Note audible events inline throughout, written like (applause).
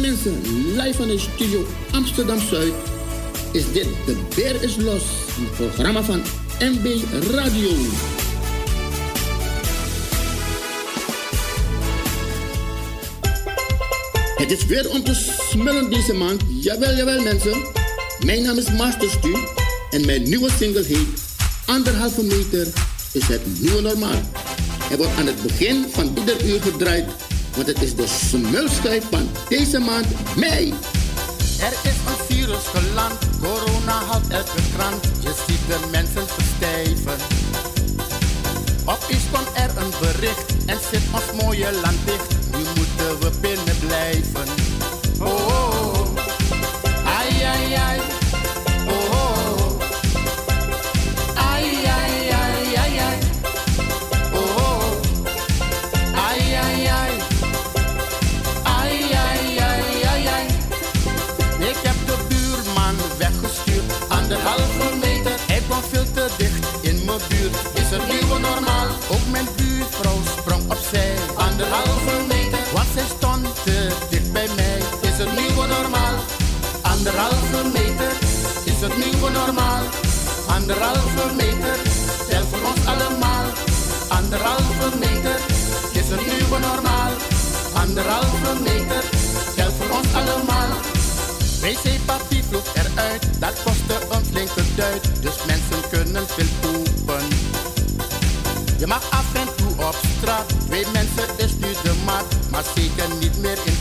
Mensen, live van de studio Amsterdam Zuid is dit De Beer is Los, een programma van MB Radio. Het is weer om te smullen deze maand. Jawel, jawel mensen. Mijn naam is Master Stu en mijn nieuwe single heet Anderhalve meter is het nieuwe normaal. Hij wordt aan het begin van ieder uur gedraaid, want het is de smulschijf van deze maand mei. Er is een virus geland, corona houdt elke krant. Je ziet de mensen verstijven. Opeens kwam er een bericht en zit ons mooie land dicht. Nu moeten we binnen blijven. Oh, oh, oh. ai, ai, ai. Het nieuwe normaal? Anderhalve meter. Tel voor ons allemaal. Anderhalve meter. Is het nieuwe normaal? Anderhalve meter. Tel voor ons allemaal. Wc-papier vloog eruit, dat kostte een flinke duit. Dus mensen kunnen veel poepen. Je mag af en toe op straat, twee mensen is nu de maat. Maar zeker niet meer in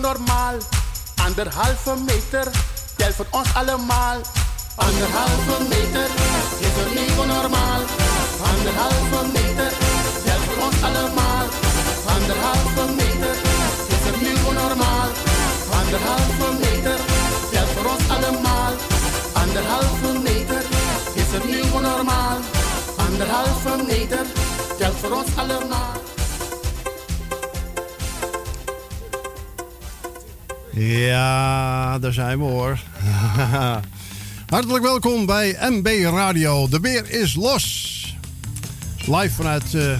normaal. Anderhalve meter telt voor ons allemaal. Anderhalve meter is het nieuwe normaal. Anderhalve meter telt voor ons allemaal. Anderhalve meter is het nieuwe normaal. Anderhalve meter telt voor ons allemaal. Anderhalve meter is het nieuwe normaal. Anderhalve meter telt voor ons allemaal. Ja, daar zijn we hoor. (laughs) Hartelijk welkom bij MB Radio. De beer is los. Live vanuit, eh,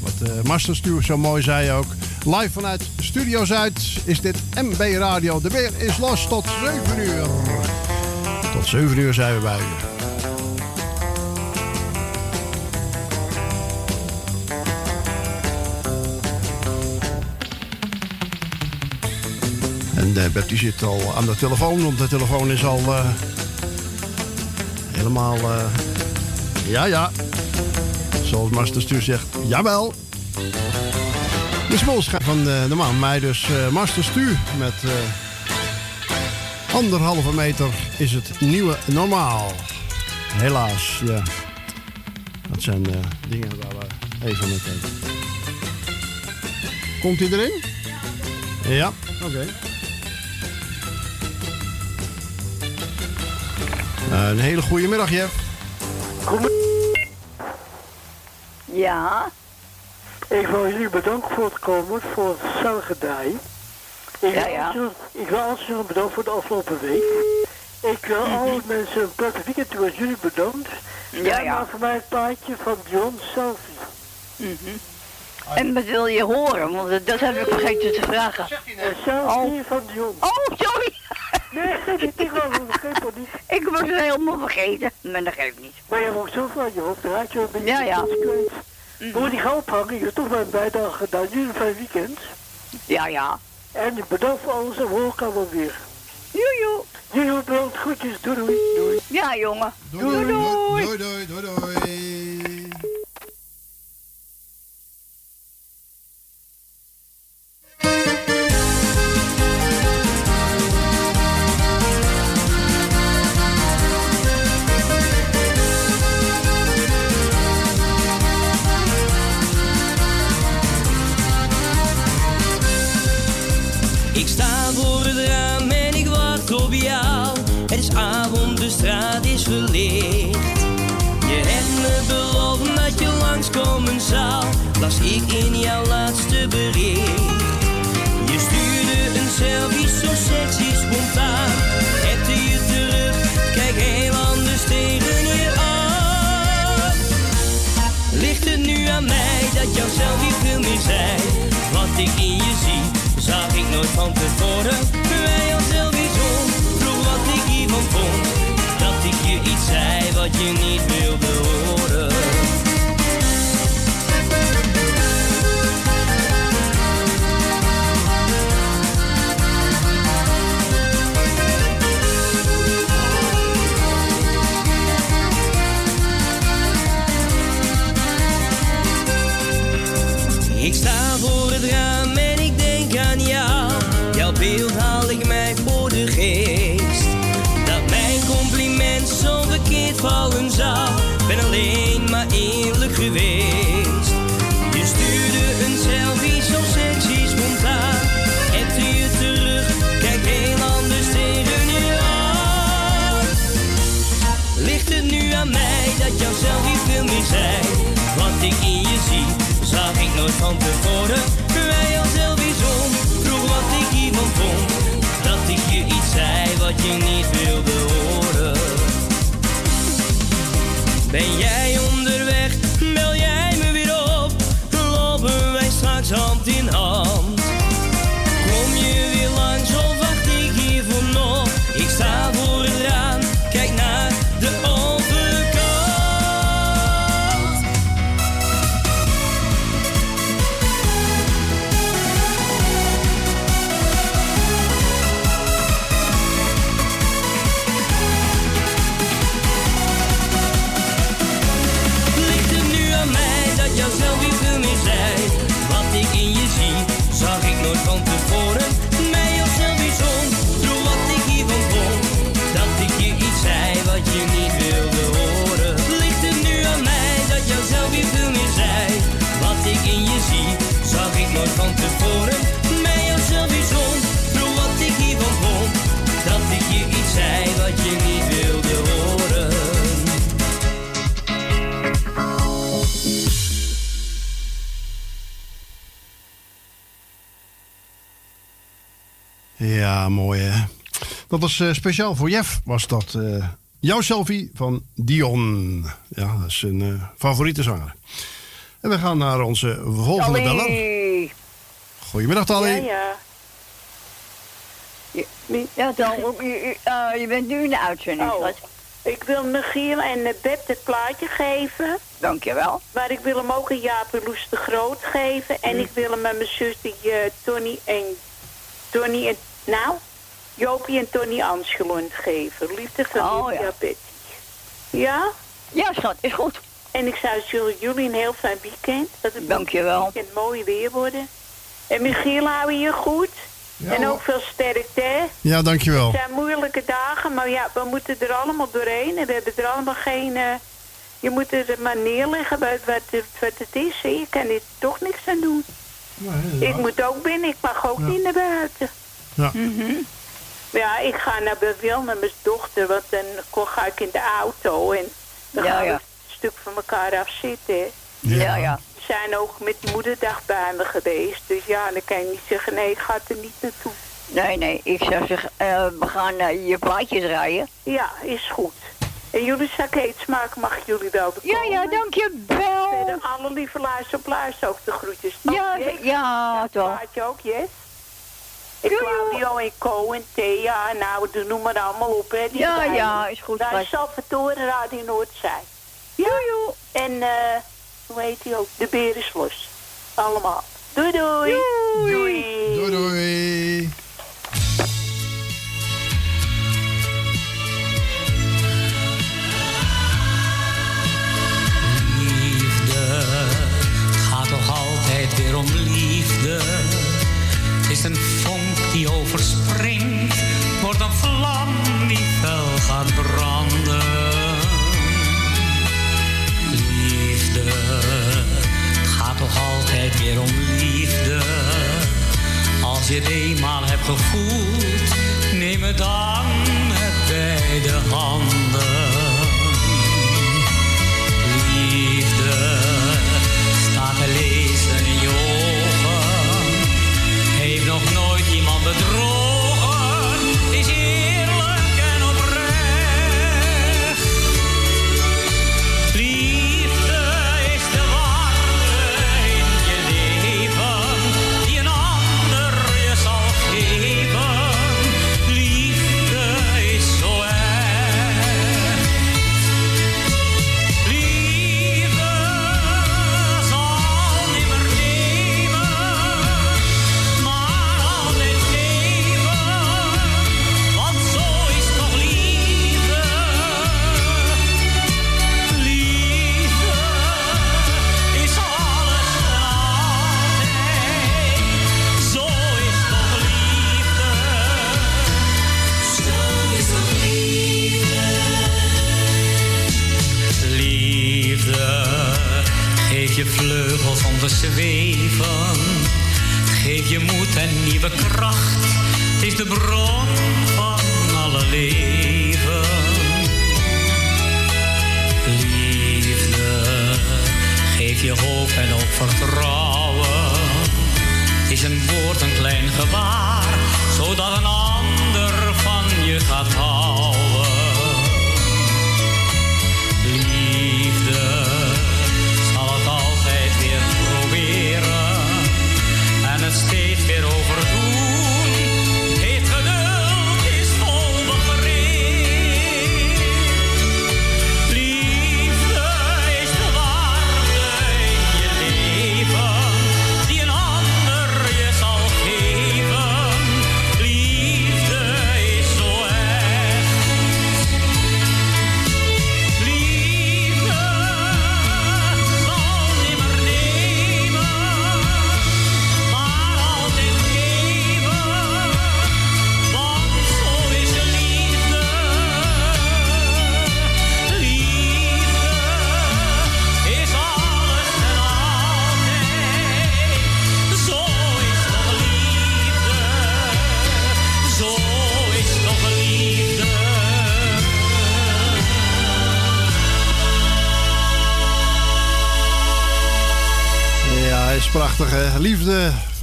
wat uh, Master Stu zo mooi zei ook. Live vanuit Studio Zuid is dit MB Radio. De beer is los tot 7 uur. Tot 7 uur zijn we bij u. Bert die zit al aan de telefoon, want de telefoon is al uh, helemaal. Uh, ja, ja. Zoals Master Stu zegt, jawel. De smolschijn van de, de mei, dus Master Stu met anderhalve meter is het nieuwe normaal. Helaas, ja. Dat zijn dingen waar we even kijken. Komt hij erin? Ja, oké. Een hele goede middag, Jeff. Ja. Ik wil jullie bedanken voor het komen, voor het. Ik, ja, ja. ik wil alles nog bedanken voor de afgelopen week. Ik wil mm -hmm. alle mensen een prettig weekend toe. Jullie bedankt. Ja, en ja. voor mij het plaatje van John Selfie. Mm -hmm. En wat wil je horen? Want dat heb ik vergeten te vragen. Een selfie oh. van John. Oh, sorry. Nee, ik denk wel, dat geeft toch niet. Ik was het helemaal vergeten, maar dat geeft niet. Maar je ook zoveel aan je hoofd, raad je een beetje ja, ja. kwijt. Mm -hmm. die gaan ophangen, je hebt toch wel een bijdrage gedaan, nu een fijn weekend. Ja, ja. En bedankt voor alles en we horen elkaar wel weer. Joejoe. Jullie bedankt, groetjes, doei doei. doei. Ja, jongen. Doei doei. Doei doei. Doei doei. Ik was eh, speciaal voor Jeff, was dat. eh, jouw selfie van Dion. Ja, dat is een eh, favoriete zanger. En we gaan naar onze volgende beller. Goedemiddag, Tally. Ja, ja. Ja, dan, je, je, eh, je bent nu in de uitzending. Oh. Ik wil Michiel en Beb het plaatje geven. Dankjewel. Maar ik wil hem ook een Jaap Loes de Groot geven. En Mm. ik wil hem aan mijn zusje uh, Tony en... Tony en... Nou? Jopie en Tony Anschelund geven. Liefde van Oh, ja. Betty. Ja? Ja, schat, is goed. En ik zou jullie, jullie een heel fijn weekend. Dat het Dankjewel. weekend mooi weer worden. En Michiel, hou je goed? en ook veel sterkte, hè? Ja, dankjewel. Het zijn moeilijke dagen, maar ja, we moeten er allemaal doorheen. En we hebben er allemaal geen... eh, je moet er maar neerleggen wat, wat, het- wat het is. Hè. Je kan er toch niks aan doen. Ik moet ook binnen, ik mag ook niet naar buiten. Ja. Ja, ik ga naar Bewil met mijn dochter, want dan ga ik in de auto en dan Ja, gaan we ja. een stuk van elkaar af zitten. hè. Ja, ja. We zijn ook met moederdag bij me geweest, dus ja, dan kan je niet zeggen, nee, ik ga er niet naartoe. Nee, nee, ik zou zeggen, eh, we gaan eh, je plaatjes rijden. Ja, is goed. En jullie zakkeet smaak mag ik jullie wel bekomen. Ja, ja, dankjewel. Verder alle lieve luister op luister ook de groetjes. Ja, ja, Dat toch. ook, yes? Ik Claudio en Co en Thea, nou, doe noem maar allemaal op, hè. die Ja, erbij. ja, is goed, Daar is Salvatore Radio Noordzij. Ja, joh. En, eh, hoe heet hij ook? De beer is los. Allemaal. Doei, doei. Doei. Doei, doei. die overspringt, wordt een vlam die fel gaat branden. Liefde, het gaat toch altijd weer om liefde. Als je het eenmaal hebt gevoeld, neem het dan met beide handen.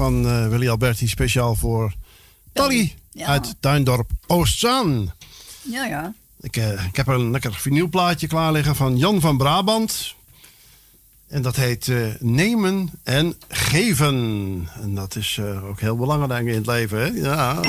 van uh, Willy Alberti speciaal voor Tally uit Tuindorp Oostzaan. Ja, ja. Ik, uh, ik heb een lekker vinylplaatje klaar liggen van Jan van Brabant. En dat heet eh, Nemen en Geven. En dat is ook heel belangrijk in het leven, hè? Ja.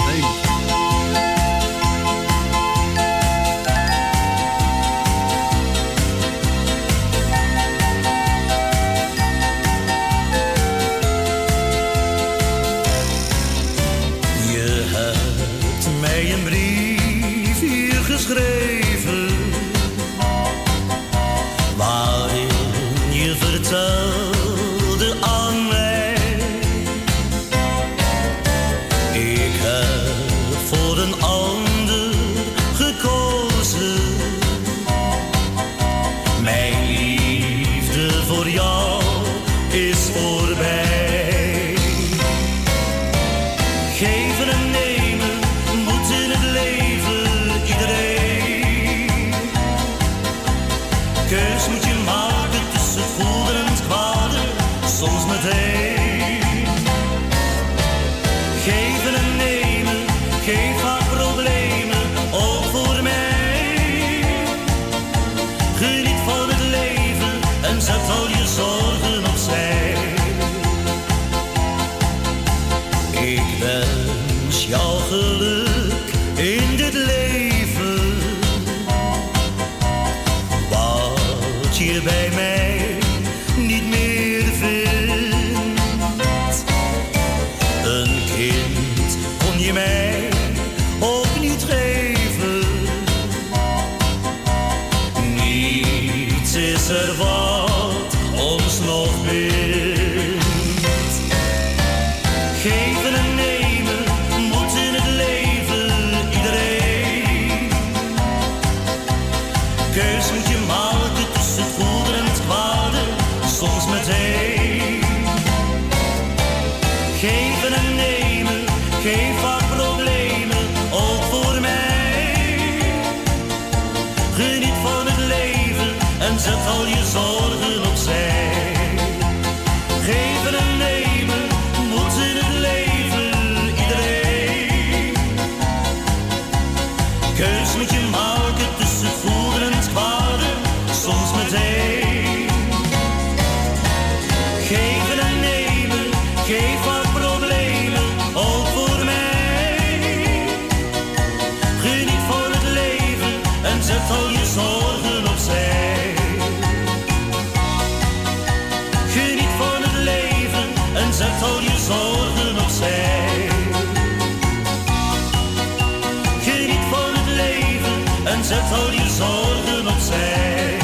Al je zorgen opzij.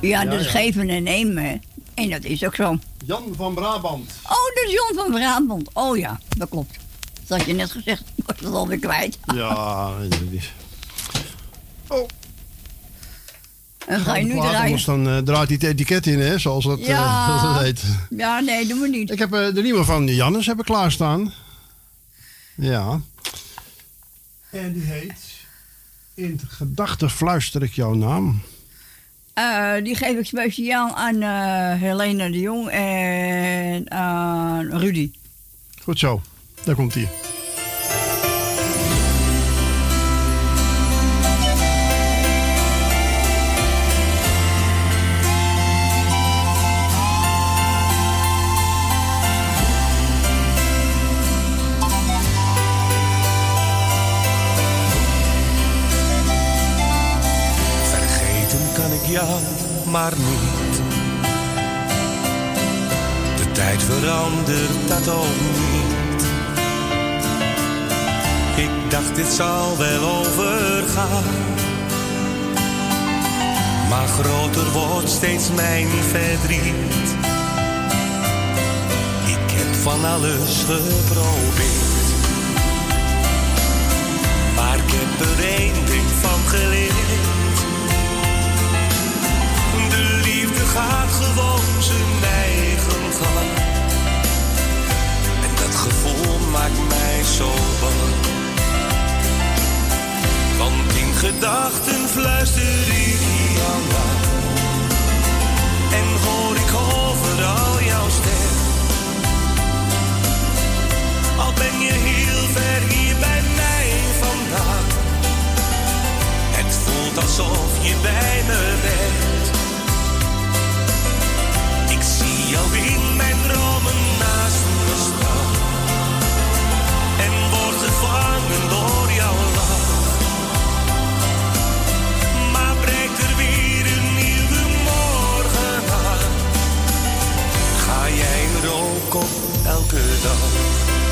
Ja, dat is ja. geven en nemen. hè. En dat is ook zo. Jan van Brabant. Oh, dat is Jon van Brabant. Oh ja, dat klopt. Dat had je net gezegd. (laughs) Ik was het alweer kwijt. Ja, (laughs) dat is... Oh, En ga je nu draaien? anders dan eh, draait hij het etiket in, hè, zoals dat, eh, Ja. (laughs) dat heet. Ja, nee, doe maar niet. Ik heb eh, de nieuwe van Jannes hebben klaarstaan. Ja. En die heet... In gedachten fluister ik jouw naam. Eh, die geef ik speciaal aan eh, Helena de Jong en aan Rudy. Goed zo, daar komt hij. Maar niet. De tijd verandert dat ook niet. Ik dacht dit zal wel overgaan. Maar groter wordt steeds mijn verdriet. Ik heb van alles geprobeerd. Maar ik heb er gaat gewoon zijn eigen gang. En dat gevoel maakt mij zo bang. Want in gedachten fluister ik jou aan. En hoor ik overal jouw stem. Al ben je heel ver hier bij mij vandaan. Het voelt alsof je bij me bent. Ik zie jou in mijn dromen naast me staan. En word gevangen door jouw lach. Maar breekt er weer een nieuwe morgen aan. Ga jij er ook op elke dag?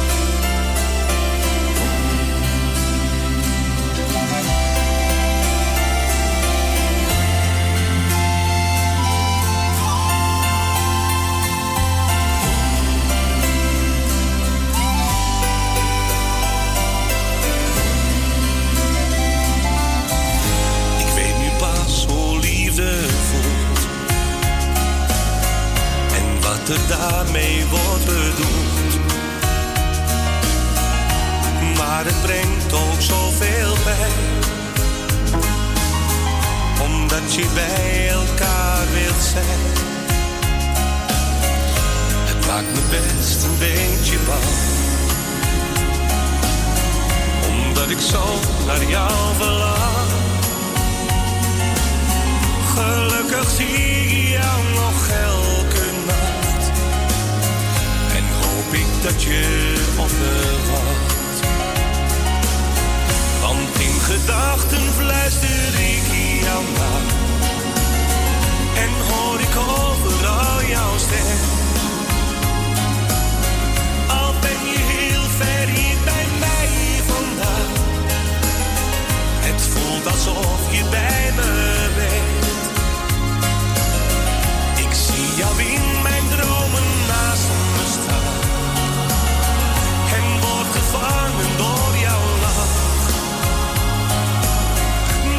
Wat er daarmee wordt bedoeld. Maar het brengt ook zoveel pijn. Omdat je bij elkaar wilt zijn. Het maakt me best een beetje bang. Omdat ik zo naar jou verlang. Gelukkig zie ik jou nog elke nacht. Ik dat je op. Want in gedachten fluister ik jou na. En hoor ik overal jouw stem. Al ben je heel ver hier bij mij vandaan. Het voelt alsof je bij me bent. Ik zie jou in word gevangen door jouw lach.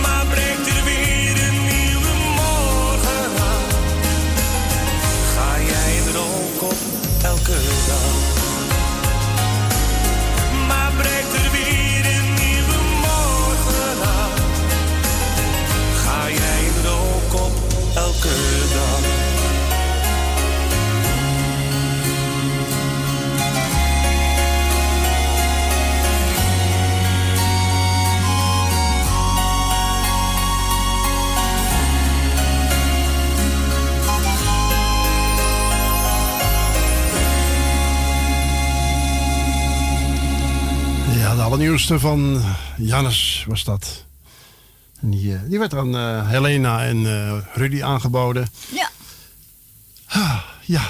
Maar breekt er weer een nieuwe morgen aan. Ga jij er ook op elke dag? Allernieuwste van Jannes was dat. En die, eh, die werd aan uh, Helena en uh, Rudy aangeboden. Ja. Ah, ja.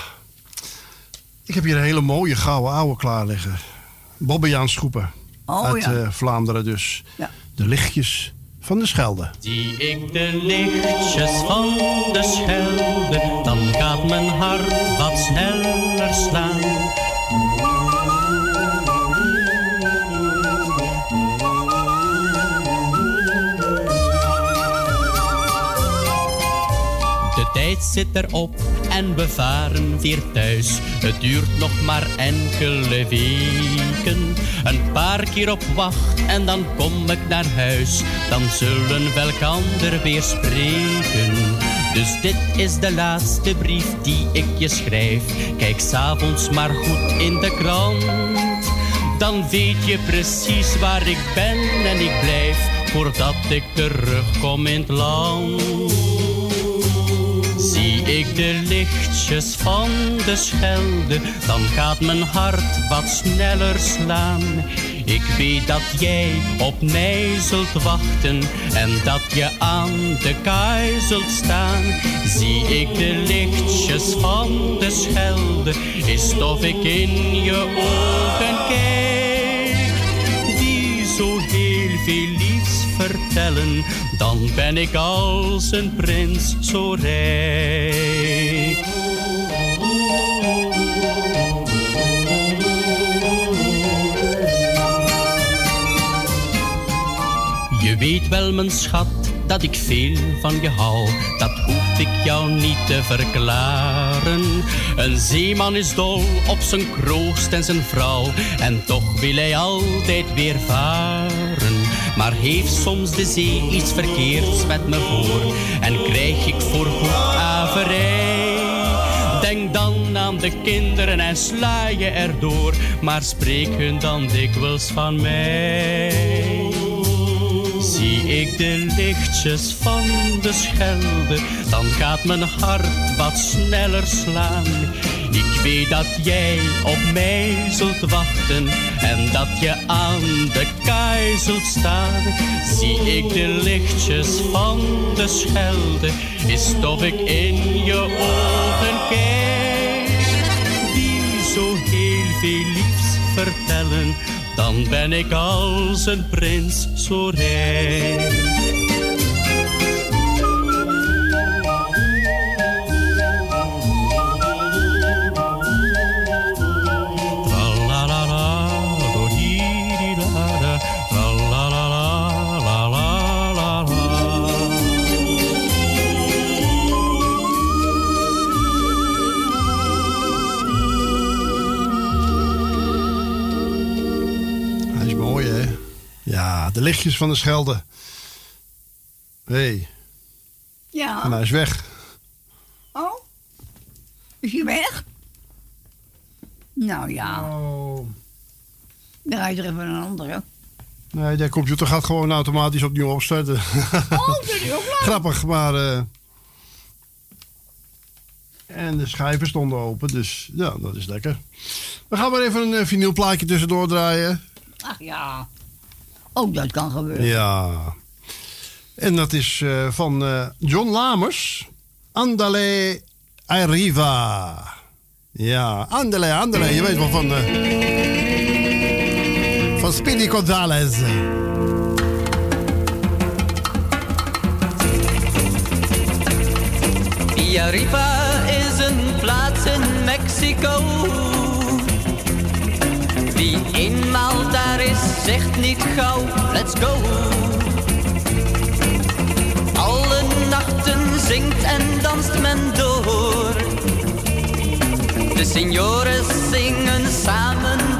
Ik heb hier een hele mooie gouden ouwe klaar liggen. Bobbejaan Schoepen. Oh, uit ja. Vlaanderen dus. Ja. De lichtjes van de Schelde. Zie ik de lichtjes van de Schelde, dan gaat mijn hart wat sneller slaan. Zit erop en we varen weer thuis. Het duurt nog maar enkele weken. Een paar keer op wacht en dan kom ik naar huis. Dan zullen we elkander weer spreken. Dus dit is de laatste brief die ik je schrijf. Kijk s'avonds maar goed in de krant. Dan weet je precies waar ik ben en ik blijf voordat ik terugkom in het land. Zie ik de lichtjes van de Schelde, dan gaat mijn hart wat sneller slaan. Ik weet dat jij op mij zult wachten en dat je aan de kaai zult staan. Zie ik de lichtjes van de Schelde, is of ik in je ogen kijk, die zo heel veel vertellen, dan ben ik als een prins zo rijk. Je weet wel, mijn schat, dat ik veel van je hou. Dat hoef ik jou niet te verklaren. Een zeeman is dol op zijn kroost en zijn vrouw. En toch wil hij altijd weer varen. Maar heeft soms de zee iets verkeerds met me voor. En krijg ik voor goed averij. Denk dan aan de kinderen en sla je erdoor. Maar spreek hun dan dikwijls van mij. Zie ik de lichtjes van de Schelde, dan gaat mijn hart wat sneller slaan. Ik weet dat jij op mij zult wachten en dat je aan de kaai zult staan. Zie ik de lichtjes van de Schelde, is of ik in je ogen kijk, die zo heel veel liefs vertellen dan ben ik als een prins zo rijk. De lichtjes van de Schelde. Hé, hey, Ja. en hij is weg. Oh? Is hij weg? Nou ja. Oh. Je er even een andere. Nee, de computer gaat gewoon automatisch opnieuw opstarten. Oh, dat is ook leuk. (laughs) Grappig, maar... eh, En de schijven stonden open, dus ja, dat is lekker. We gaan maar even een uh, vinylplaatje tussendoor draaien. Ach ja. Ook dat kan gebeuren. Ja. En dat is eh, van eh, John Lamers. Andale Arriva. Ja, Andale, Andale. Je weet wel van... eh, van Speedy Gonzales. Villarriba is een plaats in Mexico. Wie eenmaal daar is, zegt niet gauw, let's go. Alle nachten zingt en danst men door. De signores zingen samen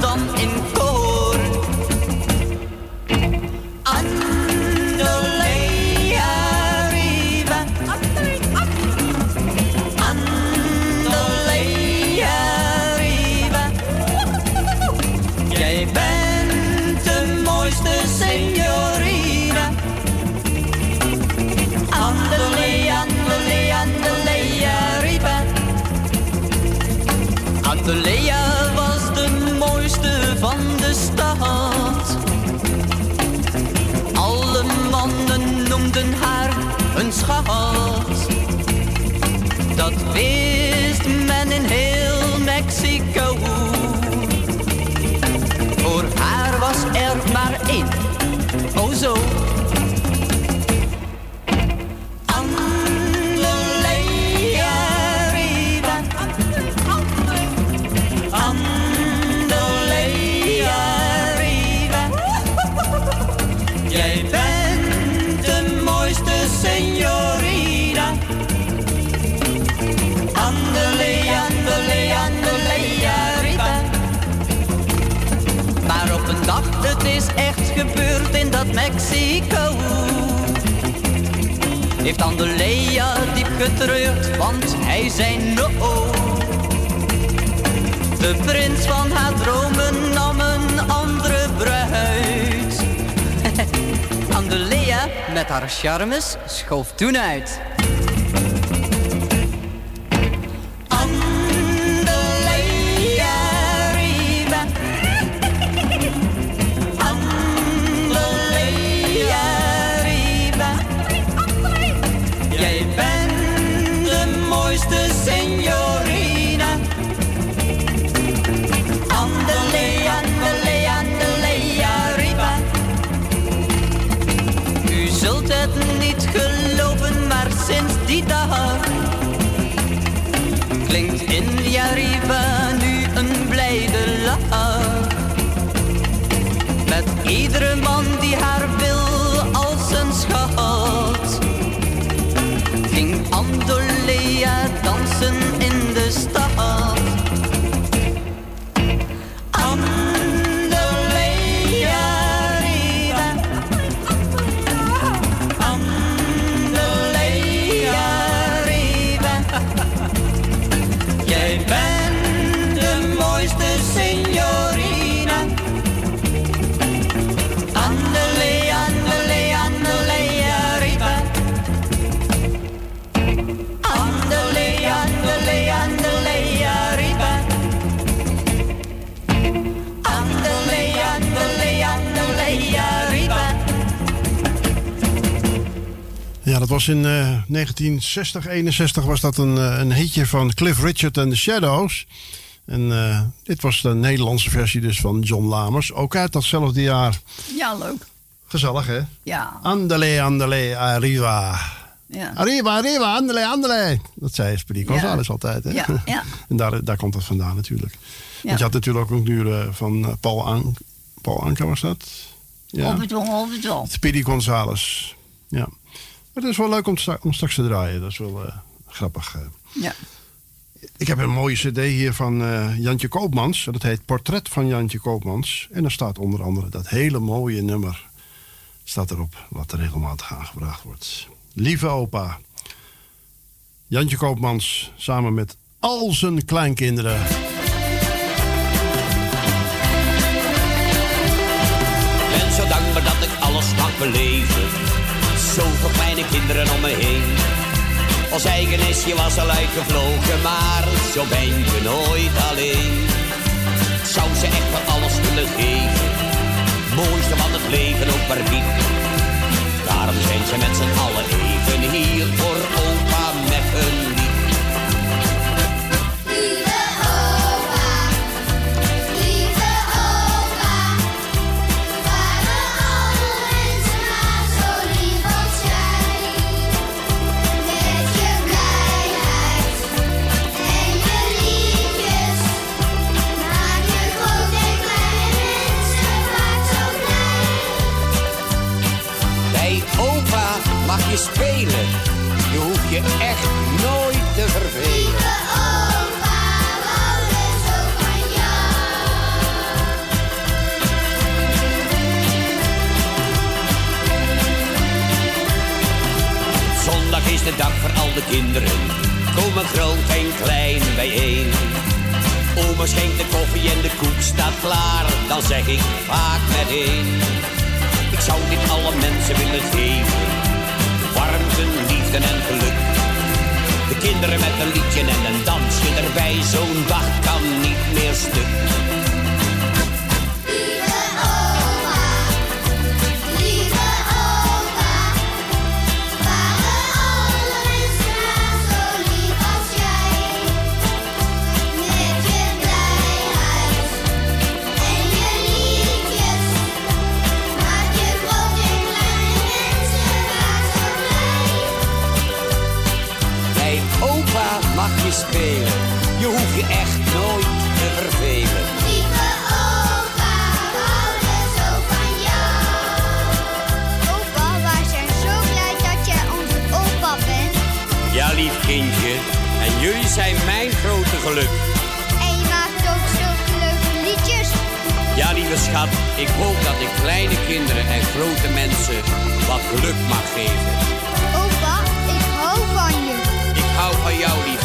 Dat wist men in heel Mexico. Voor haar was er maar één. Oh zo. Mexico. Heeft Andalea diep getreurd, want hij zei no. De prins van haar dromen nam een andere bruid. (laughs) Andalea met haar charmes schoof toen uit. In de stad. Dat was in eh, 1960, 61 was dat een, eh, een hitje van Cliff Richard and the Shadows. En eh, dit was de Nederlandse versie dus van John Lamers. Ook uit datzelfde jaar. Ja, leuk. Gezellig, hè? Ja. Andale, andale, arriva. Ja. Arriva, arriva, andale, andale. Dat zei Speedy Gonzales Ja. altijd, hè? Ja, ja. (laughs) en daar, daar komt dat vandaan natuurlijk. Ja. Want je had natuurlijk ook nu eh, van Paul, An Paul Anka, was dat? Ja. Op het wel, op het wel. Speedy Gonzales. Ja. Maar het is wel leuk om, sta- om straks te draaien. Dat is wel eh, grappig. eh. Ja. Ik heb een mooie cd hier van eh, Jantje Koopmans. Dat heet Portret van Jantje Koopmans. En daar staat onder andere dat hele mooie nummer staat erop. Wat er regelmatig aangebracht wordt. Lieve opa. Jantje Koopmans samen met al zijn kleinkinderen. ben zo dankbaar dat ik alles mag beleven. Zoveel kleine kinderen om me heen. Ons eigen nestje was al uitgevlogen, maar zo ben je nooit alleen. Zou ze echt voor alles willen geven. Mooiste van het leven ook maar niet. Daarom zijn ze met z'n allen even hier voor opa je spelen. Je hoeft je echt nooit te vervelen. Zondag is de dag voor al de kinderen. Komen groot en klein bijeen. Oma schenkt de koffie en de koek staat klaar. Dan zeg ik vaak meteen. Ik zou dit alle mensen willen geven. En geluk. De kinderen met een liedje en een dansje erbij. Zo'n dag kan niet meer stuk. Geluk. En je maakt ook zulke leuke liedjes. Ja, lieve schat, ik hoop dat ik kleine kinderen en grote mensen wat geluk mag geven. Opa, ik hou van je. Ik hou van jou, lief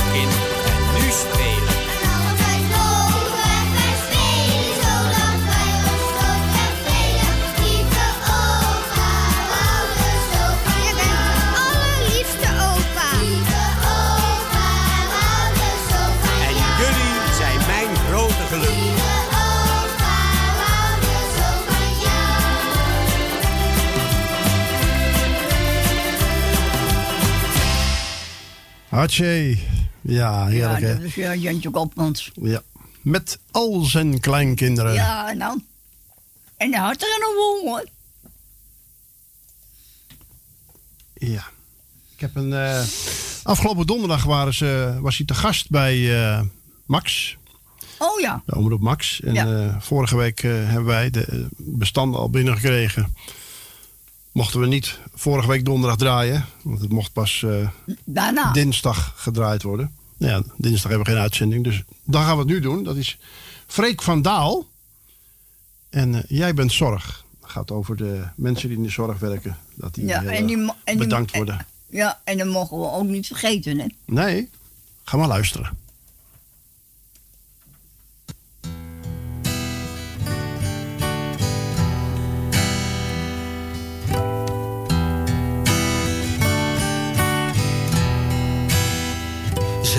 Hartje. Ja, Ja, heerlijk hè. dat is uh, Jantje Kopmans. Ja. Met al zijn kleinkinderen. Ja, nou. En de had er wel hoor. Ja. Ik heb een. eh, afgelopen donderdag waren ze, was hij te gast bij eh, Max. Oh ja. De omroep Max. En Ja. eh, vorige week hebben wij de bestanden al binnengekregen. Mochten we niet vorige week donderdag draaien. Want het mocht pas eh, Daarna. dinsdag gedraaid worden. Nou ja, dinsdag hebben we geen uitzending. Dus dan gaan we het nu doen. Dat is Freek van Daal. En eh, jij bent zorg. Het gaat over de mensen die in de zorg werken. Dat die, Ja, heel en die en die- bedankt worden. Ja, en dat mogen we ook niet vergeten, hè. Nee, ga maar luisteren.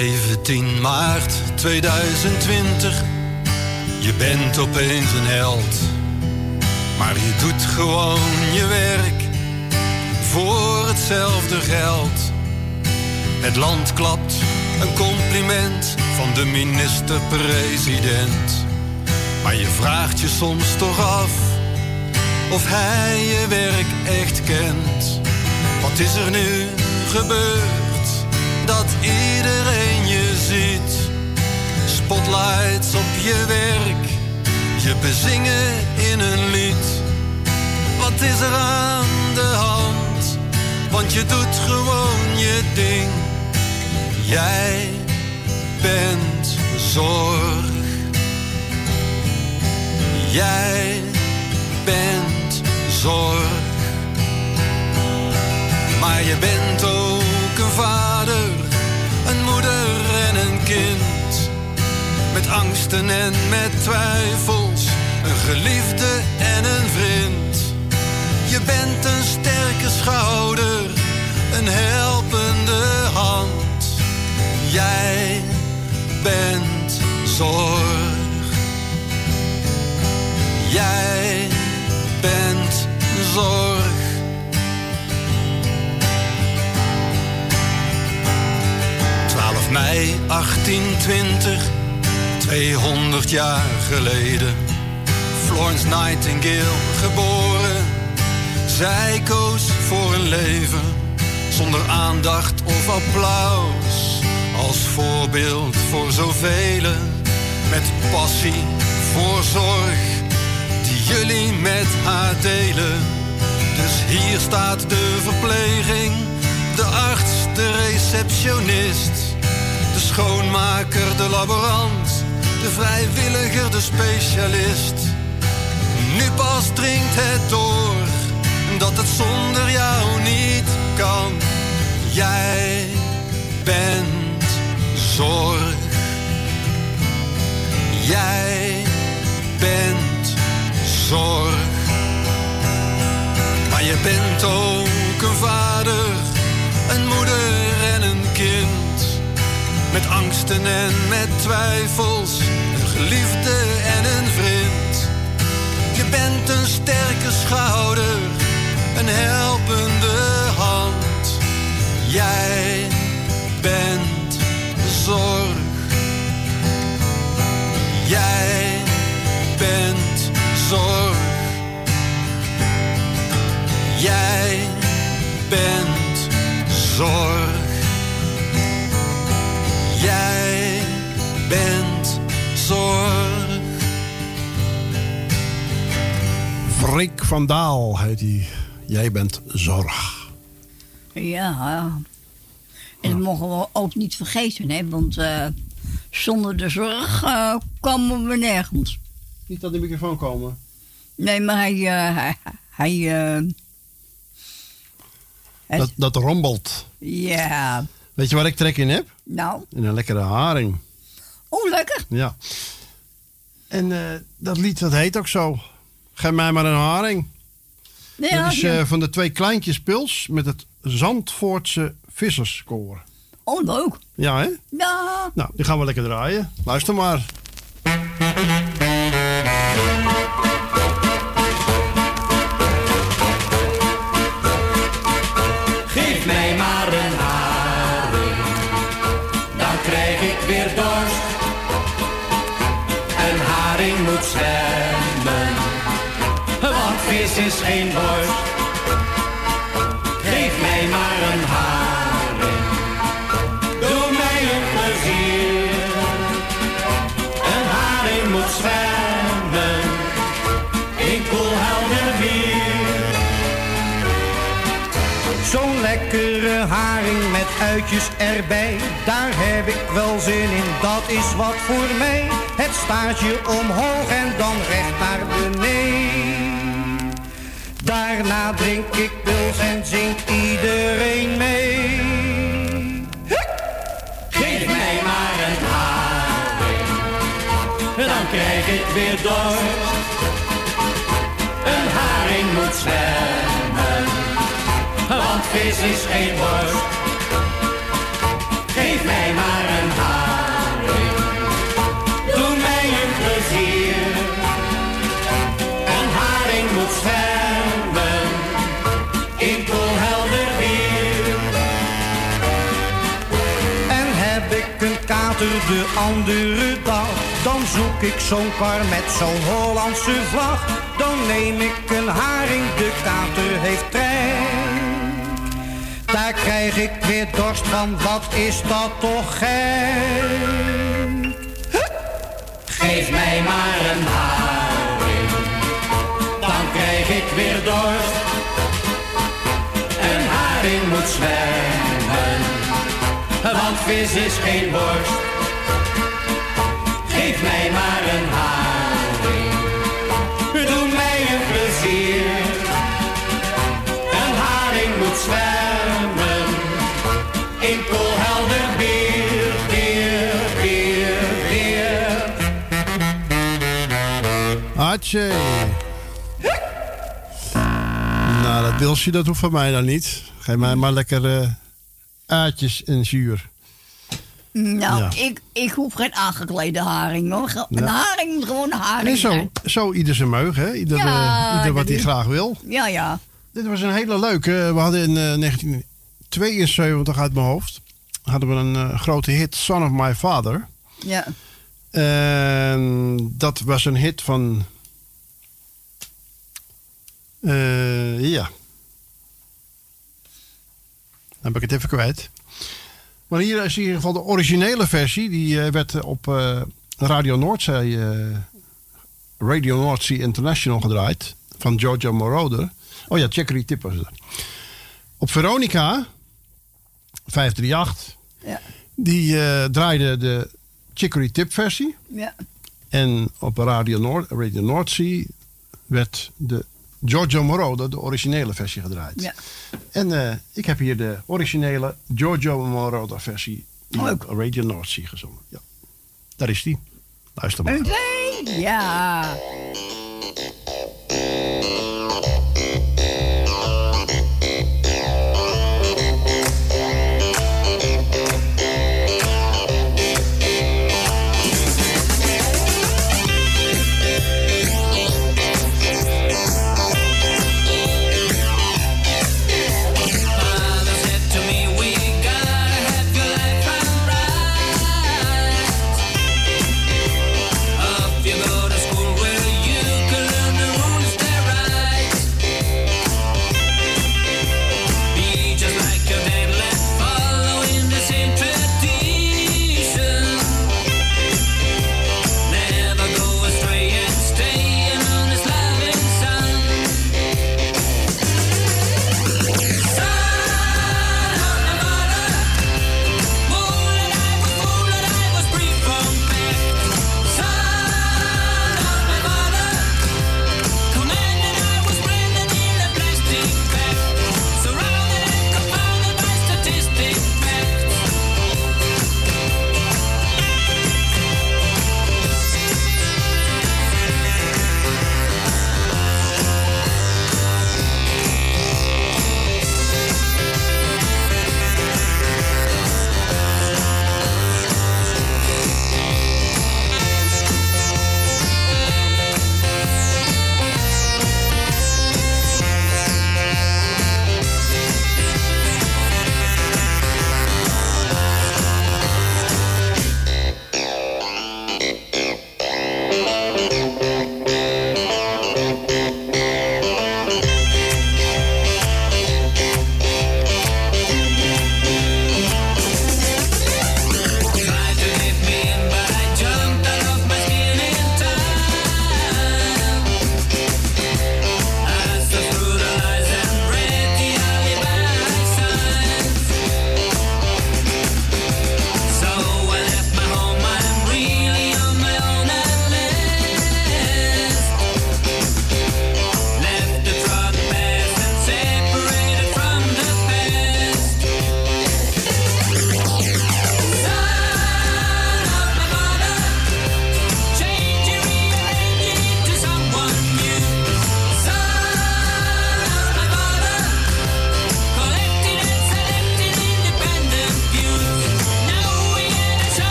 17 maart 2020. Je bent opeens een held. Maar je doet gewoon je werk voor hetzelfde geld. Het land klapt een compliment van de minister-president. Maar je vraagt je soms toch af of hij je werk echt kent. Wat is er nu gebeurd dat iedereen Spotlights op je werk, je bezingen in een lied. Wat is er aan de hand? Want je doet gewoon je ding. Jij bent zorg. Jij bent zorg. Maar je bent ook Met angsten en met twijfels, een geliefde en een vriend. Je bent een sterke schouder, een helpende hand. Jij bent zorg. Jij bent zorg. 12 mei 1820, 200 jaar geleden. Florence Nightingale geboren. Zij koos voor een leven zonder aandacht of applaus. Als voorbeeld voor zoveel met passie voor zorg die jullie met haar delen. Dus hier staat de verpleging, de arts, de receptionist, de schoonmaker, de laborant, de vrijwilliger, de specialist. Nu pas dringt het door dat het zonder jou niet kan. Jij bent zorg. Jij bent zorg. Maar je bent ook een vader, een moeder en een kind. Met angsten en met twijfels, een geliefde en een vriend. Je bent een sterke schouder, een helpende hand. Jij bent zorg. Jij bent zorg. Jij bent zorg. Jij bent zorg. Freek van Daal heet hij. Jij bent zorg. Ja. En dat mogen we ook niet vergeten, hè? Want eh, zonder de zorg eh, komen we nergens. Niet aan de microfoon komen. Nee, maar hij... eh, hij, hij eh, het- Dat, dat rombelt. ja, Weet je waar ik trek in heb? Nou, In een lekkere haring. oh lekker. Ja. En eh, dat lied dat heet ook zo. Geef mij maar een haring. Nee, dat is eh, van de twee kleintjes pils met het Zandvoortse visserskoor. Oh, leuk. Ja, hè? Ja. Nou, die gaan we lekker draaien. Luister maar. Geef mij maar een haring, doe mij een plezier. Een haring moet zwemmen, in koelhelder bier. Zo'n lekkere haring met uitjes erbij, daar heb ik wel zin in, dat is wat voor mij. Het staartje omhoog en dan recht naar beneden. Daarna drink ik pils en zingt iedereen mee. Geef mij maar een haring, dan krijg ik weer dorst. Een haring moet zwemmen, want vis is geen worst. Geef mij maar de andere dag, dan zoek ik zo'n kar met zo'n Hollandse vlag. Dan neem ik een haring, de kater heeft trek. Daar krijg ik weer dorst van, wat is dat toch gek? Geef mij maar een haring, dan krijg ik weer dorst. Een haring moet zwemmen, want vis is geen worst. Geef mij maar een haring, doe mij een plezier. Een haring moet zwemmen, in koelhelder bier, bier, bier, bier. Atje. Nou, dat Dilsje, dat hoeft van mij dan niet. Geef mij maar lekker eh aardjes en zuur. Nou, Ja. ik, ik hoef geen aangeklede haring hoor. Een Ja. haring moet gewoon een haring En zo, zijn. zo ieder zijn meug, hè? Ieder, Ja, eh, ieder wat hij is- graag wil. Ja, ja. Dit was een hele leuke. We hadden in eh, 1972 uit mijn hoofd... hadden we een eh, grote hit, Son of My Father. Ja. En dat was een hit van... eh, ja. Dan heb ik het even kwijt. Maar hier is in ieder geval de originele versie. Die eh, werd op eh, Radio Noordzee... eh, Radio Noordzee International gedraaid. Van Giorgio Moroder. Oh ja, Checkery Tip was het. Op Veronica 538. Ja. Die draaide de Chicory Tip versie. Ja. En op Radio, Noord, Radio Noordzee werd de Giorgio Moroder, de originele versie gedraaid. Ja. En eh, ik heb hier de originele Giorgio Moroder versie die op Radio Noordzee gezongen. Ja. Daar is die. Luister maar. Ja.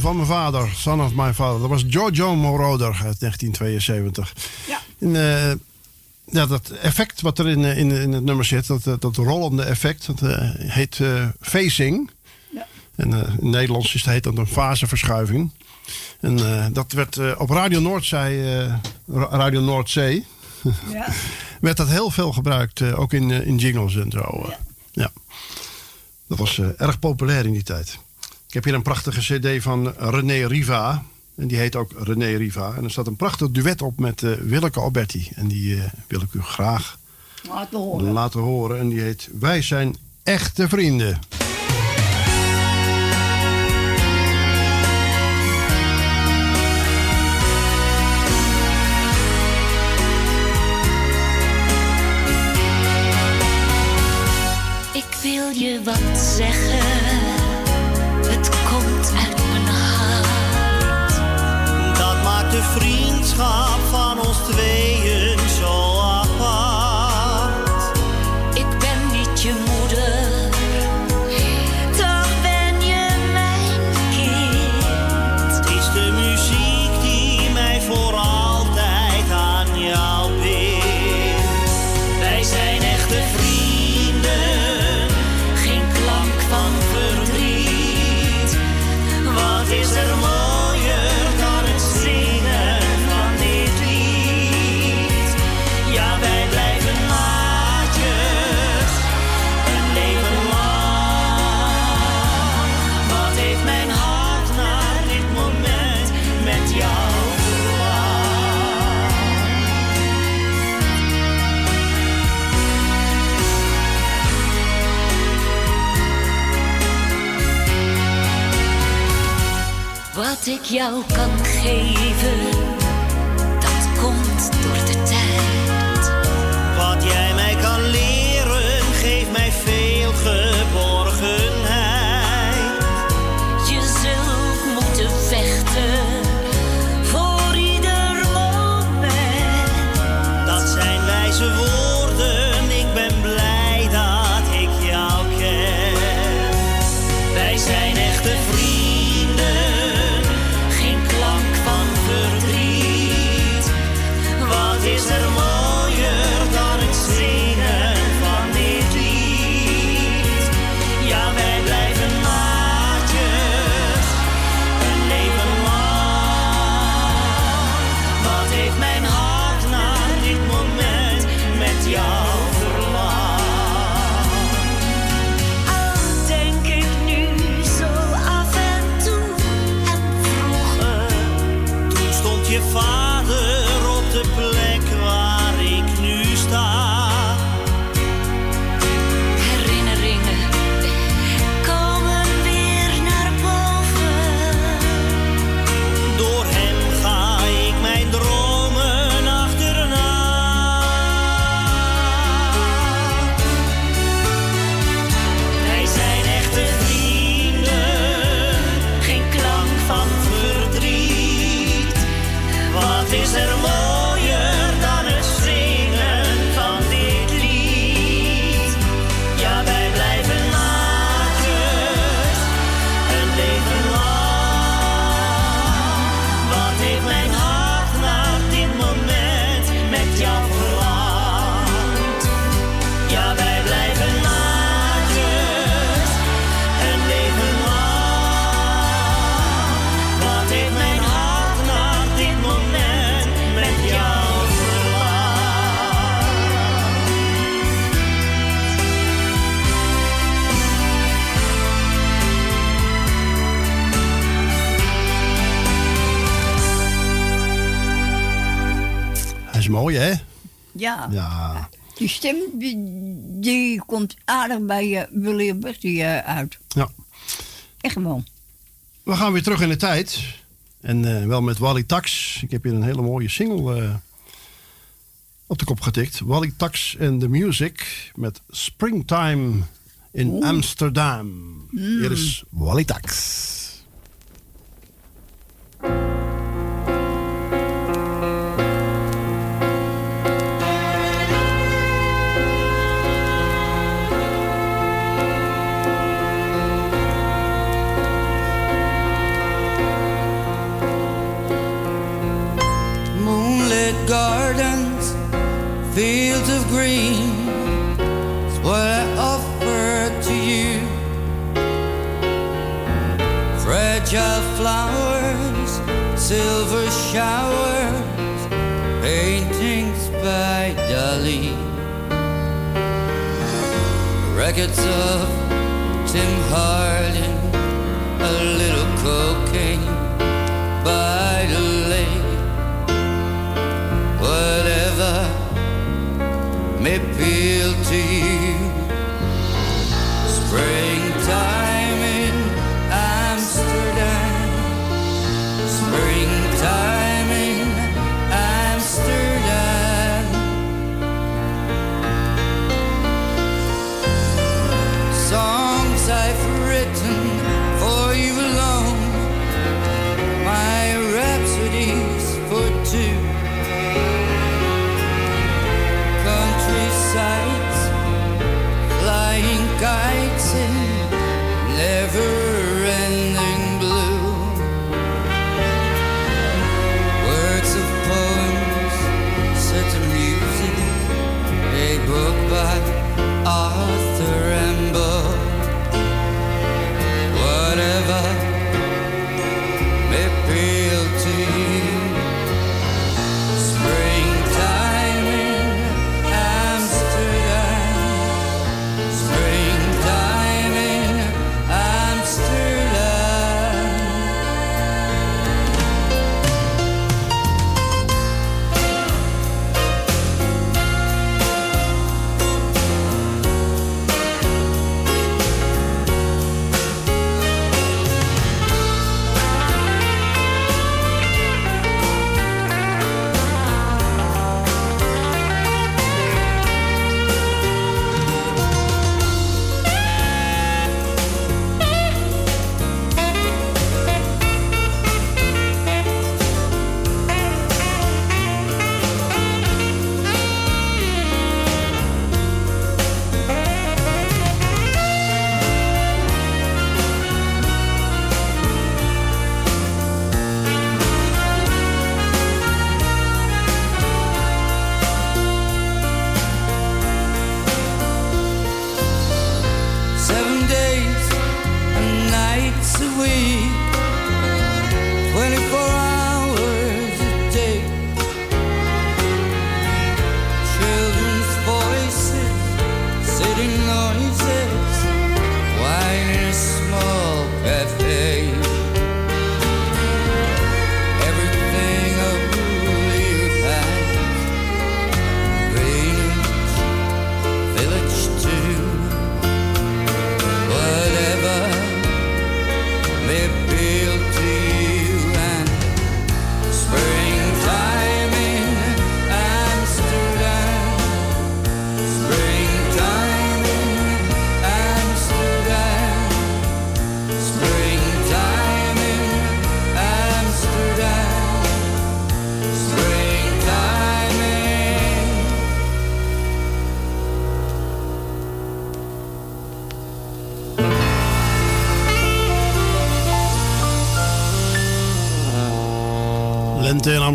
Zoon van mijn vader, son of my father. Dat was Giorgio Moroder uit 1972. Ja. En, eh, ja, dat effect wat er in, eh, in, in het nummer zit, dat, eh, dat rollende effect, dat heet eh phasing. Ja. En in het Nederlands is het heet dat een faseverschuiving. En dat werd op Radio Noordzee, Ra- Radio Noordzee, (laughs) Ja. werd dat heel veel gebruikt, ook in, in jingles en zo. eh. ja. Dat was erg populair in die tijd. Ik heb hier een prachtige cd van René Riva. En die heet ook René Riva. En er staat een prachtig duet op met eh, Willeke Alberti. En die eh, wil ik u graag Laten horen. laten horen. En die heet Wij zijn echte vrienden. Wat ik jou kan geven, mooi, hè? Ja. Ja. Die stem die, komt aardig bij uh, Willy Alberti eh, uit. Ja. Echt wel. We gaan weer terug in de tijd. En eh, wel met Wally Tax. Ik heb hier een hele mooie single eh, op de kop getikt. Wally Tax and the Music met Springtime in Amsterdam. Hier is Wally Tax. gardens, fields of green. It's what I offer to you. Fragile flowers, silver showers, paintings by Dali, records of Tim Hart.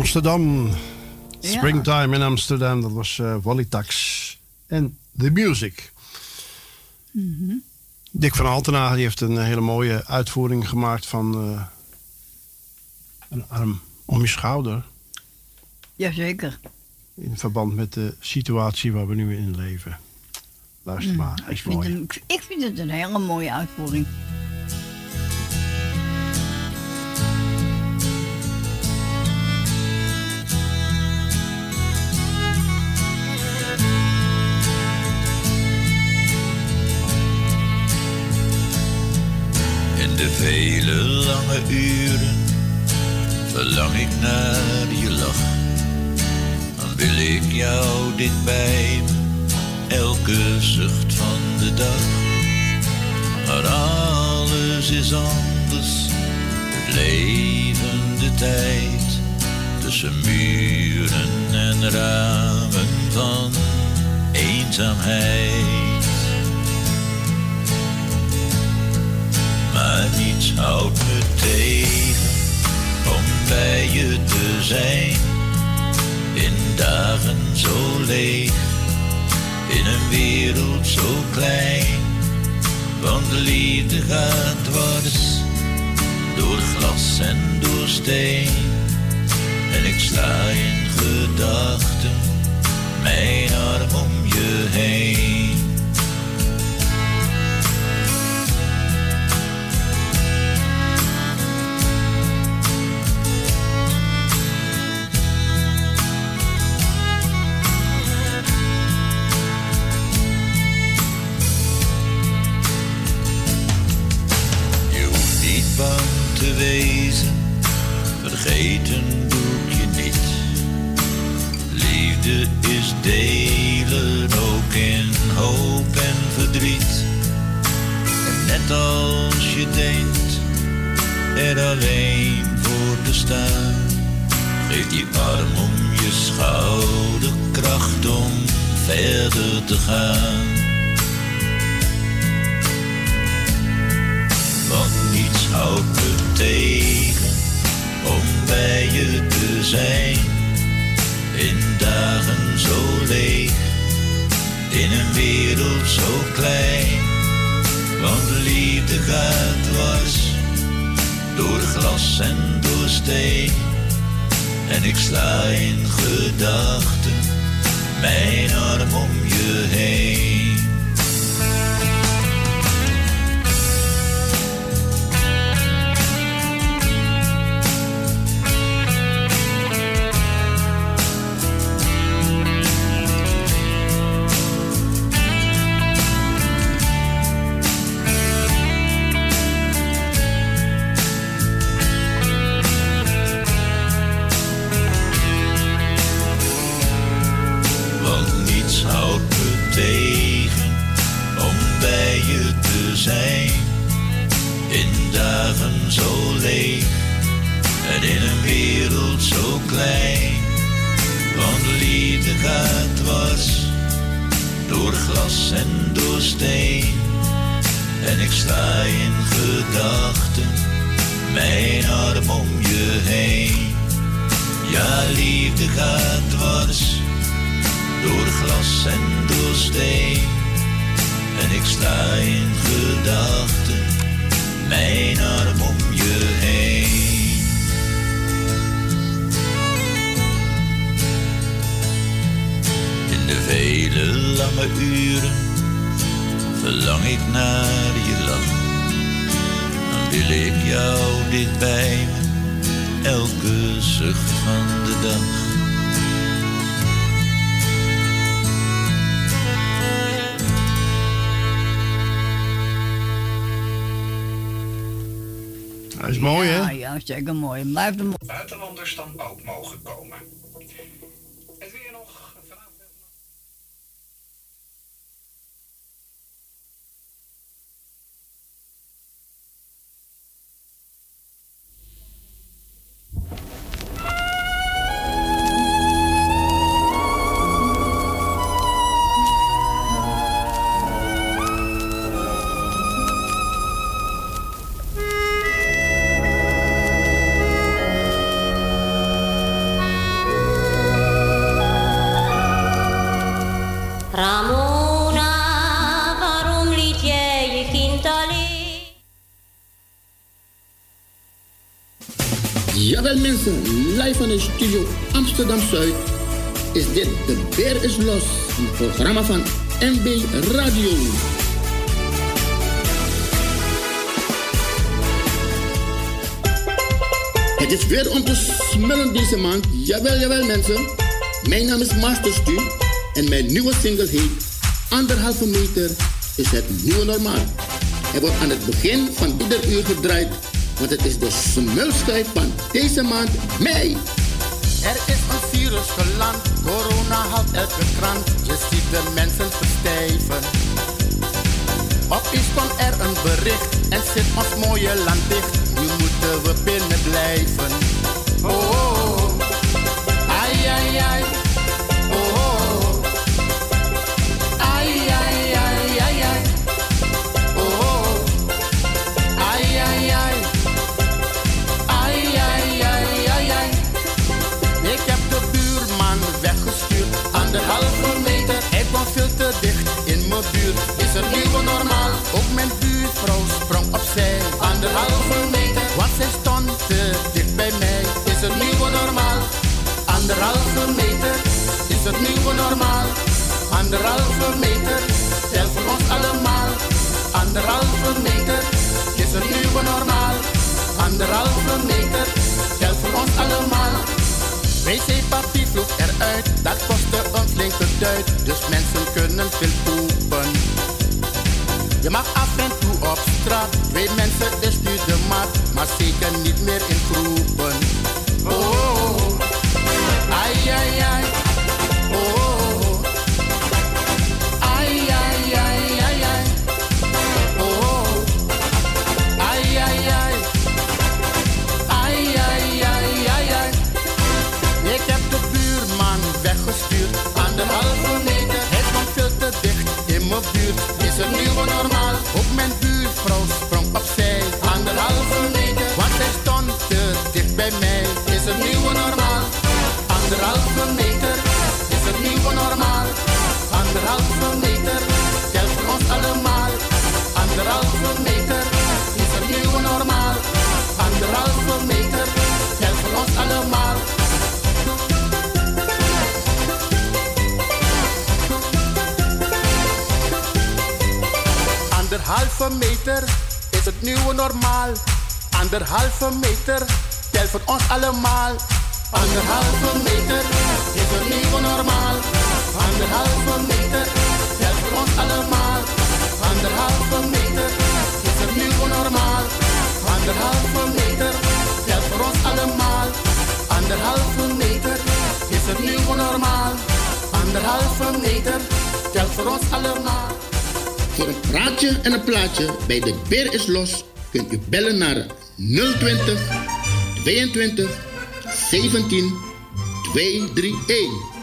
Amsterdam. Springtime in Amsterdam. Dat was eh Tax. En The Music. Mhm. Dick van Altena die heeft een hele mooie uitvoering gemaakt van eh, een arm om je schouder. Jazeker. In verband met de situatie waar we nu in leven. Luister Mm, maar, ik, is mooi. ik vind het een hele mooie uitvoering. Vele lange uren verlang ik naar je lach. Dan wil ik jou me, elke zucht van de dag. Maar alles is anders, het leven, de tijd. Tussen muren en ramen van eenzaamheid. Maar niets houdt me tegen om bij je te zijn. In dagen zo leeg, in een wereld zo klein. Want de liefde gaat dwars door glas en door steen. En ik sla in gedachten, mijn arm om je heen. Bang te wezen, vergeten doe je niet. Liefde is delen, ook in hoop en verdriet. En net als je denkt er alleen voor te staan, geef die arm om je schouder kracht om verder te gaan. Niets houdt me tegen om bij je te zijn. In dagen zo leeg, in een wereld zo klein. Want liefde gaat dwars, door glas en door steen. En ik sla in gedachten, mijn arm om je heen. Zeker mooi. Live van de studio Amsterdam Zuid is dit De Beer is Los, een programma van MB Radio. Het is weer om te smullen deze maand. Jawel, jawel mensen. Mijn naam is Master Stu en mijn nieuwe single heet Anderhalve meter is het nieuwe normaal. Hij wordt aan het begin van ieder uur gedraaid, want het is de smulstijd van deze maand mei. Er is een virus geland, corona haalt elke krant. Je ziet de mensen verstijven. Opeens kwam er een bericht en zit ons mooie land dicht. Nu moeten we binnen blijven. Oh, oh, oh. ai, ai, ai. Anderhalve meter, tel voor ons allemaal. Anderhalve meter, is het nieuwe normaal. Anderhalve meter, tel voor ons allemaal. Wc-papier vloog eruit, dat kostte een flinke duit. Dus mensen kunnen veel poepen. Je mag af en toe op straat, twee mensen is nu de maat. Maar zeker niet meer in groepen. Oh, oh, oh. ai, ai, ai. Anderhalve meter telt voor ons allemaal. Anderhalve meter is het nieuwe normaal. Anderhalve meter telt voor ons allemaal. Anderhalve meter is het nieuwe normaal. Anderhalve meter telt voor ons allemaal. Anderhalve meter is het nieuwe normaal. Anderhalve meter telt voor ons allemaal. Voor een praatje en een plaatje bij de Beer is Los kunt u bellen naar 020 22 17 231.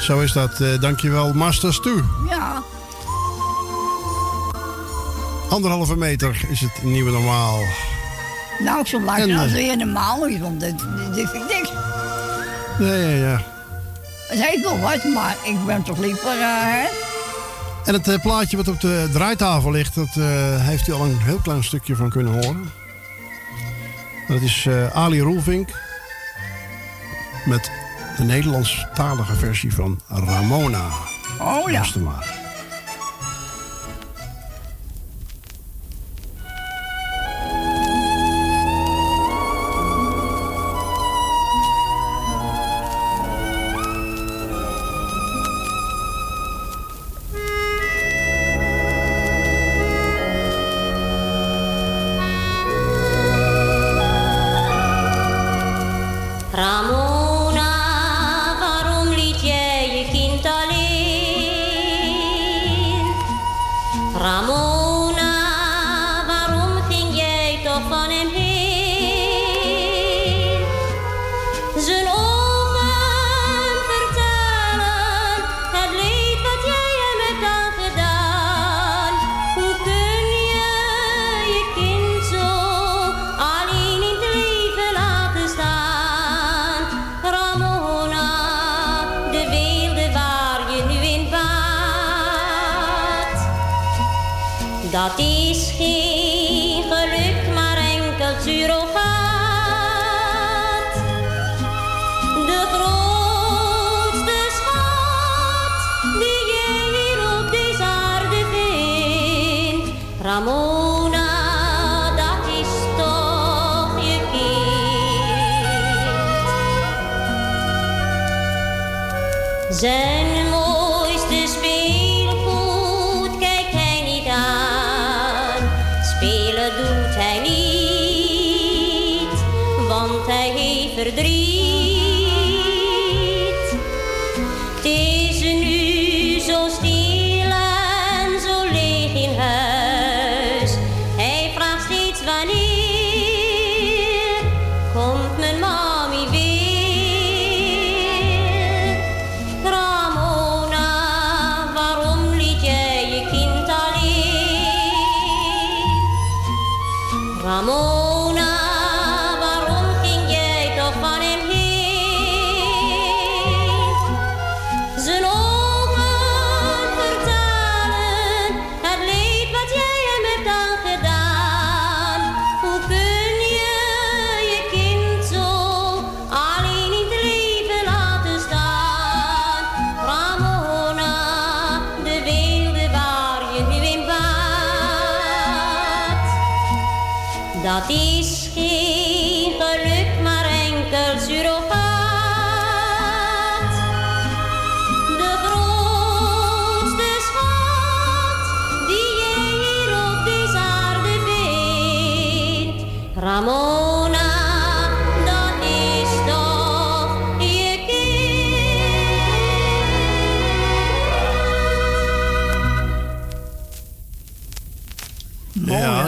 Zo is dat. eh dankjewel, Masters toe. Ja. Anderhalve meter is het nieuwe normaal. Nou, ik zou En, luisteren als eh, weer normaal is, want dit, dit, dit vind ik niks. Ja, ja, ja. Het heeft wel wat, maar ik ben toch liever, eh, hè? En het eh, plaatje wat op de draaitafel ligt, dat eh, heeft u al een heel klein stukje van kunnen horen. Dat is Ali Roelvink met de Nederlandstalige versie van Ramona. Oh ja. Luister maar.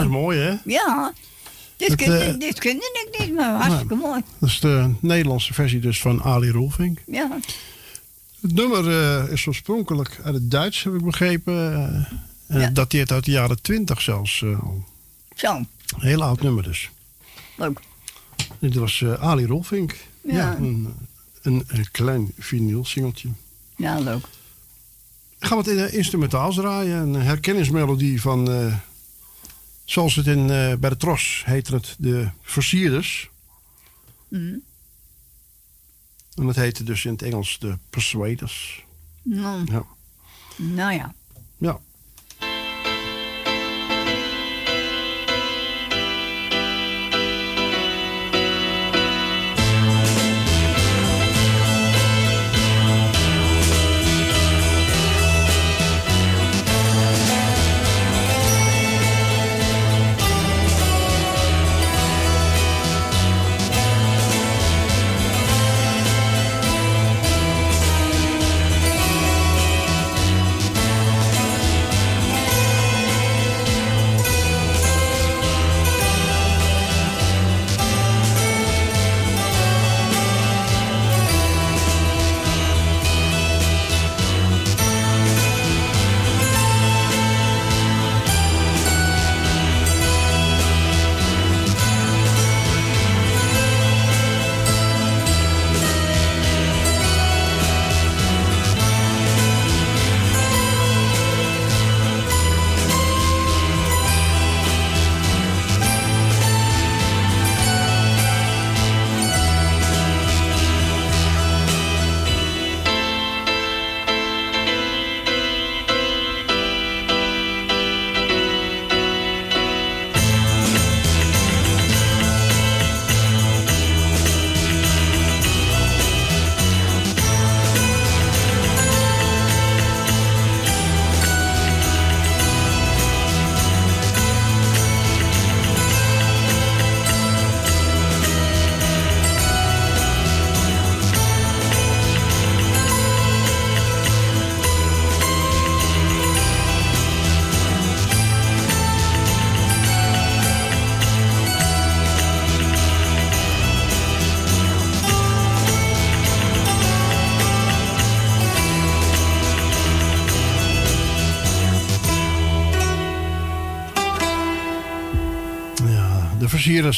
Mooi hè? Ja. Dit, kun, eh, dit kende ik niet, maar hartstikke mooi. Dat is de Nederlandse versie dus van Ali Rolfink. Ja. Het nummer eh, is oorspronkelijk uit het Duits, heb ik begrepen. eh, en het dateert uit de jaren 20 zelfs. eh, al. Zo, Een heel oud nummer dus. leuk. Dit was eh, Ali Rolfink. Ja. een, een, een klein vinyl singeltje. Ja, leuk. Gaan we het in, eh, instrumentaals draaien. Een herkenningsmelodie van... zoals het in, eh, bij de Tros heet het de Versierders. Mhm. En dat heette dus in het Engels de Persuaders. Nou, Ja. nou ja. Ja.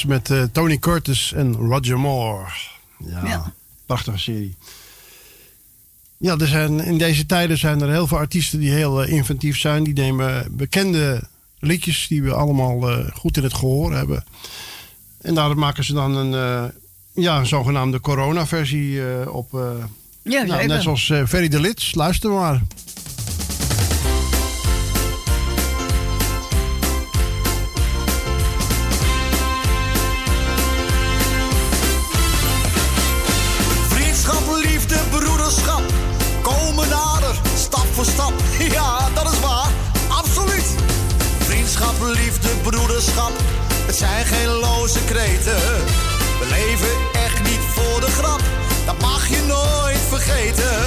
Met eh, Tony Curtis en Roger Moore. Ja, Ja. prachtige serie. Ja, er zijn, in deze tijden zijn er heel veel artiesten die heel eh, inventief zijn. Die nemen bekende liedjes die we allemaal eh, goed in het gehoor hebben. En daar maken ze dan een, eh, ja, een zogenaamde corona-versie eh, op. eh, Ja, nou, net zoals eh Ferry de Lits. Luister maar. We leven echt niet voor de grap, dat mag je nooit vergeten.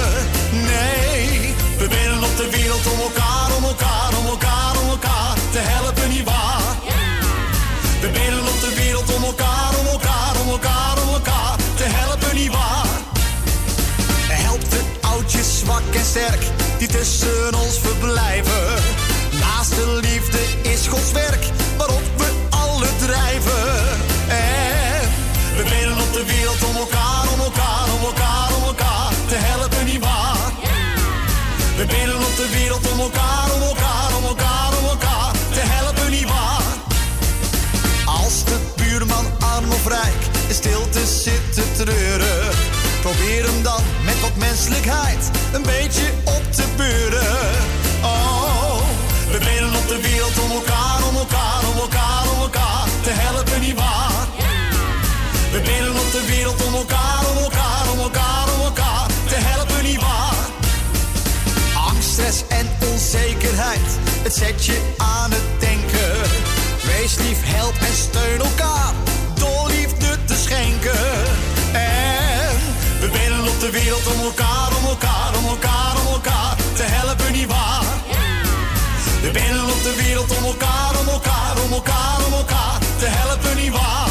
Nee, we willen op de wereld om elkaar, om elkaar, om elkaar, om elkaar te helpen, nietwaar? We willen op de wereld om elkaar, om elkaar, om elkaar, om elkaar te helpen, nietwaar? Helpt de oudjes zwak en sterk die tussen ons verblijven. Naast de liefde is Gods werk de wereld om elkaar, om elkaar, om elkaar, om elkaar te helpen, nietwaar? Als de buurman arm of rijk in stilte zit te treuren. Probeer hem dan met wat menselijkheid een beetje op te beuren. Oh, we willen op de wereld om elkaar, om elkaar, om elkaar, om elkaar te helpen, nietwaar? We willen op de wereld om elkaar, om elkaar, om elkaar, om elkaar te helpen, nietwaar? Angst, stress en onzekerheid, het zet je aan het denken. Wees lief, help en steun elkaar, schenken. En we bidden op de wereld om elkaar, om elkaar, om elkaar, om elkaar te helpen, nietwaar? We bidden op de wereld om elkaar, om elkaar, om elkaar, om elkaar te helpen, nietwaar?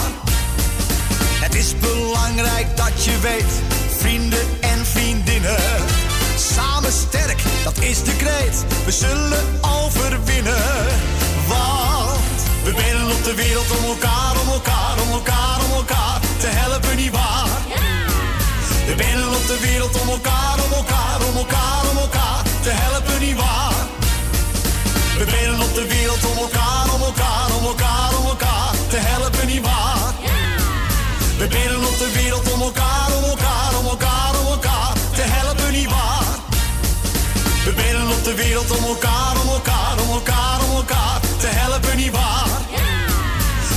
Het is belangrijk dat je weet, vrienden en vriendinnen. Samen is de kreet. We zullen overwinnen. Want we bidden op de wereld om elkaar, om elkaar, om elkaar, om elkaar te helpen, nietwaar? We bidden op de wereld om elkaar, om elkaar, om elkaar, om elkaar te helpen, nietwaar? We bidden op de wereld om elkaar, om elkaar, om elkaar, om elkaar te helpen, nietwaar? We bidden op de wereld om elkaar, om elkaar, om elkaar, om elkaar te helpen, nietwaar? We bidden op de wereld om elkaar, om elkaar, om elkaar, om elkaar te helpen, nietwaar?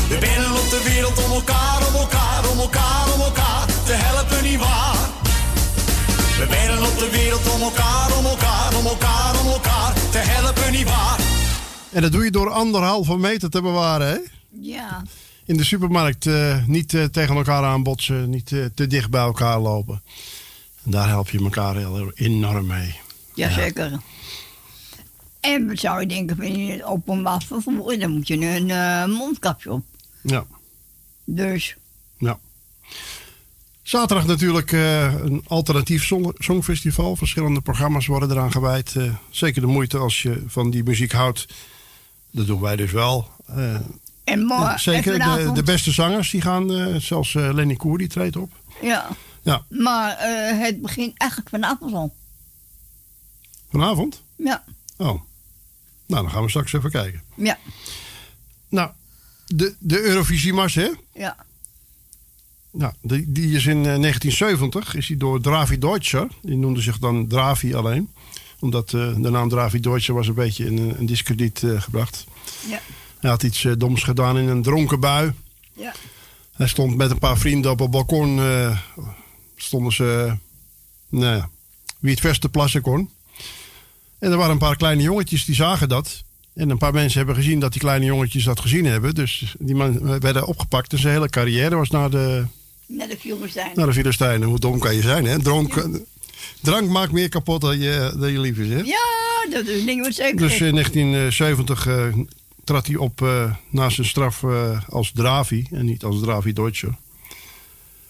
We bidden op de wereld om elkaar, om elkaar, om elkaar, om elkaar te helpen, nietwaar? We bidden op de wereld om elkaar, om elkaar, om elkaar, om elkaar te helpen, nietwaar? En dat doe je door anderhalve meter te bewaren, hè? Ja. In de supermarkt eh, niet eh, tegen elkaar aanbotsen, niet eh, te dicht bij elkaar lopen. En daar help je elkaar heel enorm mee. Jazeker. En zou je denken, vind je het openbaar vervoer, dan moet je een eh, mondkapje op. Ja. Dus, Ja. Zaterdag natuurlijk eh, een alternatief song songfestival. Verschillende programma's worden eraan gewijd. Eh, zeker de moeite als je van die muziek houdt. Dat doen wij dus wel. En morgen, zeker de, de beste zangers die gaan, zelfs Lenny Koer die treedt op. ja. Ja, Maar het begint eigenlijk vanavond al. vanavond? Ja. Oh. Nou, dan gaan we straks even kijken. Ja. Nou, de, de Eurovisiemars, hè? Ja. Nou, die, die is in eh, 1970 is die door Dravi Deutscher. Die noemde zich dan Dravi alleen. Omdat eh, de naam Dravi Deutscher was een beetje in een, discrediet eh, gebracht. Ja. Hij had iets eh, doms gedaan in een dronken bui. Ja. Hij stond met een paar vrienden op het balkon. eh, stonden ze, eh, nou ja, wie het verste plassen kon. En er waren een paar kleine jongetjes die zagen dat. En een paar mensen hebben gezien dat die kleine jongetjes dat gezien hebben. Dus die man werden opgepakt. En zijn hele carrière was naar de, Net de Filistijn. naar de Filistijnen. Hoe dom kan je zijn, hè? Dronk, Drank maakt meer kapot dan je, dan je lief is, hè? Ja, dat is ding wat zeker. Dus in 1970 eh, trad hij op eh, na zijn straf eh, als Dravi en niet als Dravi Deutscher.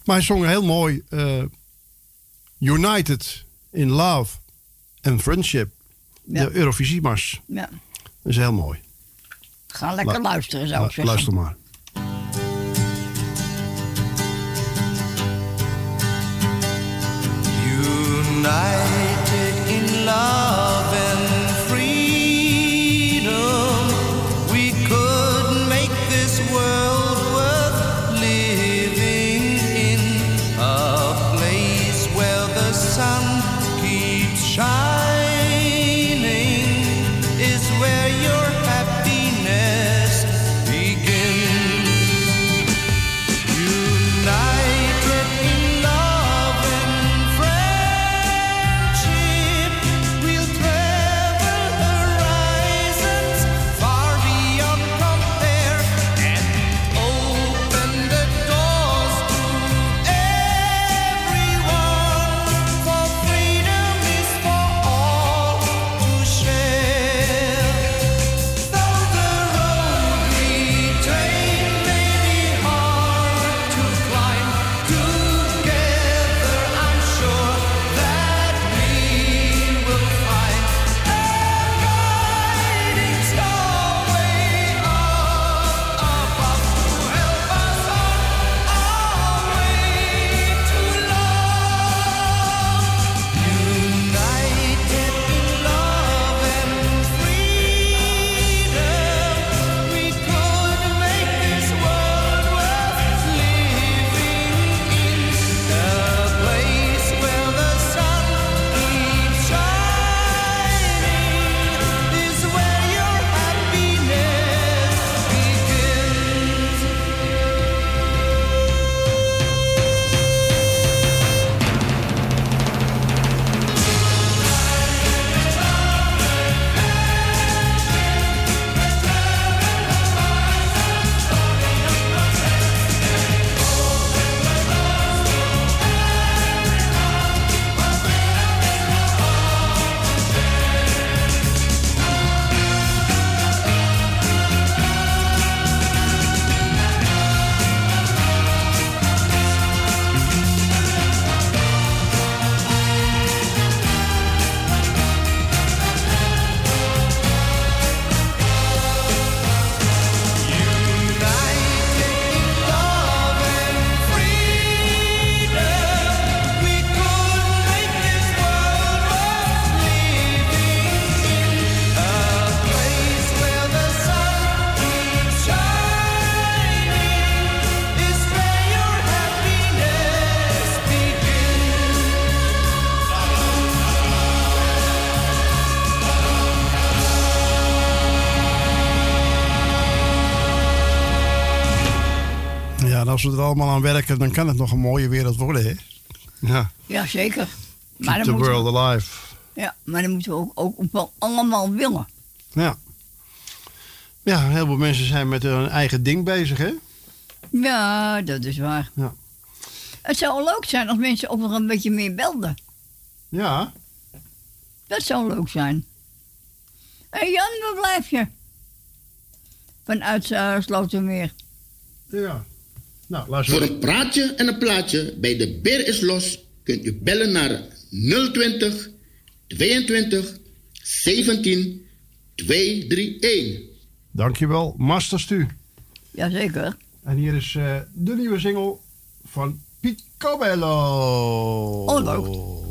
Maar hij zong heel mooi United in Love and Friendship. Ja. De Eurovisiemars. Ja. Dat is heel mooi. Ga lekker La- luisteren, zou ik zeggen. Luister maar. United in love als we er allemaal aan werken, dan kan het nog een mooie wereld worden, hè? Ja. Ja, zeker. Maar Keep dan, the world we, alive. ja, maar dan moeten we ook, ook wel allemaal willen. Ja. Ja, heel veel mensen zijn met hun eigen ding bezig, hè? Ja, dat is waar. Ja. Het zou leuk zijn als mensen ook nog een beetje meer belden. Ja. Dat zou leuk zijn. Hé hey Jan, waar blijf je? Vanuit uh, Slotermeer. Ja. Nou, Voor een praatje en een plaatje bij de Beer is Los kunt u bellen naar 020 22 17 231. Dankjewel, Master Stu. Jazeker. En hier is eh, de nieuwe single van Picobello. Oh, leuk.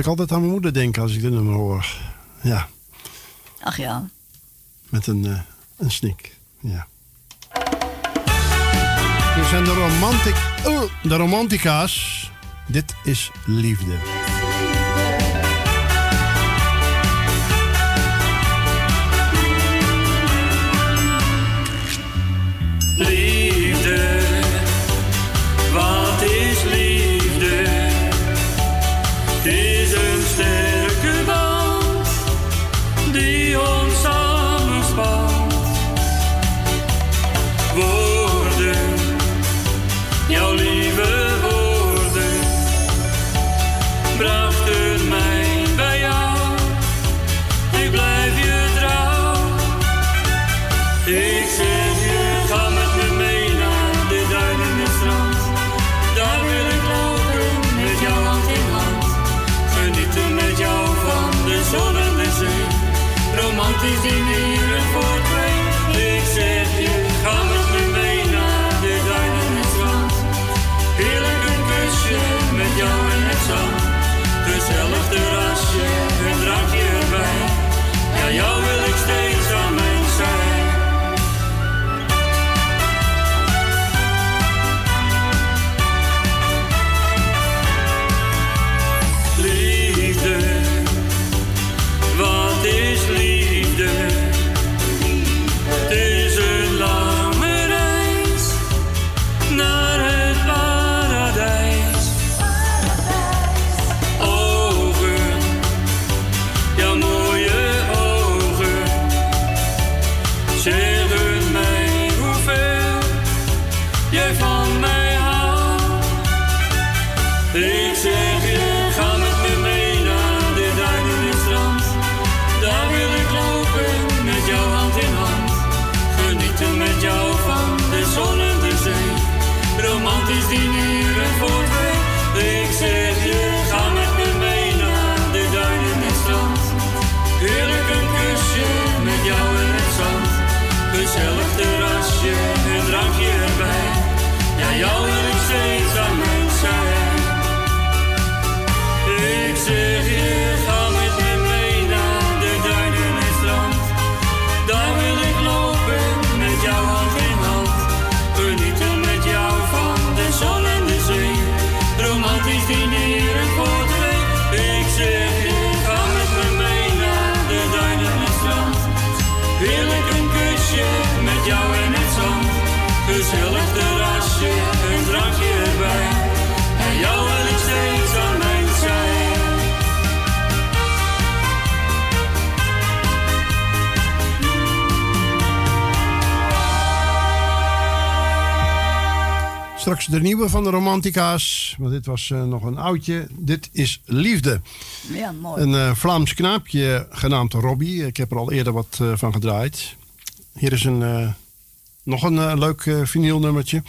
ik altijd aan mijn moeder denken als ik dit nummer hoor. Ja. Ach ja. Met een, uh, een snik. Ja. We zijn de, romantic, oh, de romantica's. Dit is liefde. de nieuwe van de Romantica's. Want dit was eh, nog een oudje. Dit is Liefde. Ja, mooi. Een eh, Vlaams knaapje genaamd Robbie. Ik heb er al eerder wat eh, van gedraaid. Hier is een, nog een leuk uh, vinylnummertje.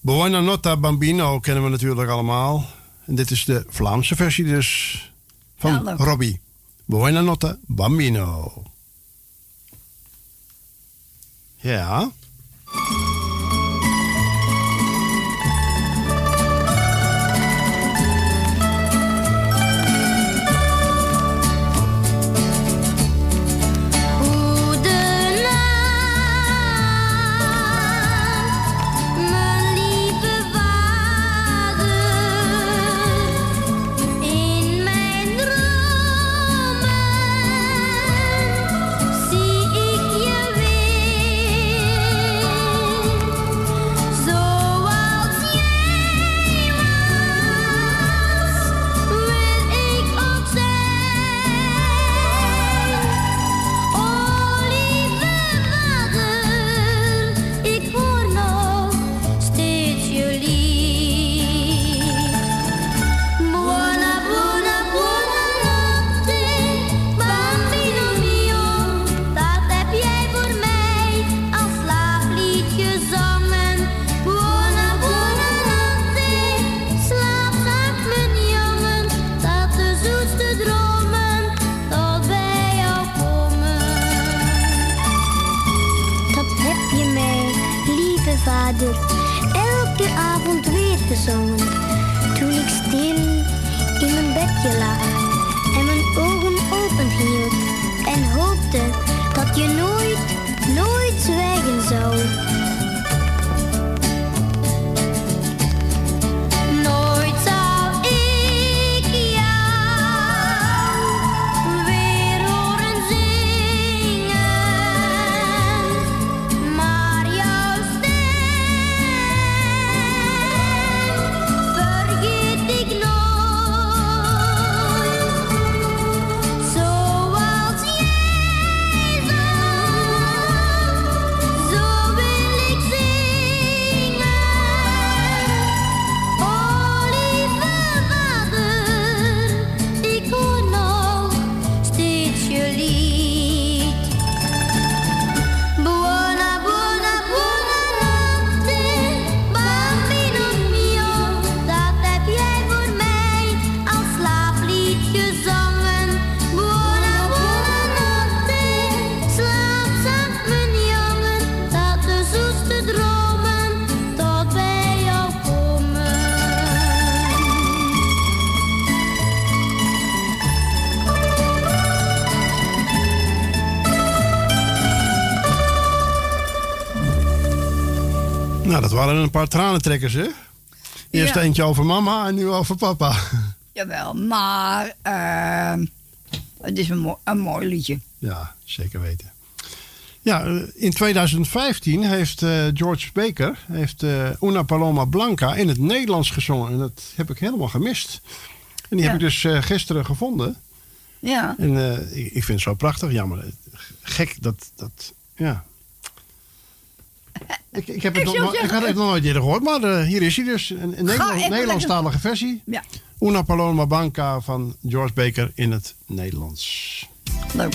Buona Nota Bambino kennen we natuurlijk allemaal. En dit is de Vlaamse versie dus van Robbie. Buona Nota Bambino. Ja. Waren een paar tranentrekkers, hè? Eerst Ja. eentje over mama en nu over papa. (laughs) Jawel, maar ehm, het is een, mooi- een mooi liedje. Ja, zeker weten. Ja, eh, in 2015 heeft eh, George Baker heeft, eh, Una Paloma Blanca in het Nederlands gezongen. En dat heb ik helemaal gemist. En die Ja. heb ik dus gisteren gevonden. Ja. En ik, ik vind het zo prachtig. Jammer. Gek dat. dat ja. Ik, ik, heb het nog, ik had het nog nooit eerder gehoord, maar eh, hier is hij dus. Een, Nederlandstalige versie. Ja. Una Paloma Blanca van George Baker in het Nederlands. Leuk.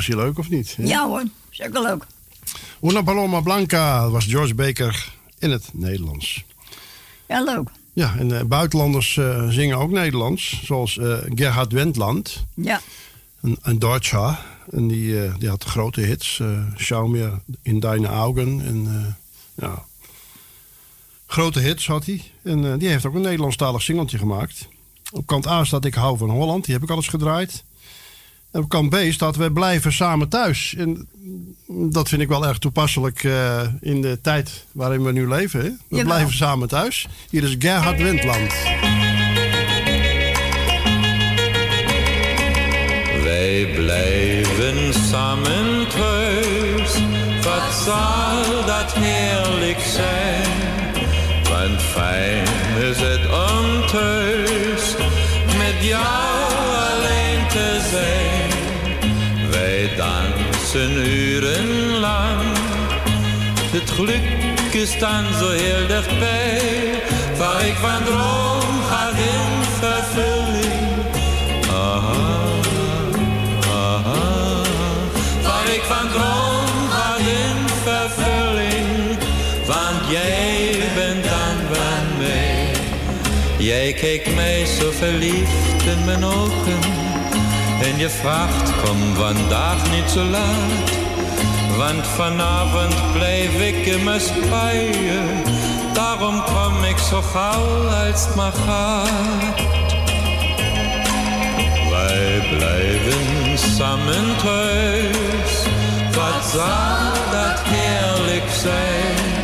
Was hij leuk of niet? Ja hoor, zeker leuk. Una Paloma Blanca was George Baker in het Nederlands. Ja, leuk. Ja, en eh, buitenlanders eh, zingen ook Nederlands. Zoals eh, Gerhard Wendland, Ja. een, een Duitser. En die, die had grote hits. Schau mir in deine Augen. En ja, grote hits had hij. En die heeft ook een Nederlandstalig singeltje gemaakt. Op kant A staat Ik hou van Holland. Die heb ik al eens gedraaid. En op kant B staat We blijven samen thuis. En dat vind ik wel erg toepasselijk eh, in de tijd waarin we nu leven. Hè? We Jawel. blijven samen thuis. Hier is Gerhard Wendland. Wij blijven samen thuis, wat zal dat heerlijk zijn? Want fijn is het om thuis met jou alleen te zijn. Wij dansen urenlang. Het geluk is dan zo heel dichtbij. Waar ik van droom gaat in vervulling. Aha, aha. Waar ik van droom ga in vervulling. Want jij bent dan bij mij. Jij kijkt mij zo verliefd in mijn ogen. En je vraagt, kom vandaag niet zo laat. Want vanavond blijf ik in mijn spijen. Daarom kom ik zo gauw als het maar gaat. Wij blijven samen thuis. Wat zal dat heerlijk zijn?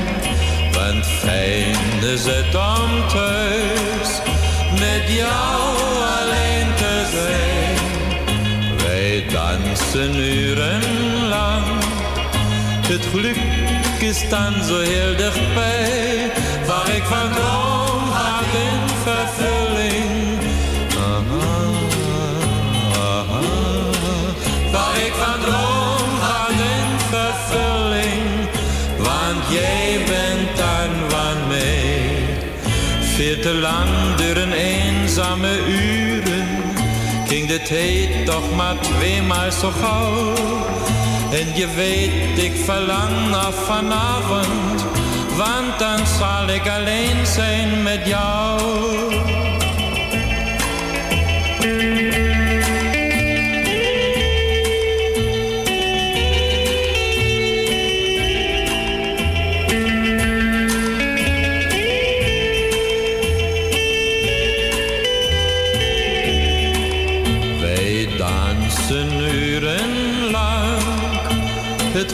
Want fijn is het om thuis met jou alleen te zijn. Wij dansen urenlang. Het geluk is dan zo heel dichtbij. Waar ik van droom gaat in vervulling. Aha, aha. Waar ik van droom gaat in vervulling. Want jij bent dan van mij. Veel te lang duren eenzame uren. Ging de tijd toch maar tweemaal zo gauw. En je weet, ik verlang naar vanavond. Want dan zal ik alleen zijn met jou.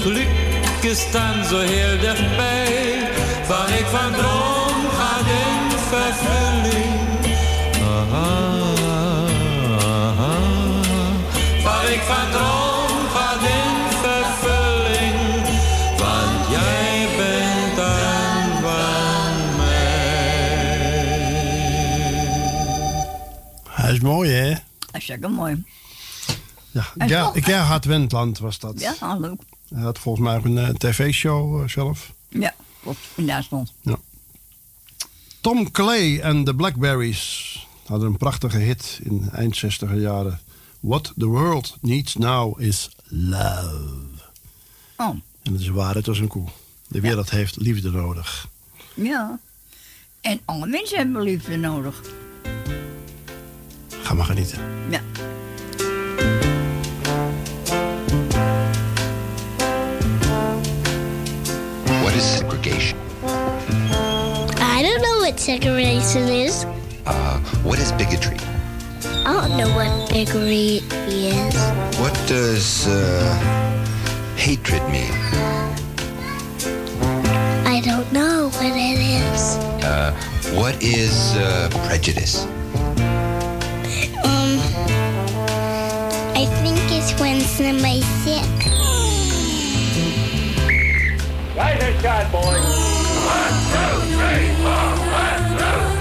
Geluk is dan zo heel dichtbij. Waar ik van droom gaat in vervulling. Aha, aha. Waar ik van droom gaat in vervulling. Want jij bent dan van mij. Hij is mooi, hè? Dat is zeker mooi. Ja, Ger- Wendland was dat. Ja, leuk. Hij had volgens mij ook een eh, tv-show eh, zelf. Ja, klopt. In Duitsland. Ja. Tom Clay en de Blackberries hadden een prachtige hit in eind 60 jaren. What the world needs now is love. Oh, En het is waar, het was een koe. De wereld heeft liefde nodig. ja. En alle mensen hebben liefde nodig. Ga maar genieten. Ja. What is segregation? I don't know what segregation is. Uh, what is bigotry? I don't know what bigotry is. What does uh, hatred mean? I don't know what it is. Uh, what is uh, prejudice? Um, I think it's when somebody's sick. Right hand shot, boys. One, two, three, four. One, two,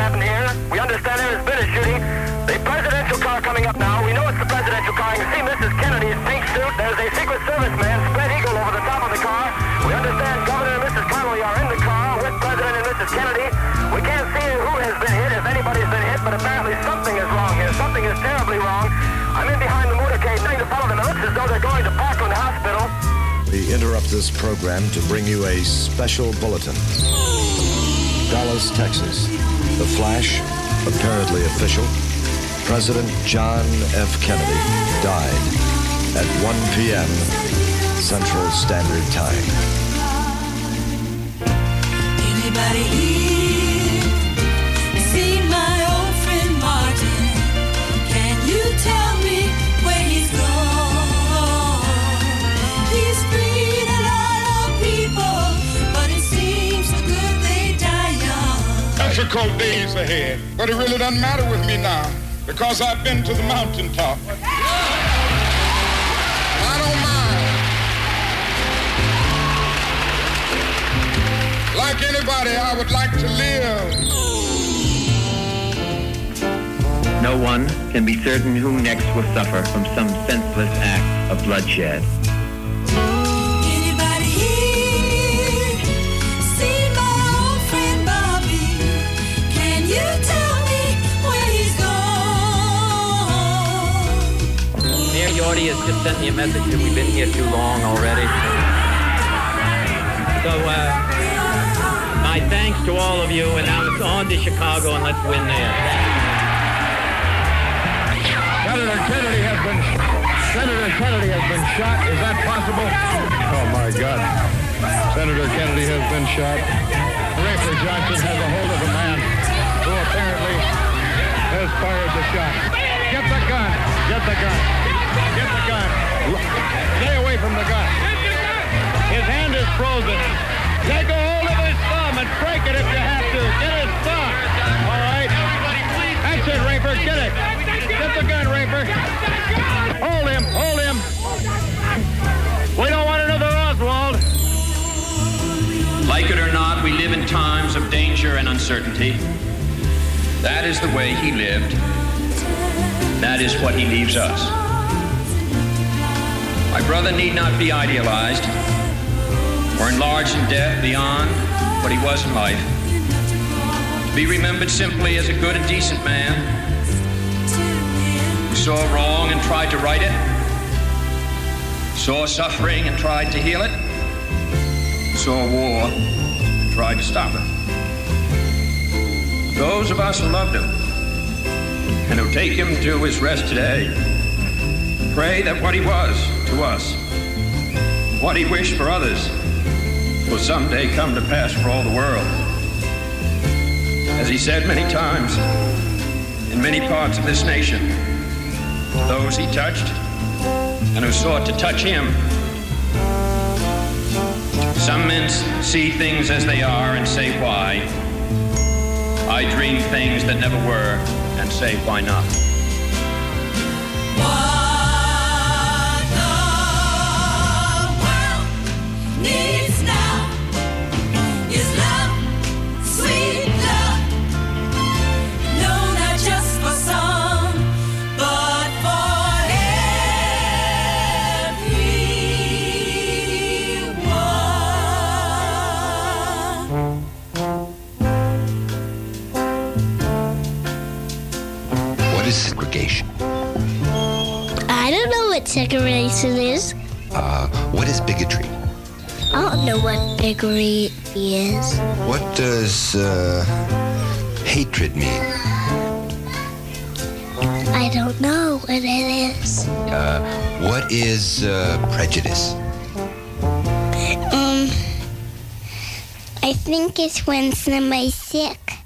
happened here. We understand there has been a shooting. The presidential car coming up now. We know it's the presidential car. You can see Mrs. Kennedy's pink suit. There's a Secret Service man, spread eagle over the top of the car. We understand Governor and Mrs. Connolly are in the car with President and Mrs. Kennedy. We can't see who has been hit, if anybody's been hit, but apparently something is wrong here. Something is terribly wrong. I'm in behind the motorcade, trying to follow them. It looks as though they're going to Parkland Hospital. We interrupt this program to bring you a special bulletin. Dallas, Texas. The flash, apparently official. President John F. Kennedy died at 1 p.m. Central Standard Time. Anybody Difficult days ahead, but it really doesn't matter with me now because I've been to the mountaintop. I don't mind. Like anybody, I would like to live. No one can be certain who next will suffer from some senseless act of bloodshed. Gone? Has just sent me a message that we've been here too long already. So, uh, my thanks to all of you, and now it's on to Chicago, and let's win there. Senator Kennedy has been Senator Kennedy has been shot. Is that possible? Oh my God. Senator Kennedy has been shot. Rafer Johnson has a hold of a man who apparently has fired the shot. Get the gun. Get the gun. Get the gun. Stay away from the gun. His hand is frozen. Take a hold of his thumb and break it if you have to. Get his thumb. All right. That's it, Rafer. Get it. Get the gun, Rafer. Hold him. Hold him. We don't want another Oswald. Like it or not, we live in times of danger and uncertainty. That is the way he lived. That is what he leaves us. My brother need not be idealized or enlarged in death beyond what he was in life. To be remembered simply as a good and decent man who saw wrong and tried to right it, saw suffering and tried to heal it, saw war and tried to stop it. Those of us who loved him and who take him to his rest today pray that what he was to us, what he wished for others, will someday come to pass for all the world. As he said many times in many parts of this nation, those he touched and who sought to touch him. Some men see things as they are and say why. I dream things that never were and say why not. Segregation is. Uh, what is bigotry? I don't know what bigotry is. What does uh, hatred mean? I don't know what it is. Uh, what is uh, prejudice? Um, I think it's when somebody's sick.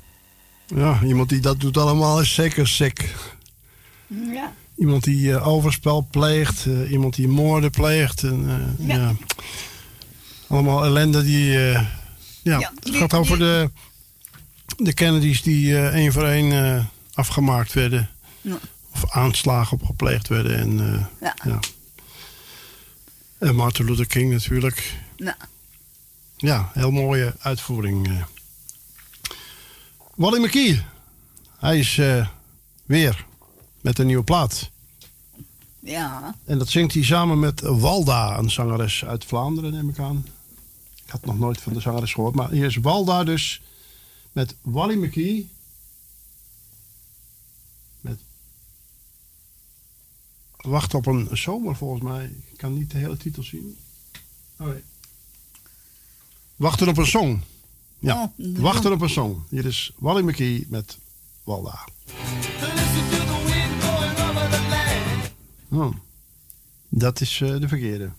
Ja, iemand die dat doet allemaal is zeker sick. Ja. Iemand die eh, overspel pleegt, eh, iemand die moorden pleegt. En, eh, ja. Allemaal ellende die. ja, Ja, het gaat over die- de, de Kennedys die één voor één afgemaakt werden. Ja. Of aanslagen op gepleegd werden. En, Ja. ja. en Martin Luther King natuurlijk. Nou, Ja, heel mooie uitvoering. Wally McKee. Hij is weer met een nieuwe plaat. Ja. En dat zingt hij samen met Walda, een zangeres uit Vlaanderen, neem ik aan. Ik had nog nooit van de zangeres gehoord. Maar hier is Walda dus met Wally McKee. Met Wacht op een zomer, volgens mij. Ik kan niet de hele titel zien. Oh, nee. Wachten op een song. Ja, Oh, de- Wachten op een song. Hier is Wally McKee met Walda. Oh. Dat is eh, de verkeerde.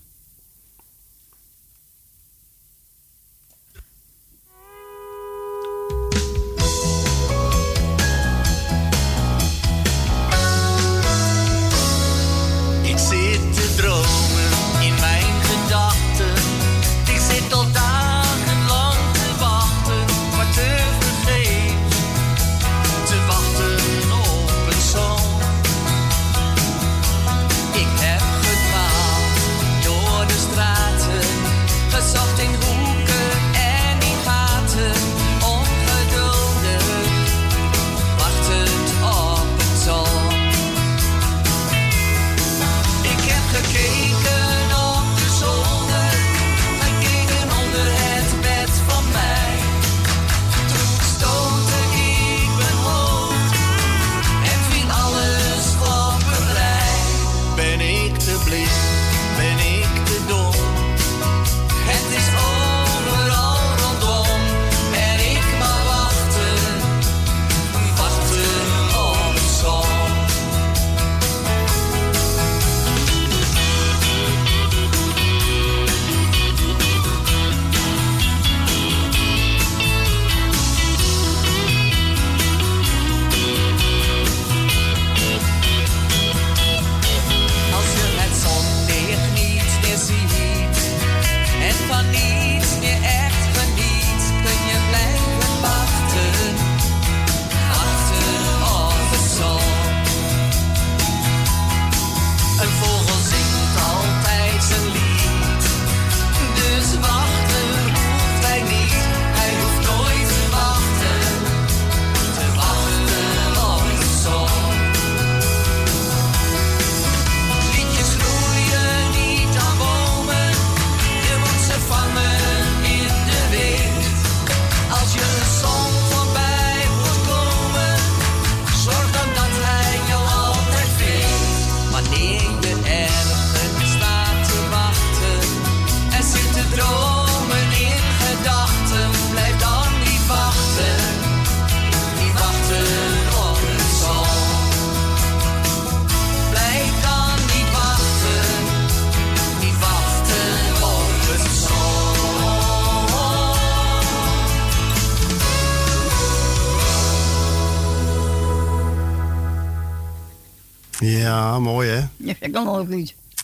Ja, ook.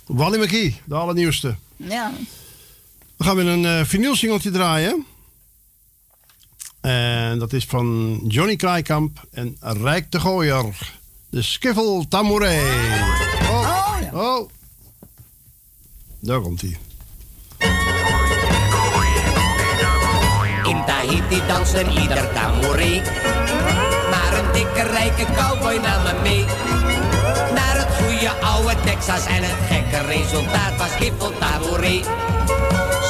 Wally McGee, de allernieuwste. Ja. We gaan weer een vinylsingeltje draaien. En dat is van Johnny Kraaikamp en Rijk de Gooier. De Skiffel Tamouret. Oh, oh. Daar komt hij. In Tahiti danste ieder tambouree. Maar een dikke rijke cowboy nam me mee. Goede oude Texas en het gekke resultaat was kippel tambouree.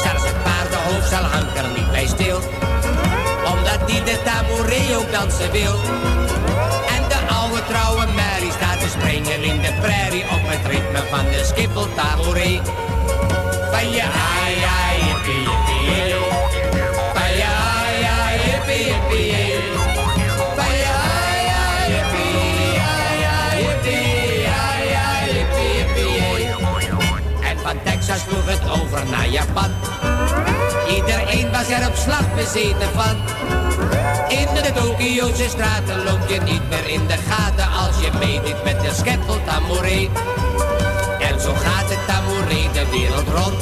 Zelfs het paardenhoofd hangt er niet bij stil. Omdat die de tambouree ook dansen wil. En de oude trouwe Mary staat te springen in de prairie op het ritme van de skippel tambouree. Van je ai ai Texas het over naar Japan. Iedereen was er op slag bezeten van. In de Tokio'se straten loop je niet meer in de gaten als je meedoet met de tambouree. En zo gaat het tambouree de wereld rond.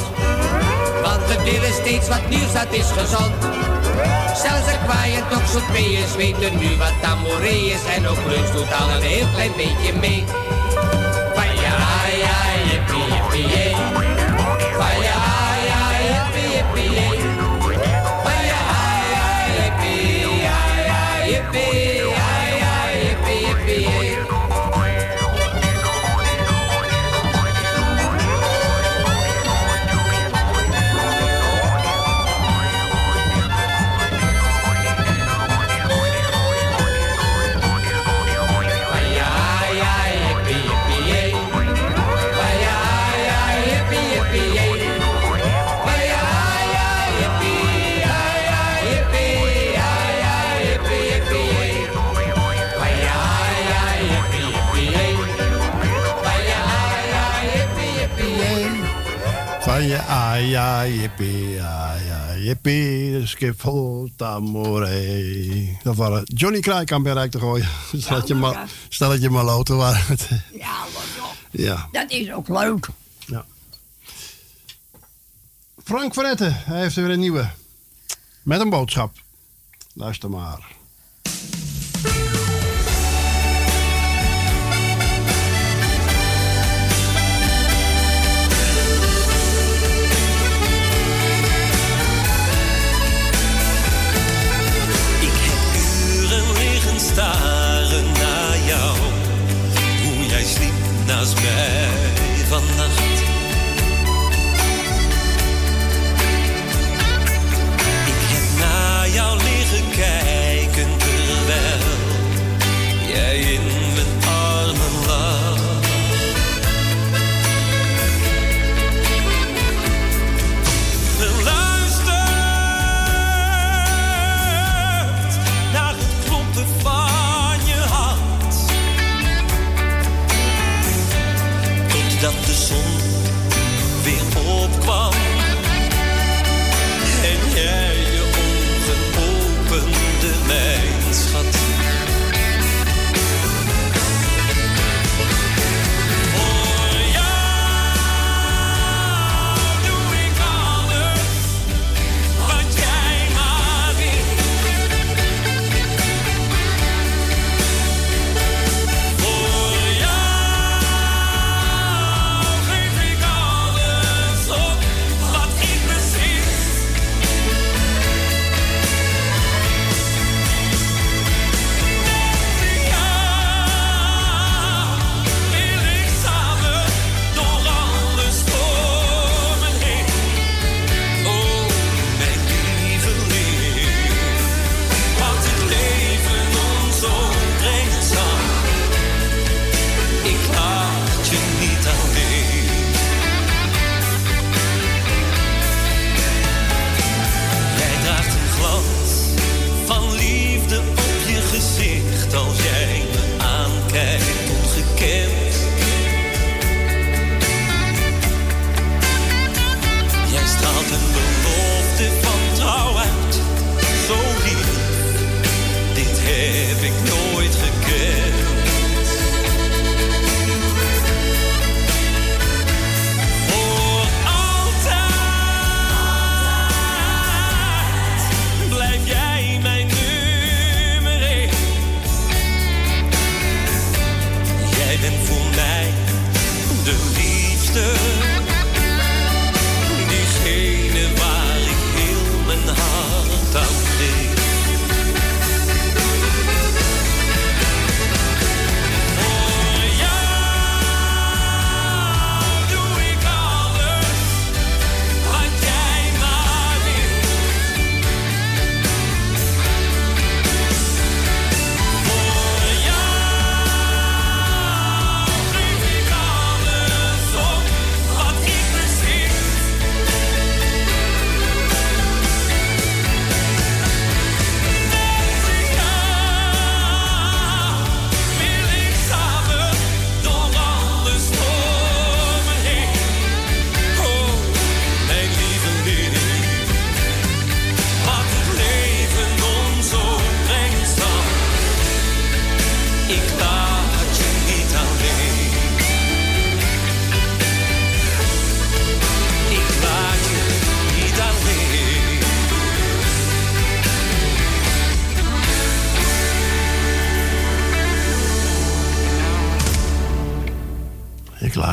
Want we willen steeds wat nieuws, dat is gezond. Zelfs de kwaaien toxopeërs weten nu wat tambouree is. En ook lunch doet al een heel klein beetje mee. Van ja, ja, jippie, jee. Van ah ja, jippie, ah ja, jippie, de Skiffel Tamouret. Dat waren Johnny Kraaikamp en Rijk de Gooier. (laughs) Stel dat je maar, stel dat je maar loten waren. Ja, wat joh. Ja. Dat is ook leuk. Ja. Frank van Etten, hij heeft er weer een nieuwe. Met een boodschap. Luister maar.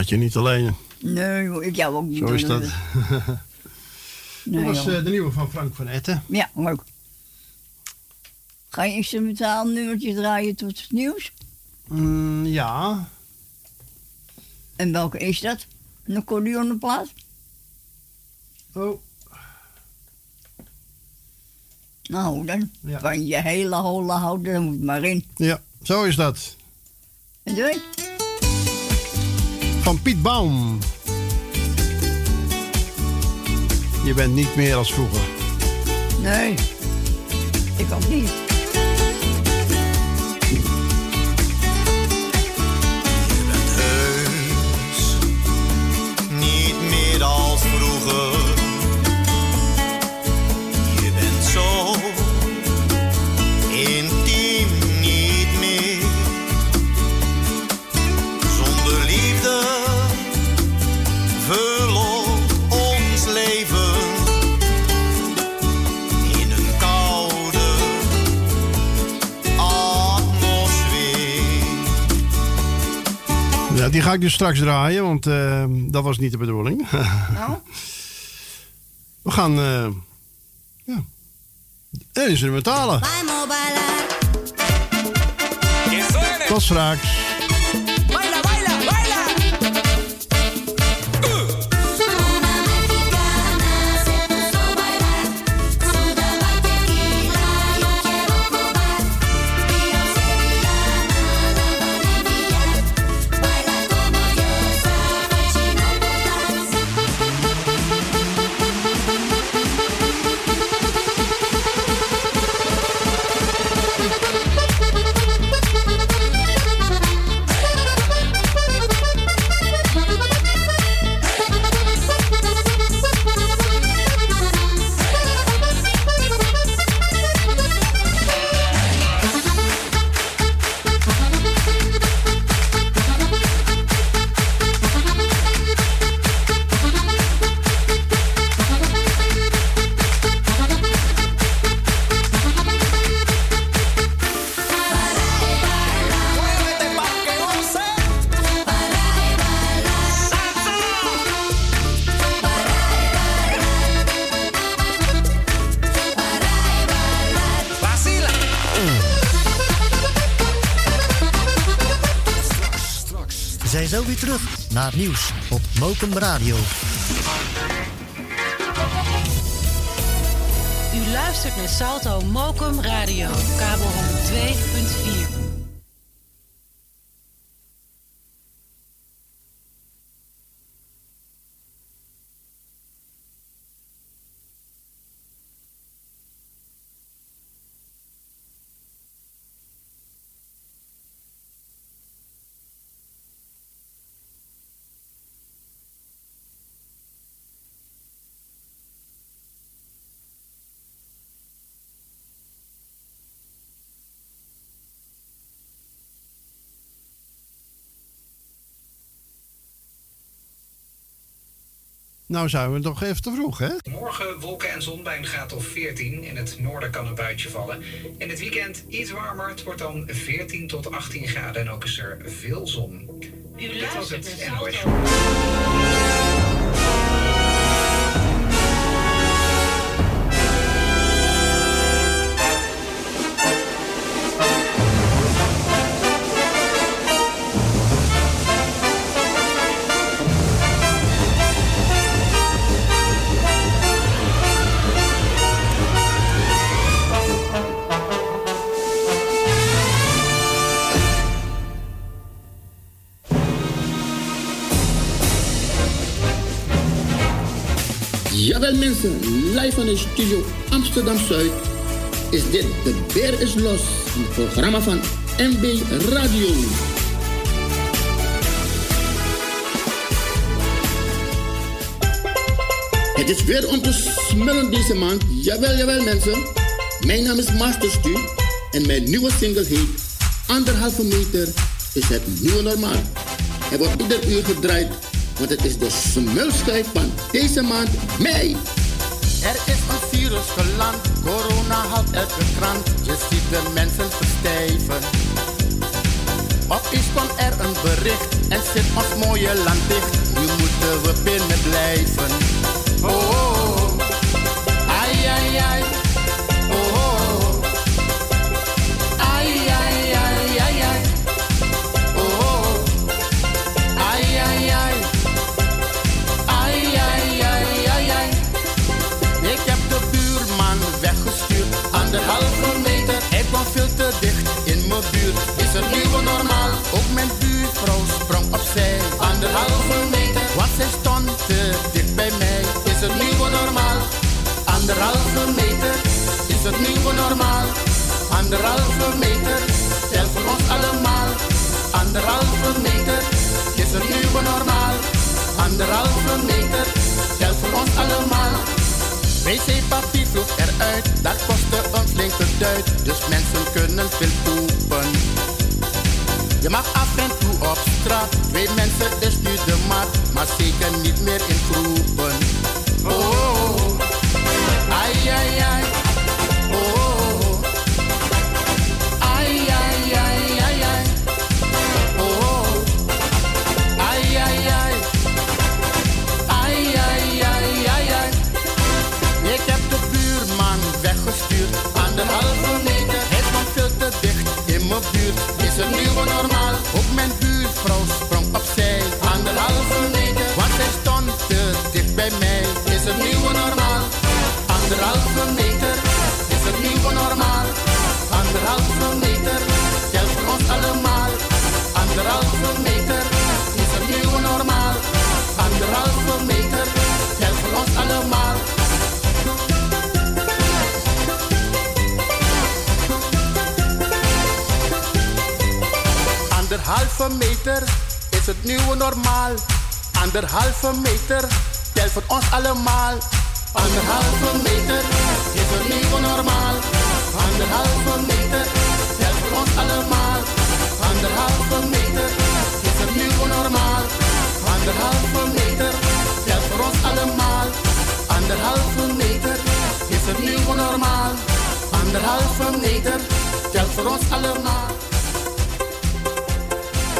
Laat je niet alleen. Nee, ik jou ook niet. Zo is (laughs) dat. Nee, dat was eh, de nieuwe van Frank van Etten. Ja, leuk. Ga je instrumentaal nummertje draaien tot het nieuws? Mm, ja. En welke is dat? Een accordeonplaat? Oh. Nou, dan kan je hele holle houden, dan moet maar in. Ja, zo is dat. En doei. Van Piet Baum. Je bent niet meer als vroeger. Nee, ik ook niet. Die ga ik dus straks draaien, want eh, dat was niet de bedoeling. (laughs) Nou? We gaan... eh ja. Een instrumentale. Tot straks. Zo weer terug naar het nieuws op Mokum Radio. U luistert naar Salto Mokum Radio, kabel 102.4. Nou zijn we toch even te vroeg, hè? Morgen wolken en zon bij een graad of 14. In het noorden kan een buitje vallen. In het weekend iets warmer. Het wordt dan 14 tot 18 graden en ook is er veel zon. U Dit was het studio Amsterdam Zuid is dit De Beer is Los, een programma van MB Radio. Het is weer om te smullen deze maand. Jawel, jawel mensen. Mijn naam is Master Stu en mijn nieuwe single heet Anderhalve meter is het nieuwe normaal. Hij wordt ieder uur gedraaid, want het is de smulschijf van deze maand mei. Er is een virus geland, corona had elke krant. Je ziet de mensen verstijven. Opeens kwam er een bericht en zit ons mooie land dicht. Nu moeten we binnen blijven. Oh, oh, oh. ai, ai, ai. Anderhalve meter. Tel voor ons allemaal. Anderhalve meter. Is het nieuwe normaal? Anderhalve meter. Tel voor ons allemaal. Wc-papier vloog eruit, dat kostte een flinke duit. Dus mensen kunnen veel poepen. Je mag af en toe op straat, twee mensen is nu de maat. Maar zeker niet meer in groepen. Buurt. Is het Anderhalve meter is het nieuwe normaal. Anderhalve meter, tel voor ons allemaal. Anderhalve meter is het nieuwe normaal. Anderhalve meter, tel voor ons allemaal. Anderhalve meter is het nieuwe normaal. Anderhalve meter, tel voor ons allemaal. Anderhalve meter is het nieuwe normaal. Anderhalve meter, tel voor ons allemaal.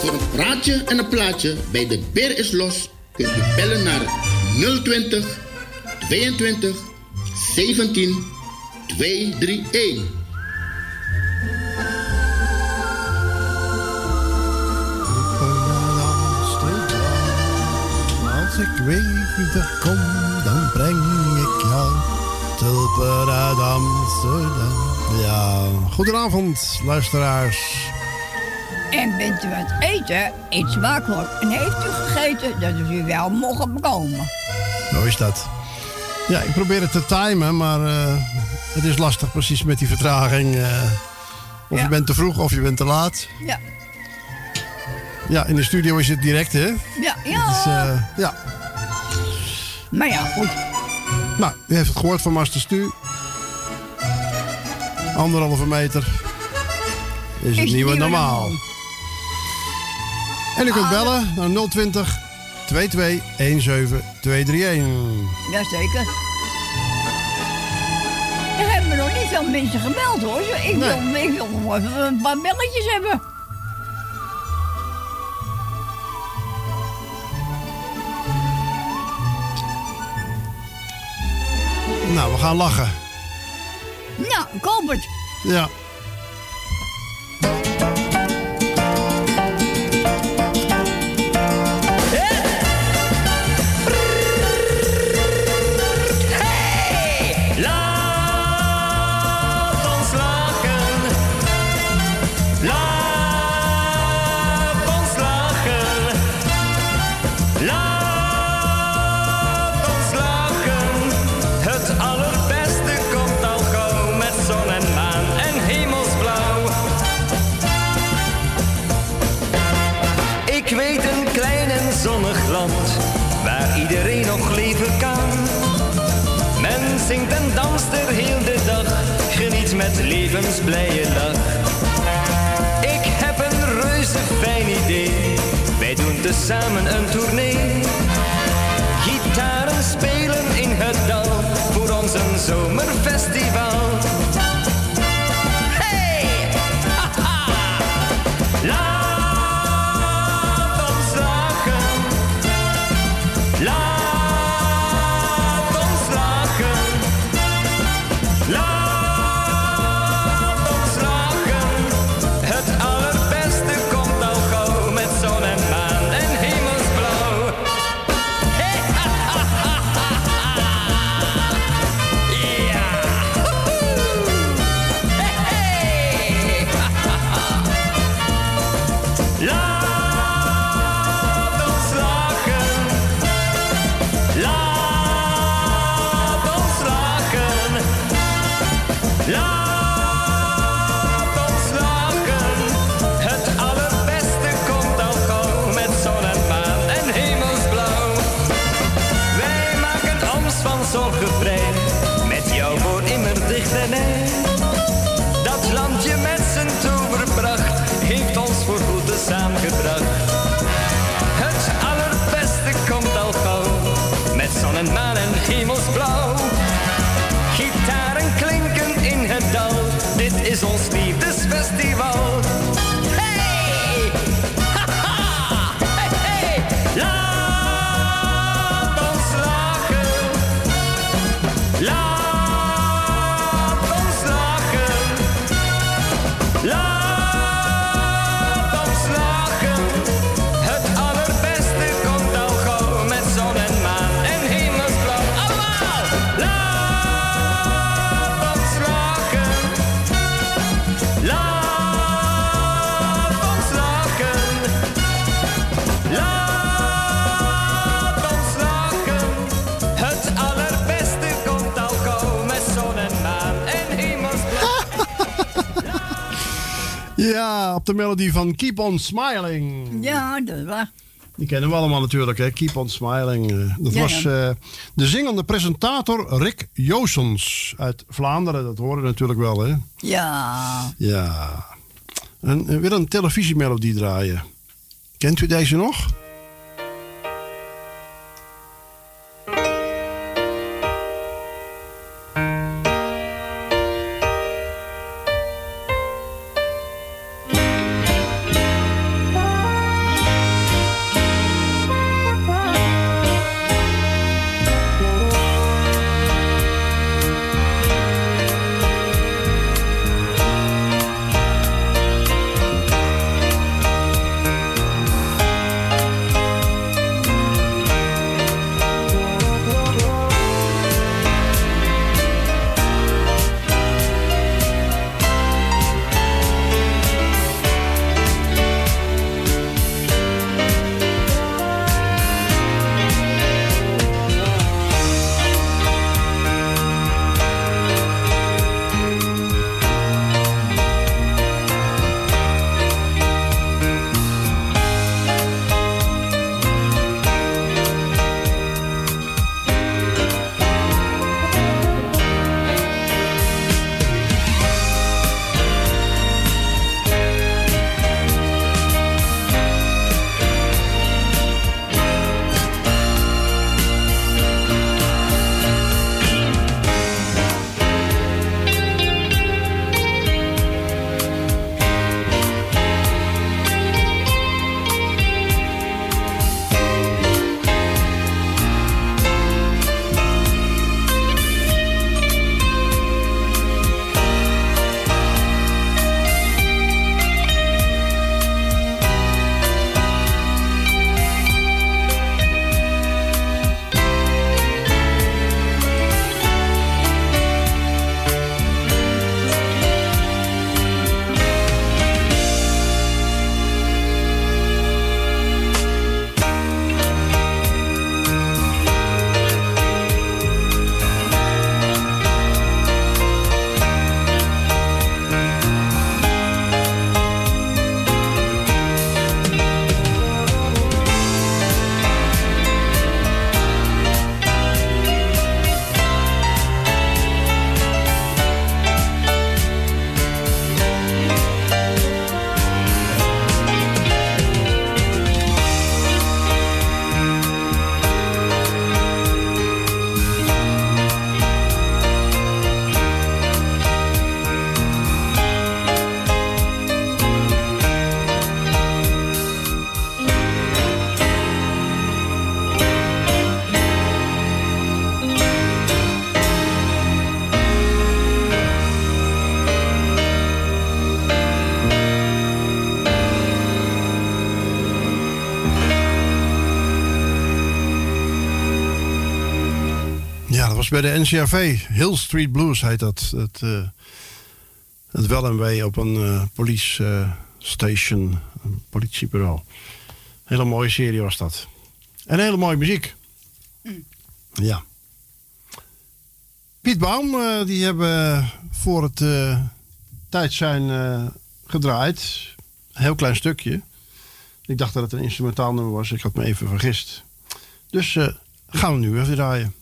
Voor een praatje en een plaatje bij de Beer is Los kunt u bellen naar 020 22 17 231. Als ik weer kom, dan breng ik jou tulpen uit Amsterdam. Ja, goedenavond luisteraars. En bent u aan het eten? Eet smakelijk. En heeft u gegeten dat u wel mogen komen? Zo is dat. Ja, ik probeer het te timen, maar eh, het is lastig precies met die vertraging. eh, of Ja. je bent te vroeg of je bent te laat. Ja. Ja, in de studio is het direct, hè? Ja, ja. Het is, eh, ja. Maar ja, goed. Nou, u heeft het gehoord van Master Stu. Anderhalve meter is het Is nieuwe nieuwe normaal. normaal. En u kunt bellen naar 020 22 17 231. Jazeker. Er hebben nog niet veel mensen gebeld hoor. Ik wil, ik wil nog even een paar belletjes hebben. Nou, we gaan lachen. Nou, het. Ja. Met levensblije lach. Ik heb een reuze fijn idee, wij doen tezamen een tournee. Gitaren spelen in het dal, voor ons een zomerfestival. Ja, op de melodie van Keep On Smiling. Ja, dat waar. Die kennen we allemaal natuurlijk, hè? Keep On Smiling. Eh, Dat Ja, was ja. eh, de zingende presentator Rick Joosens uit Vlaanderen. Dat horen natuurlijk wel, hè? Ja. Ja. En eh, weer een televisiemelodie draaien. Kent u deze nog? Was bij de NCRV. Hill Street Blues heet dat. Het, eh, het wel en wee op een eh, police eh, station, een politiebureau. Hele mooie serie was dat. En hele mooie muziek. Ja. Piet Baum, die hebben voor het tijd zijn gedraaid. Een heel klein stukje. Ik dacht dat het een instrumentaal nummer was. Ik had me even vergist. Dus gaan we nu even draaien.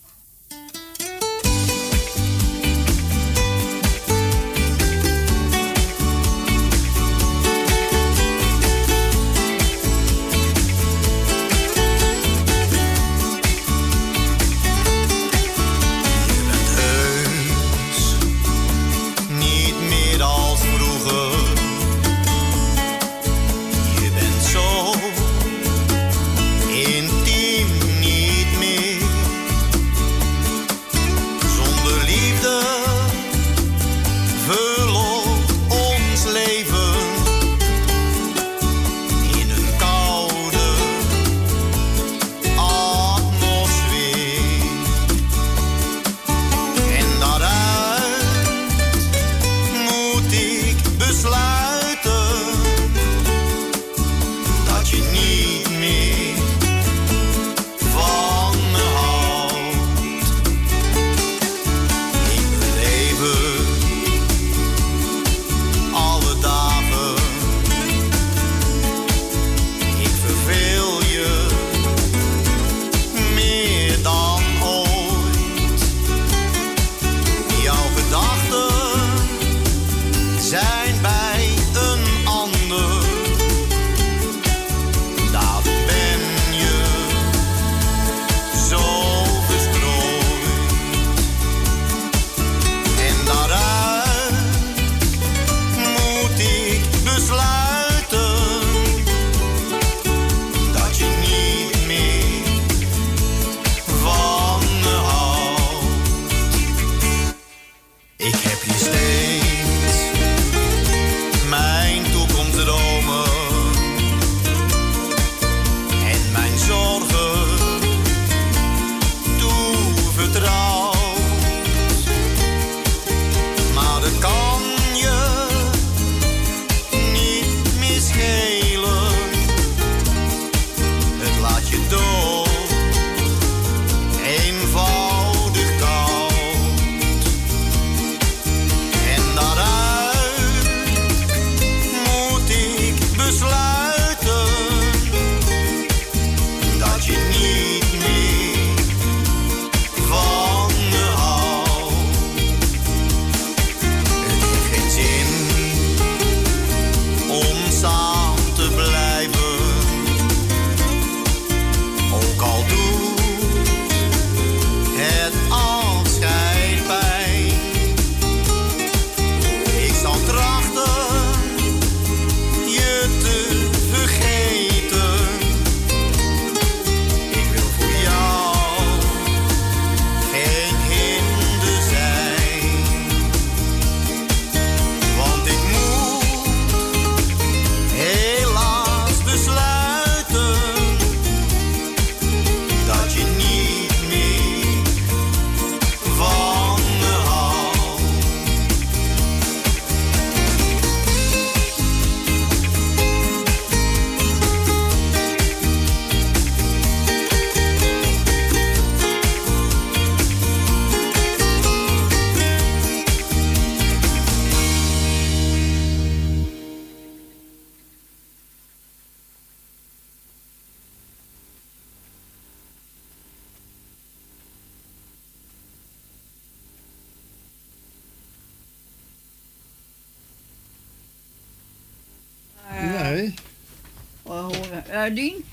Dien?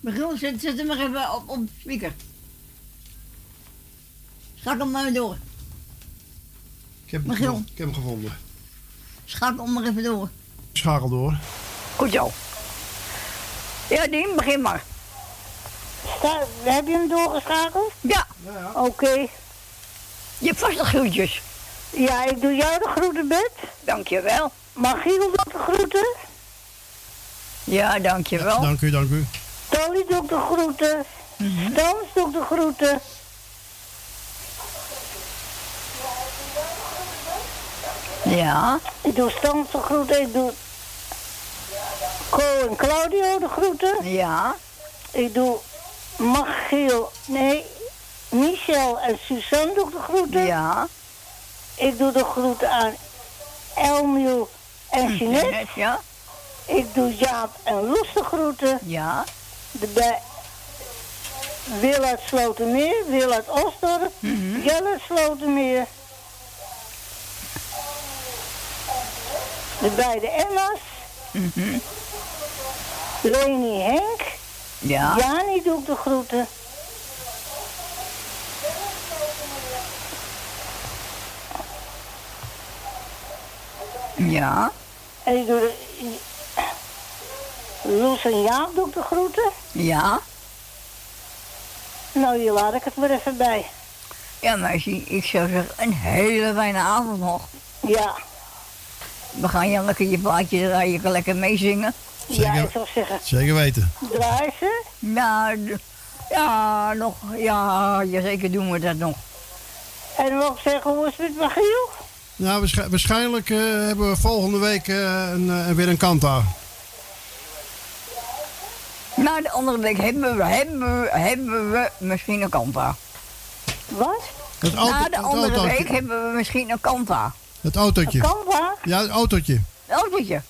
Michiel, zet, zet hem maar even op, op speaker. Schakel hem maar door. Ik heb, hem, Michiel. gevonden. ik heb hem gevonden. Schakel hem maar even door. Schakel door. Goed zo. Ja, Dien, begin maar. heb je hem doorgeschakeld? Ja. Oké. Je hebt vast de groetjes. Ja, ik doe jou de groeten, Bet. Dankjewel. Magiel doet de groeten. Ja, dankjewel. Dank u, dank u. Tolly doet de groeten. Mhm. Stans doet de groeten. Ja. Ik doe Stans de groeten. Ik doe Co en Claudio de groeten. Ja. Ik doe Magiel, nee, Michel en Suzanne doe ik de groeten. Ja. Ik doe de groeten aan Elmiel en Jeanette. Net, ja. Ik doe Jaap en Loes de groeten. Ja. De bij Wil uit Slotermeer, Wil uit Osdorp, Mhm. Jelle uit Slotermeer. De beide Emma's. Mhm. Leni Henk. Ja. Jani doe ik de groeten. Ja. En ik doe de... Loes en Jaap doe ik de groeten. Ja. Nou, hier laat ik het maar even bij. Ja, meisje, ik zou zeggen, een hele fijne avond nog. Ja. We gaan je lekker je plaatje draaien, je kan lekker meezingen. Ja, ik zou zeggen. Zeker weten. Draai ze? Ja, nog, ja, ja, zeker doen we dat nog. En wat zeggen, hoe is het met Magiel? Nou, waarsch- waarschijnlijk eh, hebben we volgende week eh, een, eh, weer een kanta. Nou, de andere week hebben we, hebben we, hebben we misschien een kanta. Wat? Het auto, Na de het andere autootje. week hebben we misschien een kanta. Het autootje. Een kanta? Ja, het autootje. Een autootje.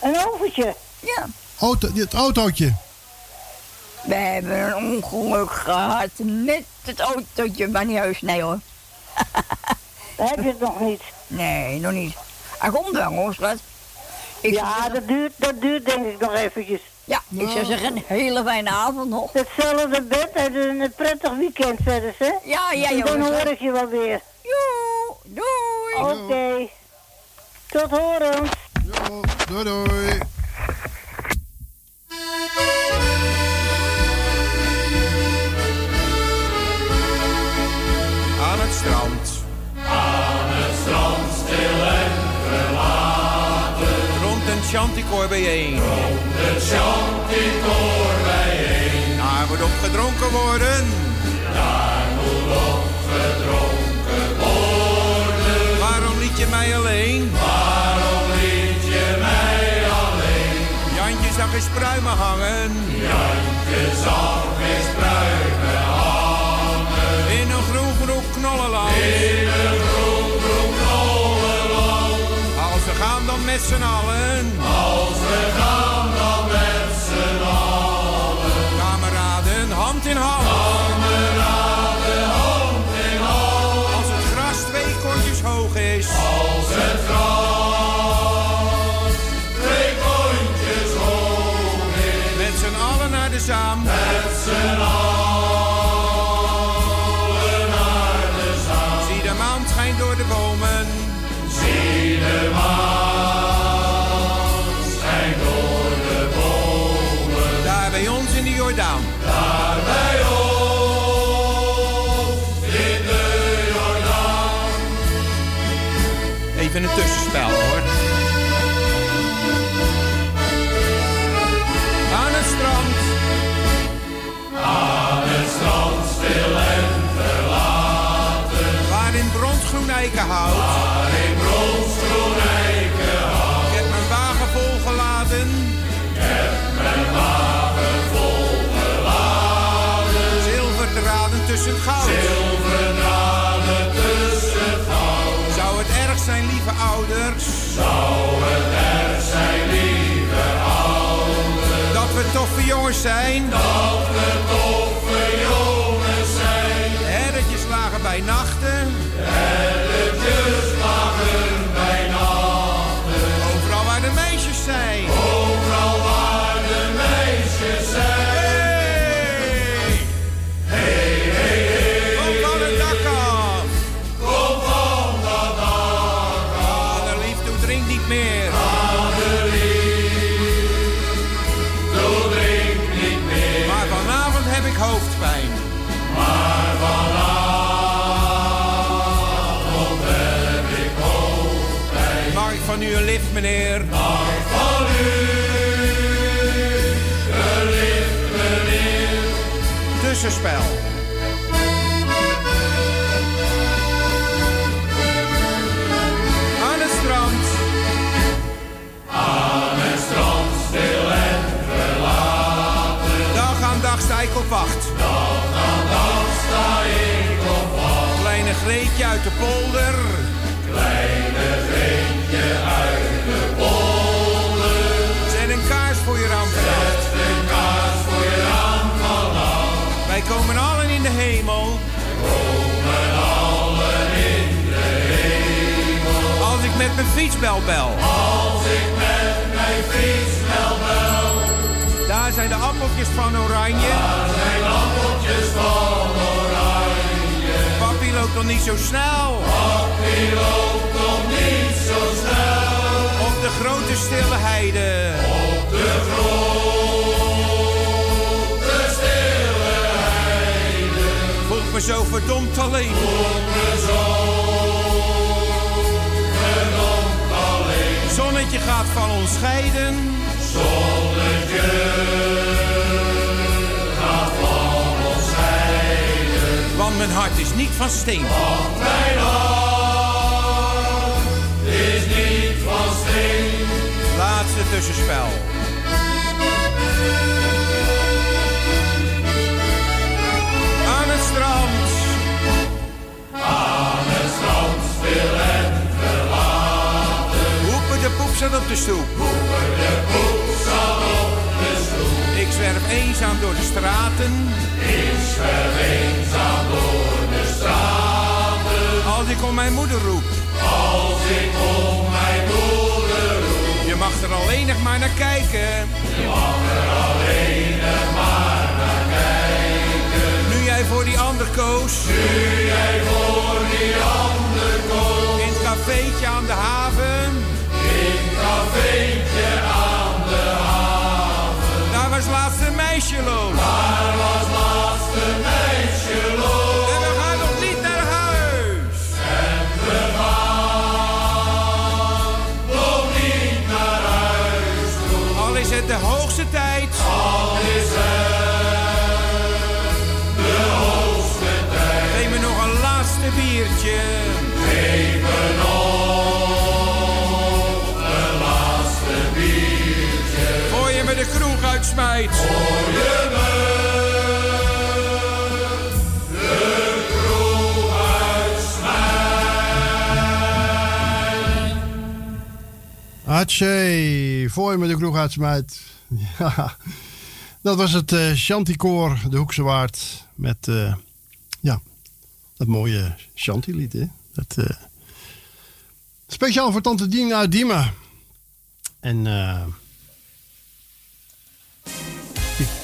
Een overtje? Ja. Auto, het autootje. We hebben een ongeluk gehad met het autootje, maar niet heus, nee hoor. (laughs) Heb je het nog niet? Nee, nog niet. Hij komt wel hoor, schat. Ik ja, dat duurt, dat duurt denk ik nog eventjes. Ja, ik zou zeggen een hele fijne avond nog. Hetzelfde bed en een, een prettig weekend verder, hè? Ja, ja, En jongens, dan hoor ik je wel weer. Joe, doei. Oké. Tot horens. Doei doei. Aan het strand. Aan het strand, chanticoor bijeen. Rond een chanticoor bijeen. Daar moet op gedronken worden. Daar moet op gedronken worden. Waarom liet je mij alleen? Waarom liet je mij alleen? Jantje zag eens pruimen hangen. Jantje zag eens pruimen hangen. In een groen groen knollenland. Met z'n allen. Als we gaan dan met z'n allen. Kameraden, hand in hand. Kameraden, hand in hand. Als het gras twee kontjes hoog is. Als het gras twee kontjes hoog is. Met z'n allen naar de zaam. Met z'n allen bronsgroen eikenhout. Ik heb mijn wagen volgeladen. Ik heb mijn wagen volgeladen. Zilverdraden tussen goud. Zilverdraden tussen goud. Zou het erg zijn, lieve ouders? Zou het erg zijn, lieve ouders? Dat we toffe jongens zijn. Dat we toffe jongens zijn. Herretjes lagen bij nachten. meisjes zijn. Overal waar de meisjes zijn. Hey, hey, hey. Kom van het dak af. Kom van dat dak af. Vaderlief, doe drink niet meer. Vaderlief, doe drink niet meer. Maar vanavond heb ik hoofdpijn. Maar vanavond heb ik hoofdpijn. Mag ik van u een lift, meneer? Tussenspel. Aan het strand. Aan het strand, stil en verlaten. Dag aan dag sta ik op wacht. Dag aan dag sta ik op wacht. Kleine Greetje uit de polder. Kleine Greetje Komen allen in de hemel. Komen allen in de hemel. Als ik met mijn fietsbel bel. Als ik met mijn fietsbel bel. Daar zijn de appeltjes van oranje. Daar zijn appeltjes van oranje. Papi loopt nog niet zo snel. Papi loopt nog niet zo snel. Op de grote stille heide. Op de grote zo verdomd alleen. Me zo alleen. Zonnetje gaat van ons scheiden. Zonnetje gaat van ons scheiden. Want mijn hart is niet van steen. Want mijn hart is niet van steen. Laatste tussenspel. Zat op de stoep. De op de stoep. Ik zwerf eenzaam door de straten. Ik zwerf eenzaam door de straten. Als ik om mijn moeder roep. Als ik om mijn moeder roep. Je mag er alleen nog maar naar kijken. Je mag er alleen nog maar naar kijken. Nu jij voor die ander koos. Nu jij voor die ander koos. In het cafeetje aan de haven. Aan de haven. Daar was laatst een meisje loos. Daar was laatst een meisje loos. En we gaan nog niet naar huis. En we gaan nog niet naar huis toe. Al is het de hoogste tijd. Al is het de hoogste tijd. Geef me nog een laatste biertje. De kroeg uitsmijt. Voor je me. Hatsje, voor je me de kroeg uitsmijt. (laughs) Ja, dat was het uh, Chanticoor, de Hoekse Waard. Met, eh, ja, dat mooie Chanty-lied, hè. Eh, speciaal voor tante Dien uit Diemen. En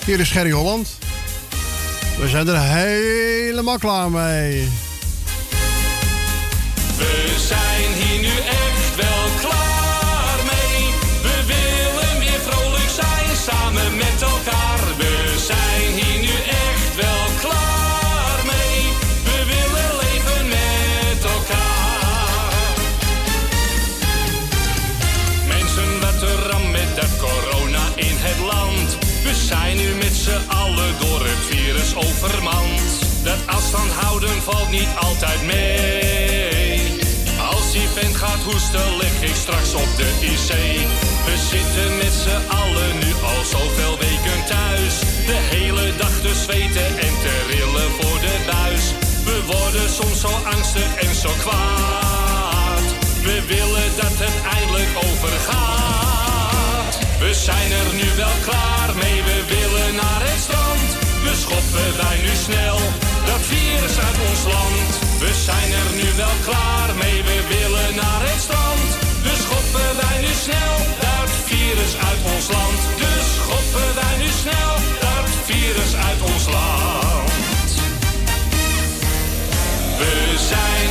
hier is Gerry Holland. We zijn er helemaal klaar mee. We zijn hier nu niet altijd mee. Als die vent gaat hoesten, lig ik straks op de IC. We zitten met z'n allen nu al zoveel weken thuis. De hele dag te zweten en te rillen voor de buis. We worden soms zo angstig en zo kwaad. We willen dat het eindelijk overgaat. We zijn er nu wel klaar mee, we willen naar het strand. We schoppen wij nu snel virus uit ons land. We zijn er nu wel klaar mee, we willen naar het strand. Dus schoppen wij nu snel dat virus uit ons land. Dus schoppen wij nu snel dat virus uit ons land. We zijn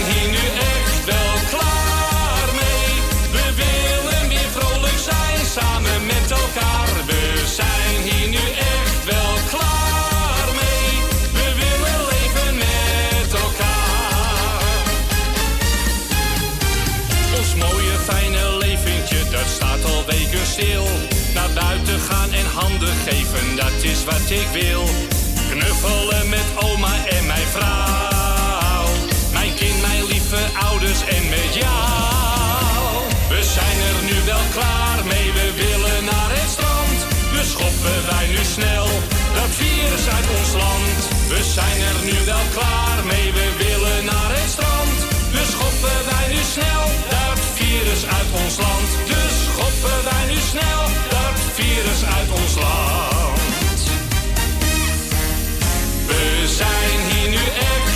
ik wil. Knuffelen met oma en mijn vrouw. Mijn kind, mijn lieve ouders en met jou. We zijn er nu wel klaar mee, we willen naar het strand. Dus schoppen wij nu snel dat virus uit ons land. We zijn er nu wel klaar mee, we willen naar het strand. Dus schoppen wij nu snel dat virus uit ons land. Dus schoppen wij nu snel dat virus uit ons land. Zijn hier nu echt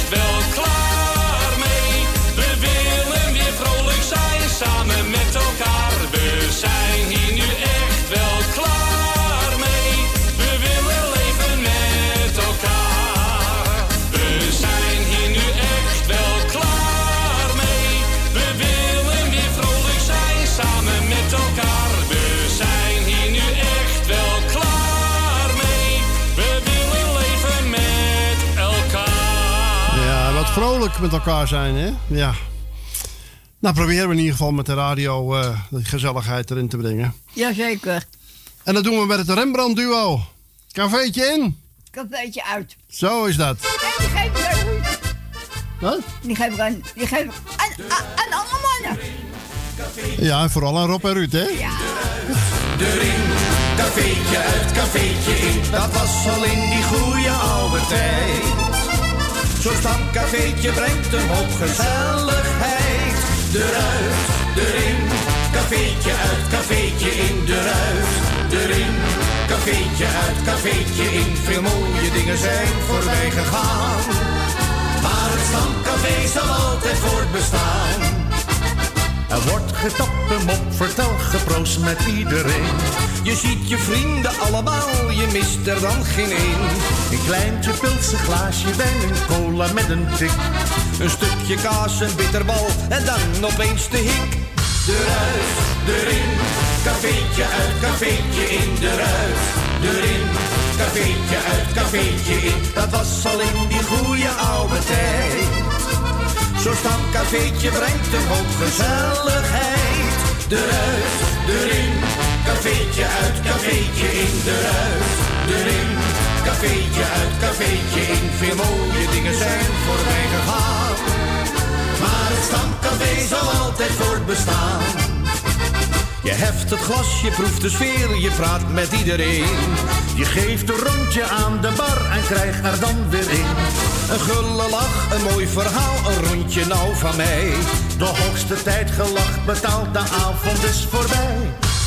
vrolijk met elkaar zijn, hè? Ja. Nou, proberen we in ieder geval met de radio eh de gezelligheid erin te brengen. Jazeker. En dat doen we met het Rembrandt-duo. Cafeetje in. Cafeetje uit. Zo is dat. En die geef ik aan Ruud. Wat? Die geef ik aan, die geef ik aan, aan, aan alle mannen. Ja, en vooral aan Rob en Ruud, hè? De ring, cafeetje uit, cafeetje in. Dat was al in die goede oude tijd. Zo'n stamcafeetje brengt een hoop gezelligheid. De ruit, de ring, cafeetje uit, cafeetje in. De ruit, de ring, cafeetje uit, cafeetje in. Veel mooie dingen zijn voorbij gegaan. Maar het stamcafé zal altijd voortbestaan. Er wordt getapt, mop, vertel, geproost met iedereen. Je ziet je vrienden allemaal, je mist er dan geen één. Een kleintje pils, een glaasje wijn, een cola met een tik. Een stukje kaas, een bitterbal en dan opeens de hik. De ruit, de ring, cafeetje uit, cafeetje in. De ruit, de ring, cafeetje uit, cafeetje in. Dat was al in die goede oude tijd. Zo'n stamcafeetje brengt een hoop gezelligheid. De ruit, de ring, cafeetje uit, cafeetje in. De ruit, de ring, cafeetje uit, cafeetje in. Veel mooie dingen zijn voorbij gegaan. Maar het stamcafé zal altijd voortbestaan. Je heft het glas, je proeft de sfeer, je praat met iedereen. Je geeft een rondje aan de bar en krijgt er dan weer in. Een gulle lach, een mooi verhaal, een rondje nou van mij. De hoogste tijd gelacht betaald, de avond is voorbij.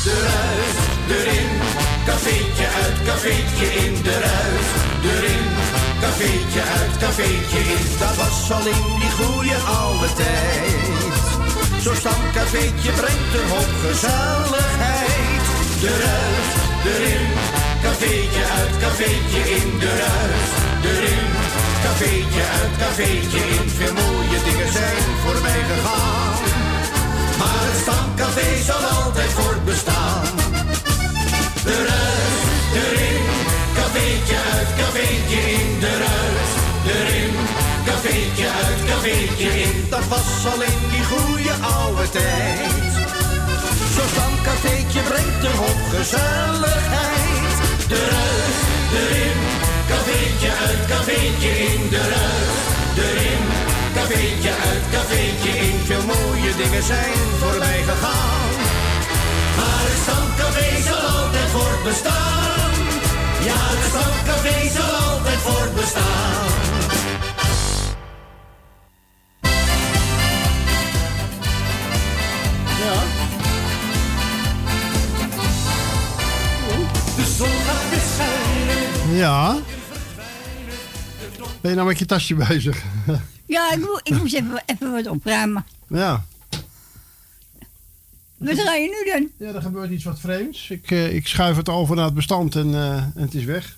De ruit, de ring, cafeetje uit, cafeetje in. De ruit, de ring, cafeetje uit, cafeetje in. Dat was al in die goede oude tijd. Zo'n stamcafeetje brengt een hoop gezelligheid. De ruit, de ring, cafeetje uit, cafeetje in. De ruit, de ring, cafeetje uit, cafeetje in. Veel mooie dingen zijn voorbij gegaan. Maar het stamcafé zal altijd voortbestaan. De ruit, de ring, cafeetje uit, cafeetje in. De cafeetje uit, cafeetje in. Dat was al in die goede oude tijd. Zo'n stamcafeetje brengt een hoop gezelligheid. De ruit, de ring, cafeetje uit, cafeetje in. De ruit, de ring, cafeetje uit, cafeetje in. Veel mooie dingen zijn voorbij gegaan. Maar het stamcafé zal altijd voortbestaan. Ja, het stamcafé zal altijd voortbestaan. Ja. Ben je nou met je tasje (laughs) bezig? Ja, ik, moet, ik moest even, even wat opruimen. ja. Wat ga je nu dan? Ja, er gebeurt iets wat vreemds. Ik, eh, ik schuif het over naar het bestand en, eh, en het is weg.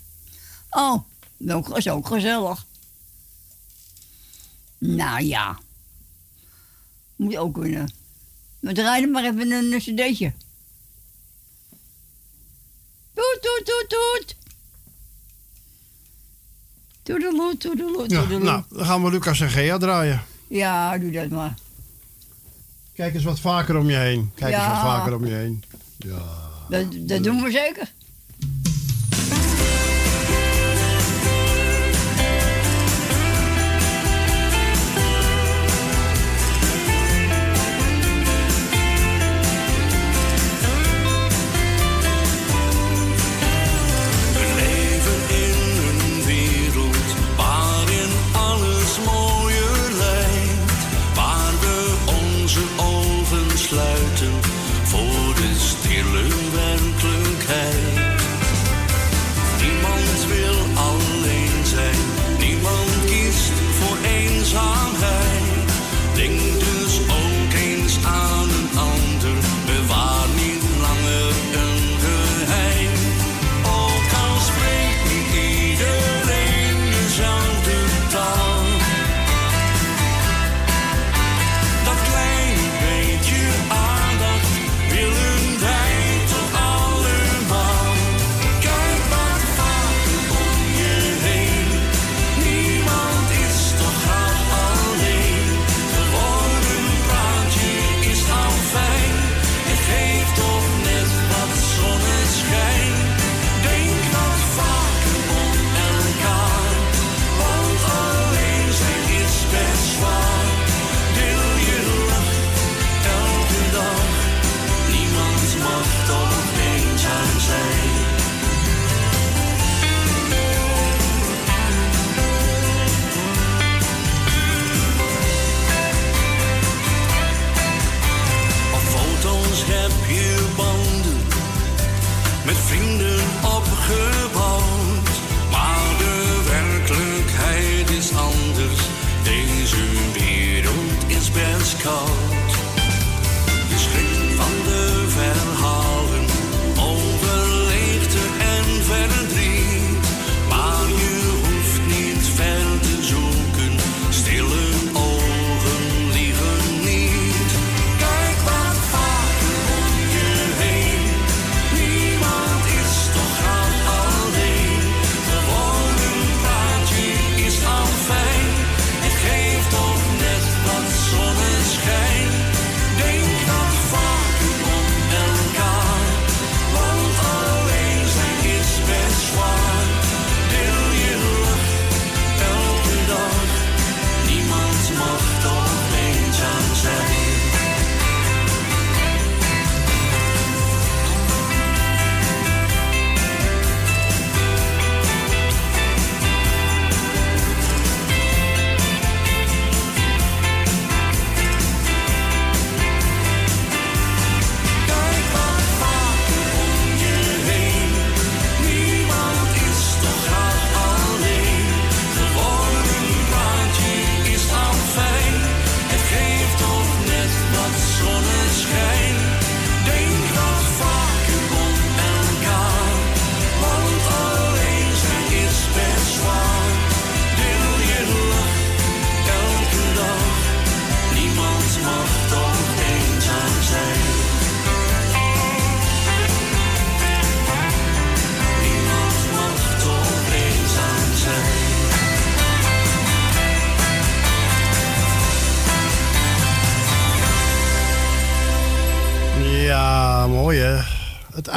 Oh, dat is ook gezellig. Nou ja. Moet ook kunnen. We draaien maar even een, een cd'tje. Toet, toet, toet, toet. Toedeloe, toedeloe, Ja, toedeloe. nou, dan gaan we Lucas en Gea draaien. Ja, doe dat maar. Kijk eens wat vaker om je heen. Kijk eens Ja. wat vaker om je heen. Ja. Dat, dat doen we zeker.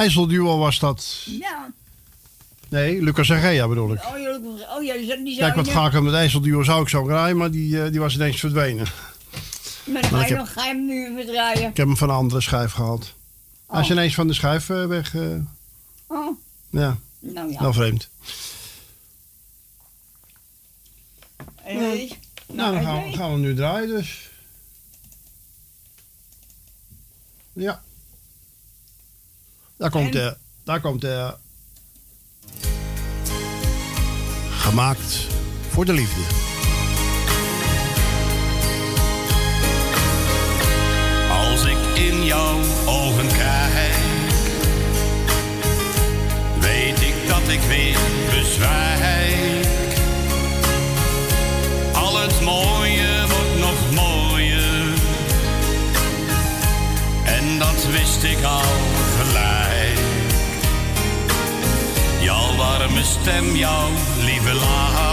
IJsselduo was dat. Ja. Nee, Lucas en Gea bedoel ik. Oh, ja, oh ja, die zou Ja, ik wat je- graag met het IJsselduo zou ik zo draaien, maar die, eh, die was ineens verdwenen. Maar dan Maar ga ik je nog ga je hem nu verdraaien. Ik heb hem van een andere schijf gehaald. Hij is Oh. ineens van de schijf eh, weg. eh, Oh, ja, nou ja. wel vreemd. Hey. Nou, dan gaan, we- gaan we nu draaien dus. Ja. Daar komt En? de... Daar komt de... Gemaakt voor de liefde. Als ik in jouw ogen kijk, weet ik dat ik weer bezwijk. Stem, jouw lieve lach,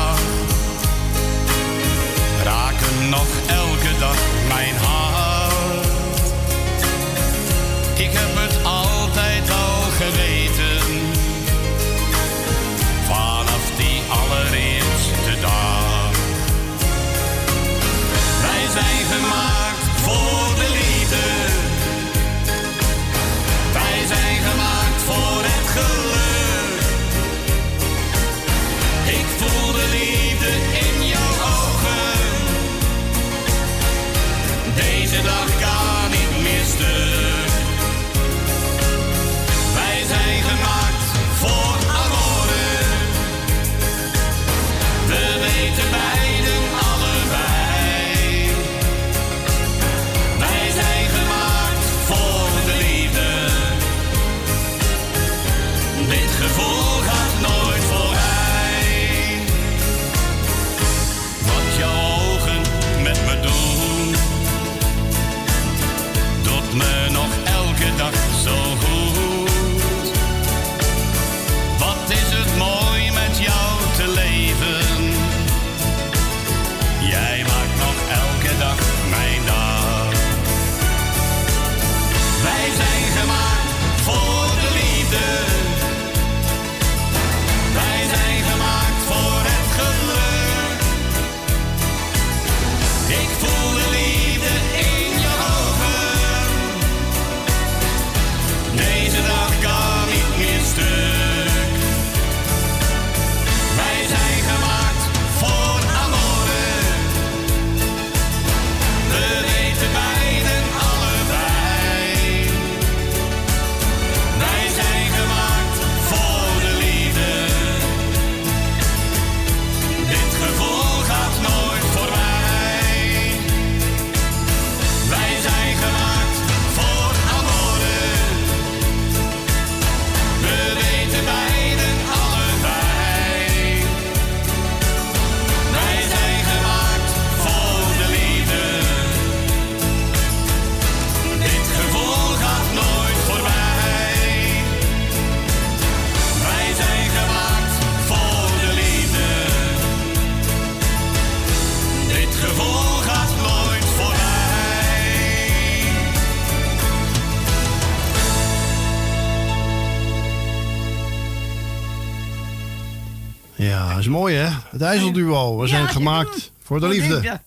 Het IJsselduo. We zijn Ja, gemaakt voor de liefde.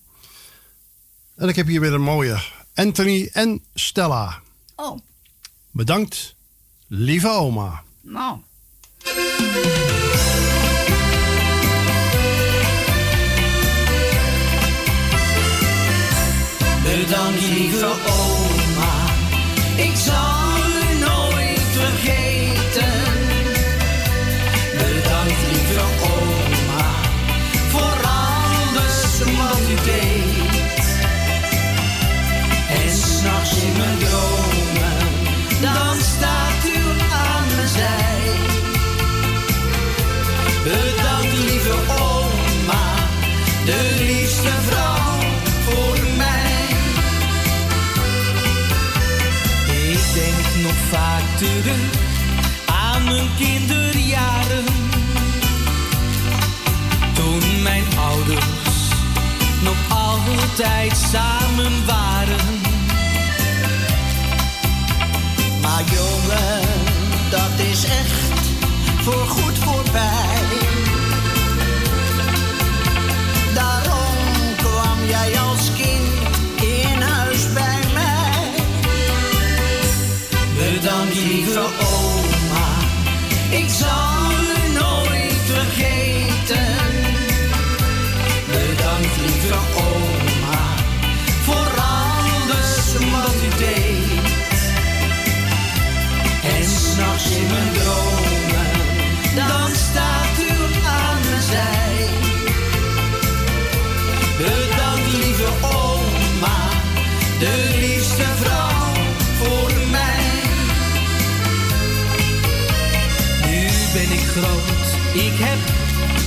En ik heb hier weer een mooie. Anthony en Stella. Oh, Bedankt, lieve oma. nou. Bedankt lieve oma, ik zal aan mijn kinderjaren. Toen mijn ouders nog altijd samen waren. Maar jongen, dat is echt voorgoed voorbij.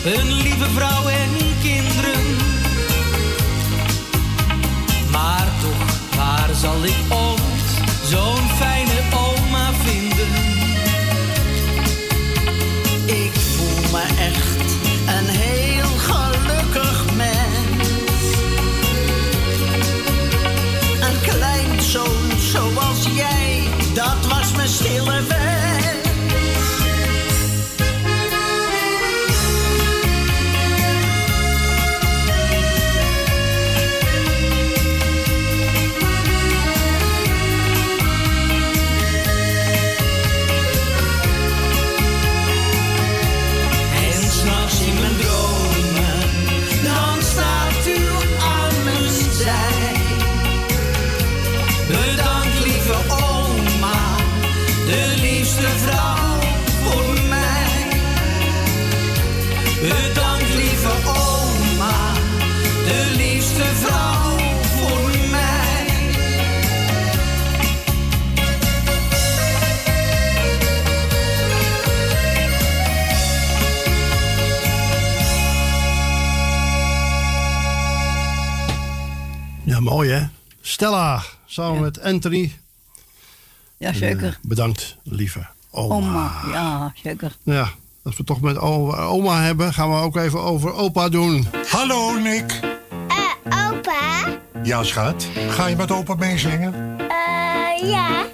een lieve vrouw en kinderen. Maar toch, waar zal ik samen met Anthony. Ja, zeker. Eh, bedankt, lieve oma. oma. Ja, zeker. Ja, als we toch met oma hebben, gaan we ook even over opa doen. Hallo, Nick. Eh, opa? Ja, schat. Ga je met opa meezingen? Eh, uh, ja.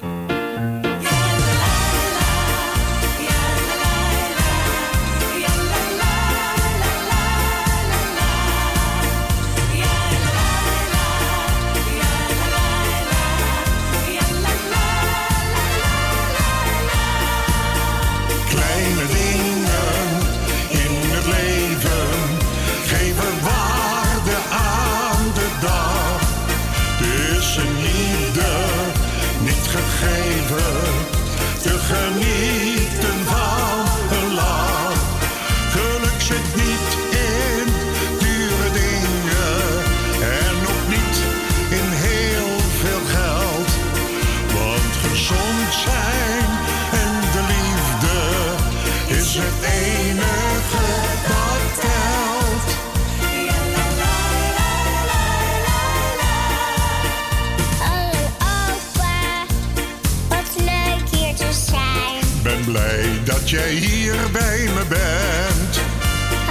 jij hier bij me bent.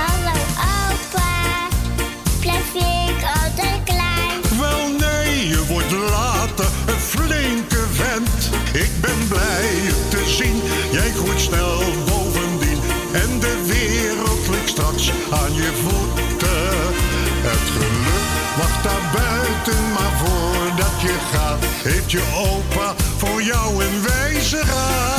Hallo opa, blijf ik altijd klein? Wel nee, je wordt later een flinke vent. Ik ben blij je te zien, jij groeit snel bovendien. En de wereld ligt straks aan je voeten. Het geluk wacht daar buiten, maar voordat je gaat, heeft je opa voor jou een wijze raad.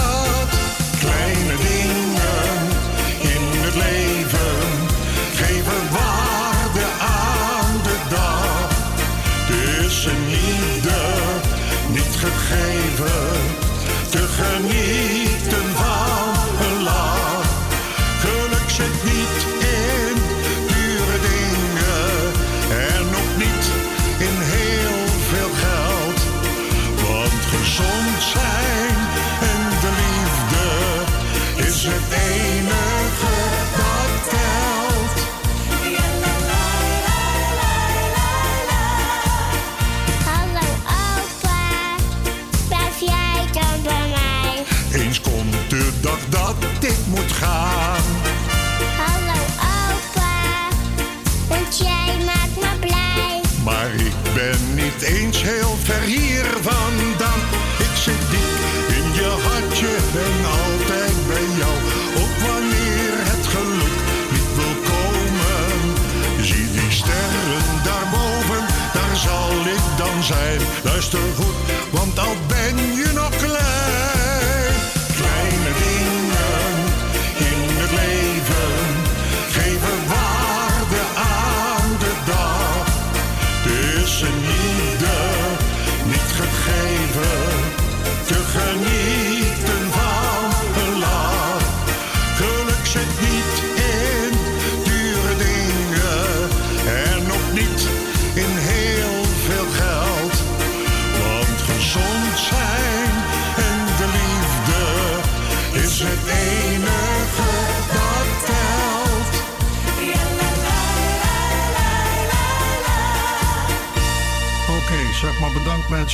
ben niet eens heel ver hier vandaan. Ik zit diep in je hartje, en altijd bij jou. Ook wanneer het geluk niet wil komen. Zie die sterren daarboven, daar zal ik dan zijn. Luister goed, want al ben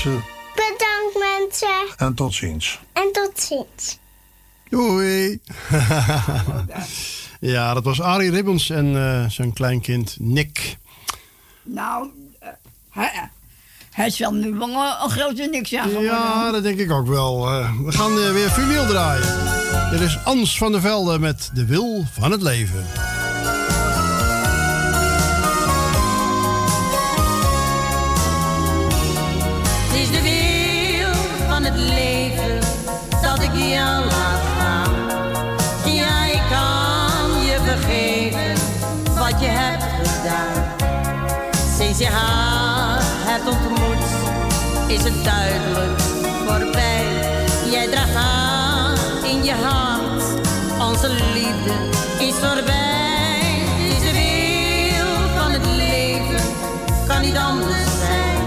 mensen. Bedankt mensen. En tot ziens. En tot ziens. Doei. (laughs) ja, dat was Arie Ribbons en eh, zijn kleinkind Nick. Nou, eh, hij, hij zal nu wel een, een grote niks zeggen. Ja, dat denk ik ook wel. Eh, we gaan weer fluweel draaien. Dit is Ans van der Velde met De Wil van het Leven. Is het duidelijk voorbij. Jij draagt haar in je hart, onze liefde is voorbij. De wil van het leven, kan niet anders zijn.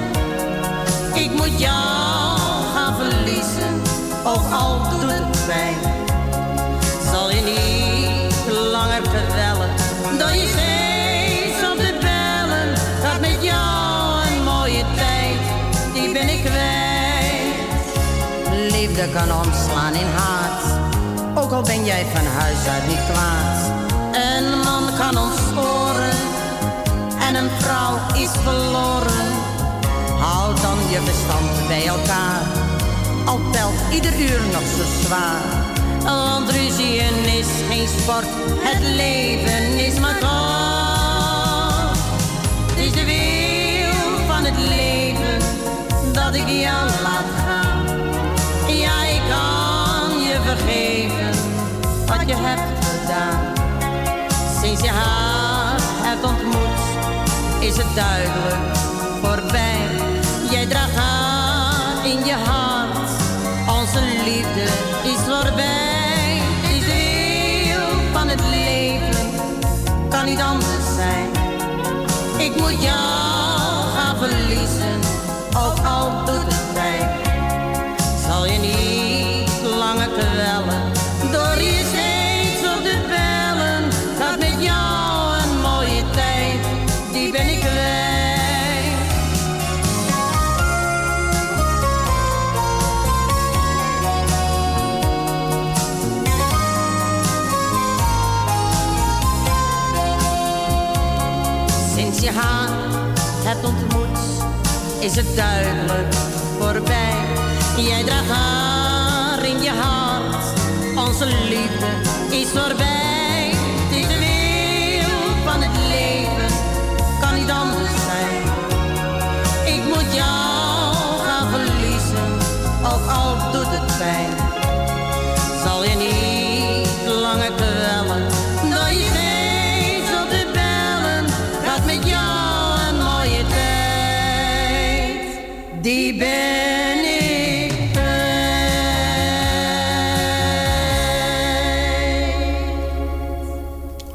Ik moet jou gaan verliezen, ook al doet het pijn. Kan omslaan in haat, ook al ben jij van huis uit niet kwaad. Een man kan ons sporen, en een vrouw is verloren. Houd dan je verstand bij elkaar, al telt ieder uur nog zo zwaar. Want is geen sport, het leven is maar kort. Het is de wil van het leven dat ik jou laat vergeven wat je hebt gedaan. Sinds je haar hebt ontmoet, is het duidelijk voorbij. Jij draagt haar in je hart, onze liefde is voorbij. De wil van het leven, kan niet anders zijn. Ik moet jou gaan verliezen, ook is het duidelijk voorbij. Jij draagt haar in je hart, onze liefde is voorbij. Is de wil van het leven, kan niet anders zijn. Ik moet jou gaan verliezen, ook al doet het pijn.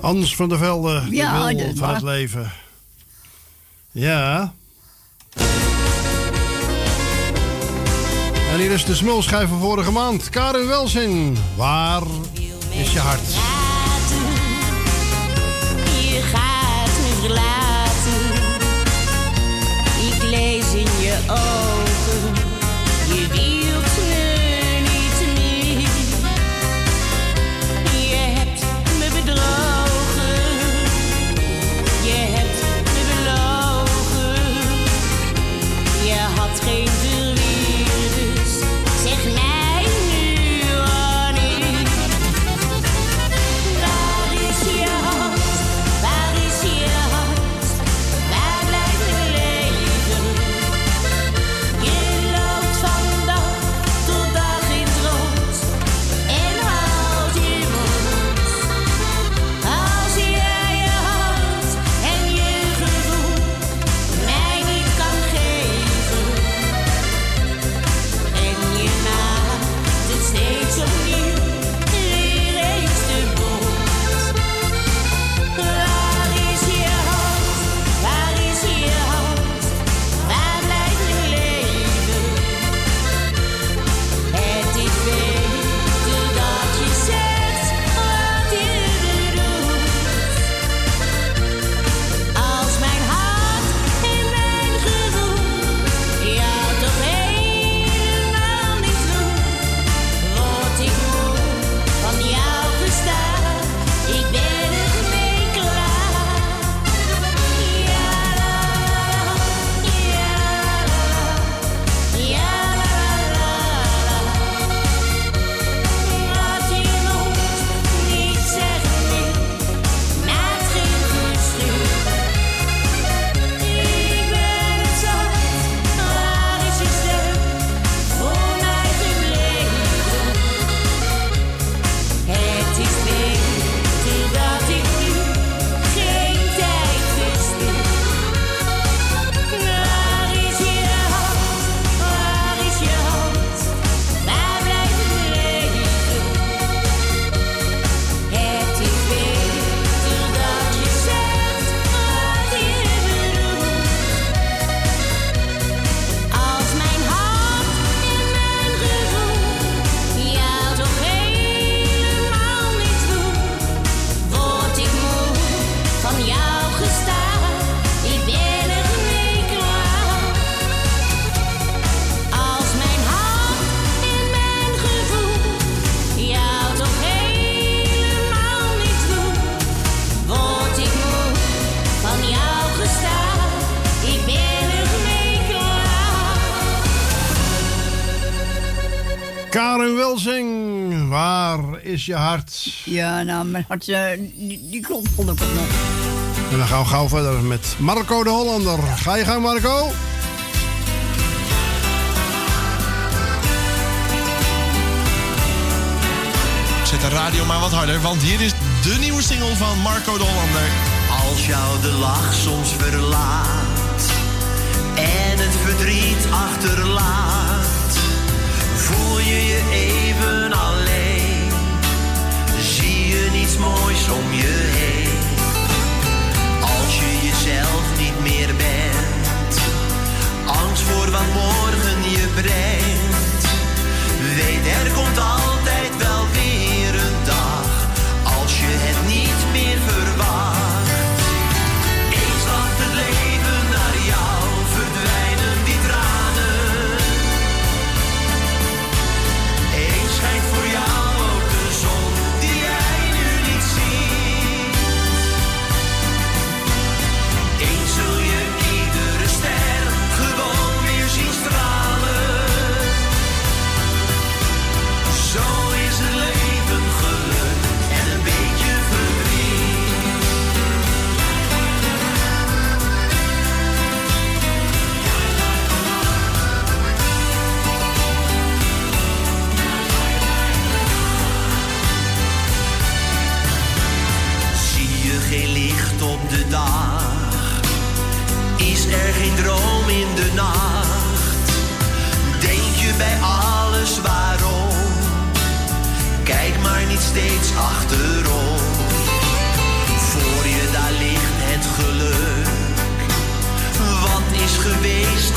Ans van der Velde, De Ja, Wil van waar. het Leven. Ja. En hier is de smulschijf van vorige maand. Karin Welzin, waar is je hart? Je gaat me verlaten. Ik lees in je ogen. Waar is je hart? Ja, nou, mijn hart, uh, die, die klopt gelukkig nog. En dan gaan we gauw verder met Marco de Hollander. Ga je gang, Marco? Zet de radio maar wat harder, want hier is de nieuwe single van Marco de Hollander. Als jou de lach soms verlaat en het verdriet achterlaat, voel je je even alleen. Moois om je heen. Als je jezelf niet meer bent, angst voor wat morgen je brengt. Weet er komt altijd Is er geen droom in de nacht? Denk je bij alles waarom? Kijk maar niet steeds achterom. Voor je daar ligt het geluk. Wat is geweest,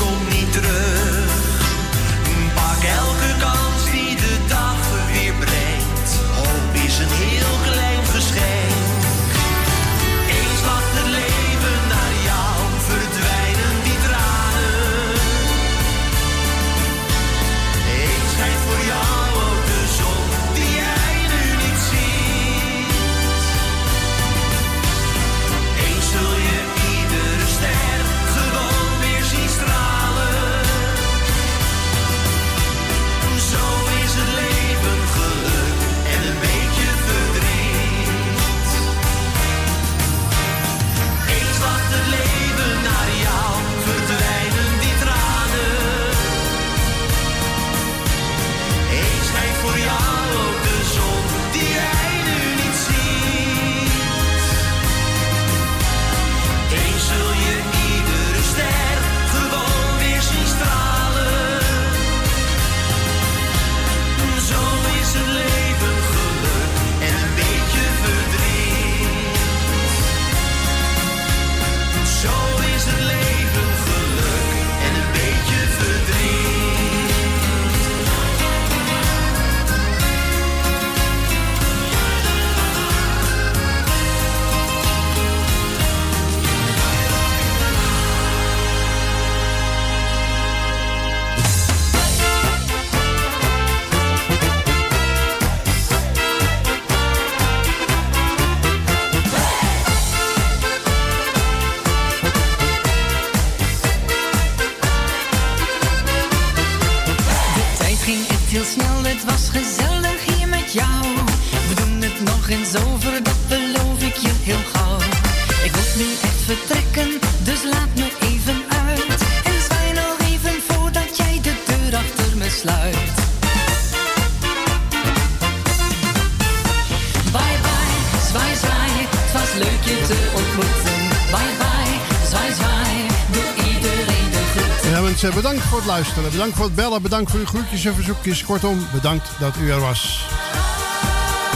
luisteren. Bedankt voor het bellen. Bedankt voor uw groetjes en verzoekjes. Kortom, bedankt dat u er was.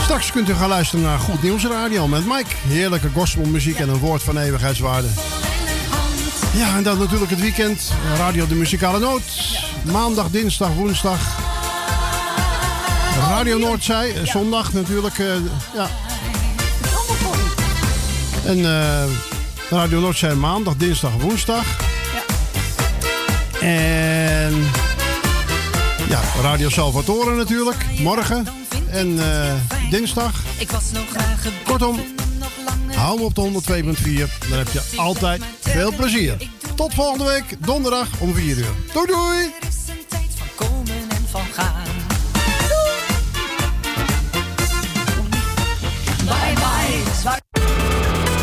Straks kunt u gaan luisteren naar Goed Nieuws Radio met Mike. Heerlijke gospelmuziek en een woord van eeuwigheidswaarde. Ja, en dan natuurlijk het weekend. Radio de Muzikale Noot. Maandag, dinsdag, woensdag. Radio Noordzij. eh, Zondag natuurlijk. eh, ja. En eh, Radio Noordzij maandag, dinsdag, woensdag. En ja, Radio Salvatore natuurlijk. Morgen en eh, dinsdag. Ik was nog graag Kortom, hou op de 102.4. Dan heb je altijd veel plezier. Tot volgende week, donderdag om 4 uur. Doei doei!